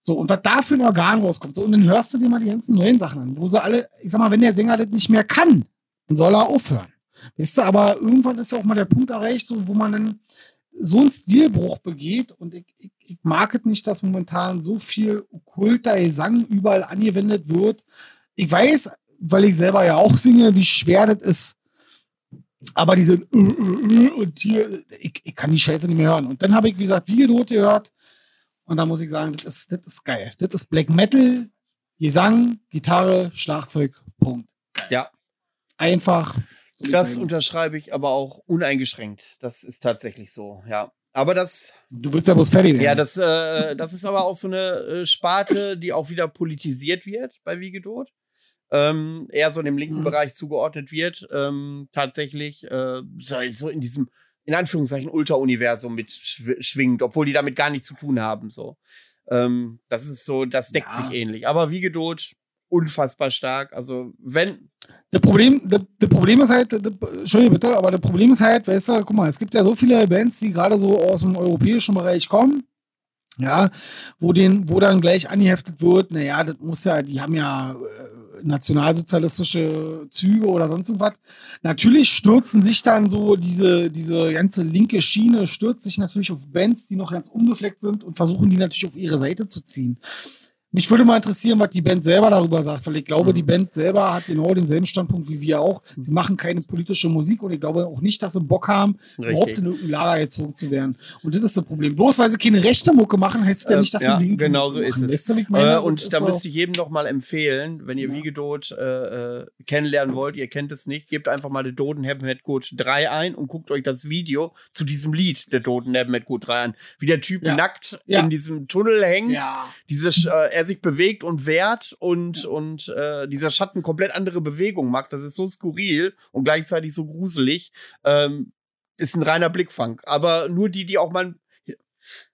So, und was da für ein Organ rauskommt. So, und dann hörst du dir mal die ganzen neuen Sachen an, wo sie alle, ich sag mal, wenn der Sänger das nicht mehr kann, dann soll er aufhören. Weißt du, aber irgendwann ist ja auch mal der Punkt erreicht, so, wo man dann so einen Stilbruch begeht und ich, ich, ich mag es nicht, dass momentan so viel okkulter Gesang überall angewendet wird. Ich weiß, weil ich selber ja auch singe, wie schwer das ist. Aber diese und hier, ich, ich kann die Scheiße nicht mehr hören. Und dann habe ich, wie gesagt, Videodot gehört. Und da muss ich sagen, das ist, das ist geil. Das ist Black Metal, Gesang, Gitarre, Schlagzeug, Punkt. Ja. Einfach. So Das unterschreibe ich aber auch uneingeschränkt. Das ist tatsächlich so, ja. Aber das, Du willst ja bloß fertig werden. ja, das, äh, das ist aber auch so eine äh, Sparte, die auch wieder politisiert wird bei Wiegedot. Ähm, eher so dem linken Mhm. Bereich zugeordnet wird. Ähm, tatsächlich äh, so, so in diesem, in Anführungszeichen, Ultra-Universum mit schw schwingt, obwohl die damit gar nichts zu tun haben. So. Ähm, das ist so, das deckt Ja. sich ähnlich. Aber Wiegedot, unfassbar stark. Also, wenn, Das Problem, das, das Problem ist halt, das, Entschuldige bitte, aber das Problem ist halt, weißt du, guck mal, es gibt ja so viele Bands, die gerade so aus dem europäischen Bereich kommen, ja, wo den, wo dann gleich angeheftet wird, naja, das muss ja, die haben ja äh, nationalsozialistische Züge oder sonst irgendwas. Natürlich stürzen sich dann so diese, diese ganze linke Schiene, stürzt sich natürlich auf Bands, die noch ganz unbefleckt sind und versuchen die natürlich auf ihre Seite zu ziehen. Mich würde mal interessieren, was die Band selber darüber sagt, weil ich glaube, Mhm. die Band selber hat genau denselben Standpunkt wie wir auch. Sie machen keine politische Musik und ich glaube auch nicht, dass sie Bock haben, überhaupt richtig. in irgendein Lager gezogen zu werden. Und das ist das Problem. Bloß weil sie keine rechte Mucke machen, heißt es ja Äh, nicht, dass ja, sie linke genau Mucke so ist machen. es. Weißt du, wie ich meine? Äh, Das und ist da müsste ich jedem noch mal empfehlen, wenn ihr Ja. Wiegedot äh, äh, kennenlernen wollt, ihr kennt es nicht, gebt einfach mal der Doden Head Good 3 ein und guckt euch das Video zu diesem Lied der Doden Heaven Head Good 3 an. Wie der Typ Ja. nackt Ja. in diesem Tunnel hängt, Ja. diese, Sch- äh, er sich bewegt und wehrt und, und äh, dieser Schatten komplett andere Bewegungen macht. Das ist so skurril und gleichzeitig so gruselig. Ähm, ist ein reiner Blickfang. Aber nur die, die auch mal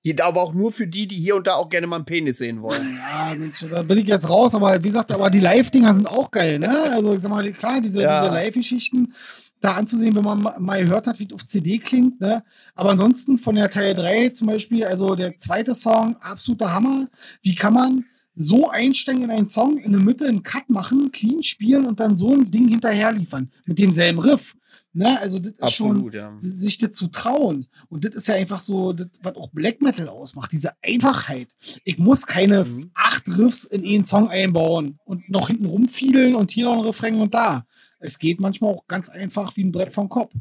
die, aber auch nur für die, die hier und da auch gerne mal einen Penis sehen wollen. (laughs) Ja, Mensch, da bin ich jetzt raus, aber wie gesagt, aber die Live-Dinger sind auch geil, ne? Also ich sag mal, klar, diese, Ja. diese Live-Geschichten da anzusehen, wenn man ma- mal gehört hat, wie es auf CD klingt, ne? Aber ansonsten von der Teil 3 zum Beispiel, also der zweite Song, absoluter Hammer. Wie kann man so einsteigen in einen Song, in der Mitte einen Cut machen, clean spielen und dann so ein Ding hinterher liefern? Mit demselben Riff. Ne? Also das ist schon Absolut, ja. sich das zu trauen. Und das ist ja einfach so, das, was auch Black Metal ausmacht, diese Einfachheit. Ich muss keine Mhm. acht Riffs in einen Song einbauen und noch hinten rumfiedeln und hier noch ein Refrain und da. Es geht manchmal auch ganz einfach wie ein Brett vom Kopf.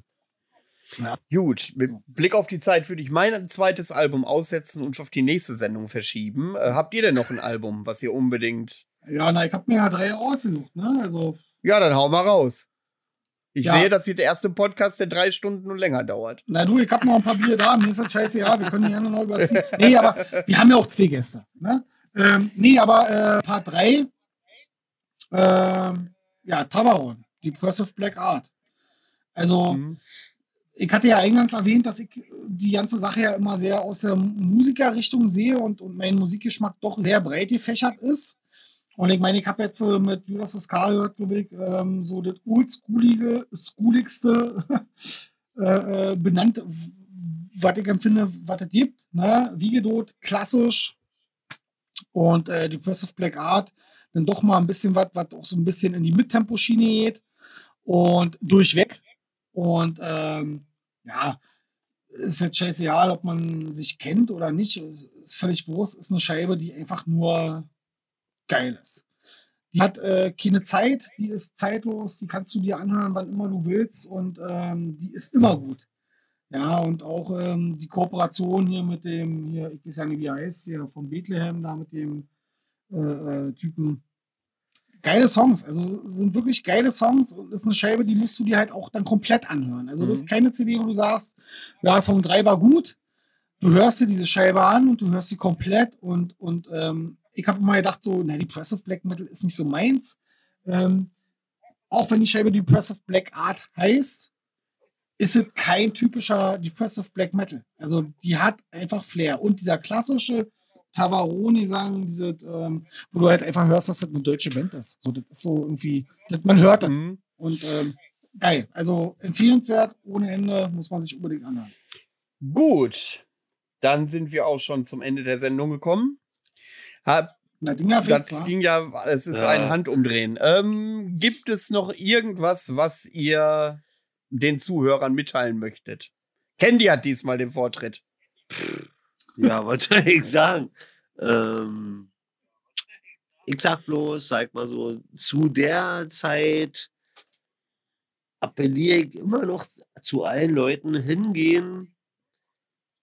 Gut, mit Blick auf die Zeit würde ich mein zweites Album aussetzen und auf die nächste Sendung verschieben. Äh, habt ihr denn noch ein Album, was ihr unbedingt. Ja, na, ich habe mir ja drei ausgesucht, ne? Also, Ja, dann hau mal raus. Ich Ja. sehe, das wird der erste Podcast, der drei Stunden und länger dauert. na du, ich habe noch ein paar Bier da, mir ist das scheiße, ja, wir können die gerne noch überziehen. Nee, aber wir haben ja auch zwei Gäste, ne? Ähm, nee, aber äh, Part 3, ähm, ja, Tabaron, Depressive Black Art. Also, Mhm. Ich hatte ja eingangs erwähnt, dass ich die ganze Sache ja immer sehr aus der Musikerrichtung sehe und, und mein Musikgeschmack doch sehr breit gefächert ist. Und ich meine, ich habe jetzt äh, mit Judas Iscariot, glaube ich, ähm, so das oldschoolige, schooligste (laughs) äh, äh, benannt, was ich empfinde, was es gibt. Ne? Wiegedot, klassisch. Und äh, Depressive Black Art, dann doch mal ein bisschen was, was auch so ein bisschen in die Mittempo-Schiene geht und durchweg. Und ähm, ja, ist jetzt scheißegal, ob man sich kennt oder nicht. Ist völlig wurscht. Ist eine Scheibe, die einfach nur geil ist. Die hat äh, keine Zeit, die ist zeitlos, die kannst du dir anhören, wann immer du willst und ähm, die ist immer gut. Ja, und auch ähm, die Kooperation hier mit dem, hier, ich weiß ja nicht, wie er heißt, hier von Bethlehem, da mit dem äh, äh, Typen. Geile Songs, also sind wirklich geile Songs und ist eine Scheibe, die musst du dir halt auch dann komplett anhören. Also, das ist mhm. keine CD, wo du sagst, ja, Song 3 war gut, du hörst dir diese Scheibe an und du hörst sie komplett und, und ähm, ich habe immer gedacht, so, na, Depressive Black Metal ist nicht so meins. Ähm, auch wenn die Scheibe Depressive Black Art heißt, ist es kein typischer Depressive Black Metal. Also die hat einfach Flair. Und dieser klassische Tavaroni sagen, diese, ähm, wo du halt einfach hörst, dass das eine deutsche Band ist. So, das ist so irgendwie, das, man hört das. Mhm. Und ähm, geil. Also empfehlenswert, ohne Ende, muss man sich unbedingt anhören. Gut. Dann sind wir auch schon zum Ende der Sendung gekommen. Hab, Na, Dinger das war. ging ja, es ist ja. ein Handumdrehen. Ähm, gibt es noch irgendwas, was ihr den Zuhörern mitteilen möchtet? Candy hat diesmal den Vortritt. Ja, was soll (laughs) ich sagen? Ähm, ich sag bloß, sag mal so, zu der Zeit appelliere ich immer noch zu allen Leuten hingehen,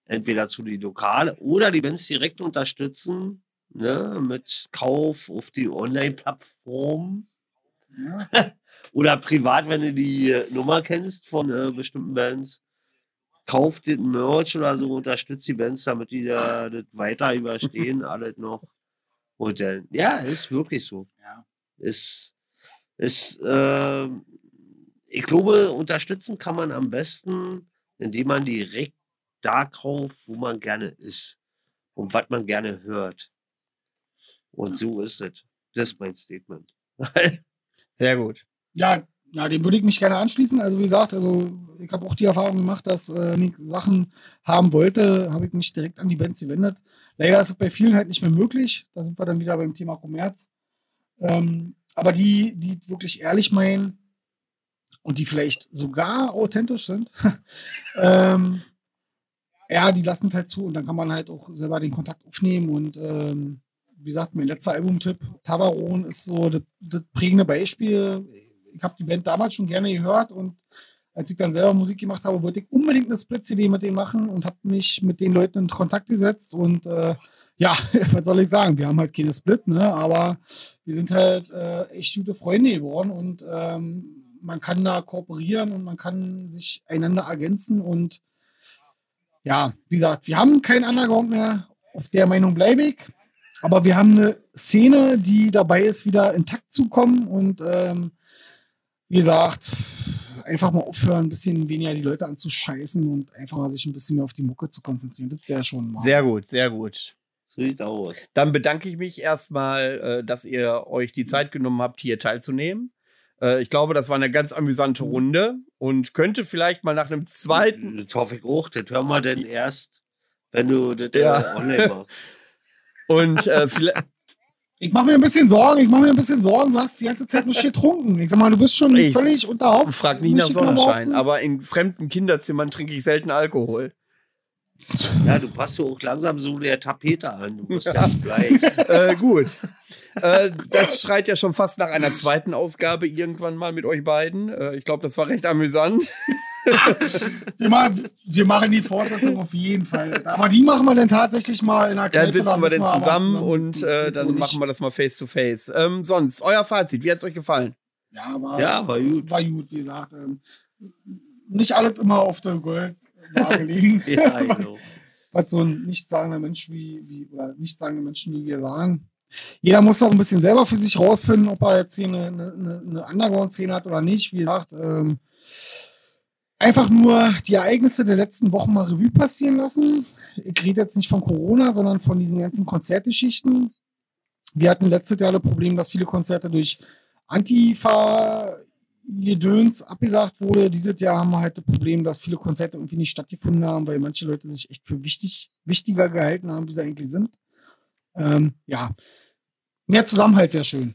entweder zu die Lokale oder die Bands direkt unterstützen, ne, mit Kauf auf die Online-Plattform. Ja. (laughs) oder privat, wenn du die Nummer kennst von äh, bestimmten Bands kauft den Merch oder so, unterstützt die Bands, damit die da das weiter überstehen, (laughs) alles noch. Und dann, ja, ist wirklich so. Ja. Ist, ist, äh, ich glaube, unterstützen kann man am besten, indem man direkt da kauft, wo man gerne ist und was man gerne hört. Und so ist es. Das ist mein Statement. (laughs) Sehr gut. Ja, ja, dem würde ich mich gerne anschließen. Also wie gesagt, also ich habe auch die Erfahrung gemacht, dass äh, ich Sachen haben wollte, habe ich mich direkt an die Bands gewendet. Leider ist es bei vielen halt nicht mehr möglich. Da sind wir dann wieder beim Thema Kommerz. Ähm, aber die, die wirklich ehrlich meinen und die vielleicht sogar authentisch sind, (laughs) ähm, ja, die lassen halt zu und dann kann man halt auch selber den Kontakt aufnehmen und ähm, wie gesagt, mein letzter Albumtipp, Tabaron, ist so das prägende Beispiel ich habe die Band damals schon gerne gehört und als ich dann selber Musik gemacht habe, wollte ich unbedingt eine Split-CD mit denen machen und habe mich mit den Leuten in Kontakt gesetzt und äh, ja, (laughs) was soll ich sagen? Wir haben halt keine Split, ne? aber wir sind halt äh, echt gute Freunde geworden und ähm, man kann da kooperieren und man kann sich einander ergänzen und ja, wie gesagt, wir haben keinen Underground mehr. Auf der Meinung bleibe ich. Aber wir haben eine Szene, die dabei ist, wieder intakt zu kommen und ähm, wie gesagt, einfach mal aufhören, ein bisschen weniger die Leute anzuscheißen und einfach mal sich ein bisschen mehr auf die Mucke zu konzentrieren. Das wäre schon mal. Sehr gut, sehr gut. Sieht aus. Dann bedanke ich mich erstmal, äh, dass ihr euch die Zeit genommen habt, hier teilzunehmen. Äh, ich glaube, das war eine ganz amüsante Runde und könnte vielleicht mal nach einem zweiten. Das hoffe ich auch. Das hören wir denn erst, wenn du das ja. Online machst. (laughs) Und äh, vielleicht, ich mache mir ein bisschen Sorgen, ich mache mir ein bisschen Sorgen, du hast die ganze Zeit nicht getrunken. Ich sag mal, du bist schon ich völlig unter Haupt. Frag nicht nach Sonnenschein, aber in fremden Kinderzimmern trinke ich selten Alkohol. Ja, du passt so auch langsam so der Tapete an. Du musst (laughs) ja, gleich. äh, gut. Äh, das schreit ja schon fast nach einer zweiten Ausgabe irgendwann mal mit euch beiden. Äh, ich glaube, das war recht amüsant (laughs) wir, machen, wir machen die Fortsetzung auf jeden Fall. Aber die machen wir dann tatsächlich mal in der Kneipe. Dann sitzen wir dann zusammen, zusammen und äh, dann so machen wir das mal face to face. Ähm, sonst, euer Fazit, wie hat es euch gefallen? Ja, war, ja, war gut. War gut, wie gesagt. Ähm, nicht alles immer auf der Goldwaage liegen. (laughs) ja, (laughs) genau. Was so ein nichtssagender Mensch wie, wie oder nichtssagende Menschen wie wir sagen. Jeder muss da ein bisschen selber für sich rausfinden, ob er jetzt hier eine, eine, eine Underground-Szene hat oder nicht. Wie gesagt, ähm, einfach nur die Ereignisse der letzten Wochen mal Revue passieren lassen. Ich rede jetzt nicht von Corona, sondern von diesen ganzen Konzertgeschichten. Wir hatten letztes Jahr das Problem, dass viele Konzerte durch Antifa-Gedöns abgesagt wurde. Dieses Jahr haben wir halt das Problem, dass viele Konzerte irgendwie nicht stattgefunden haben, weil manche Leute sich echt für wichtig, wichtiger gehalten haben, wie sie eigentlich sind. Ähm, ja, mehr Zusammenhalt wäre schön.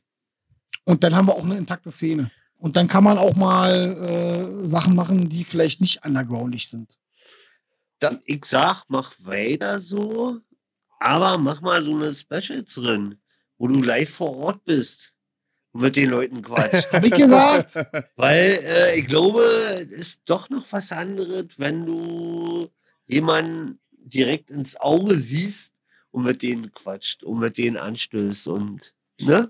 Und dann haben wir auch eine intakte Szene. Und dann kann man auch mal äh, Sachen machen, die vielleicht nicht undergroundig sind. Dann, ich sag, mach weiter so, aber mach mal so eine Specials drin, wo du live vor Ort bist mit den Leuten quatscht. (laughs) Hab ich gesagt? Weil äh, ich glaube, es ist doch noch was anderes, wenn du jemanden direkt ins Auge siehst und mit denen quatscht und mit denen anstößt und ne?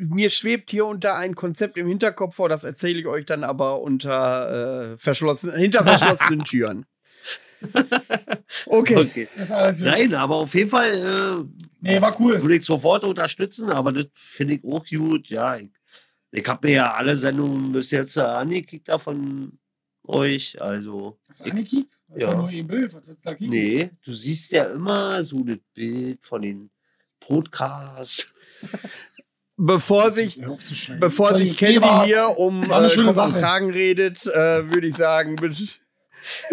Mir schwebt hier unter ein Konzept im Hinterkopf vor, das erzähle ich euch dann aber unter äh, verschlossen, hinter (laughs) verschlossenen Türen. (laughs) Okay. Okay. Nein, aber auf jeden Fall äh, Nee, war cool. würde ich sofort unterstützen, aber das finde ich auch gut. Ja, ich, ich habe mir ja alle Sendungen bis jetzt äh, angekickt da von euch. Also, Hast du angekickt? Das ist ja Ja. nur ein Bild. Was willst du da kicken? nee, du siehst ja immer so das Bild von den Podcasts. (laughs) Bevor sich, bevor sich war- hier um äh. Kragen redet, äh, würde ich sagen, bitte-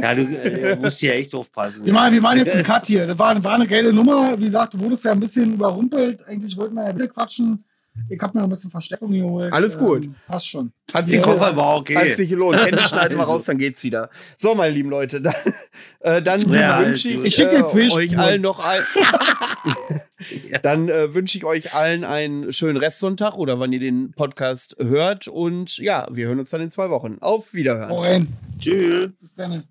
Ja, du äh, musst ja echt aufpassen. Wir machen, wir machen jetzt einen (laughs) Cut hier. Das war, war eine geile Nummer. Wie gesagt, du wurdest ja ein bisschen überrumpelt. Eigentlich wollten wir ja wieder quatschen. Ich habe mir ein bisschen Verstärkung geholt. Alles gut. Ähm, passt schon. hat Die sich, Koffer war okay. hat sich gelohnt. Candy schneiden wir Also. raus, dann geht's wieder. So, meine lieben Leute, dann, (laughs) äh, dann Ja, wünsche ich, Ich äh, euch allen noch ein. (laughs) (laughs) Dann äh, wünsche ich euch allen einen schönen Restsonntag oder wann ihr den Podcast hört. Und ja, wir hören uns dann in zwei Wochen. Auf Wiederhören. Rein. Tschüss. Bis dann.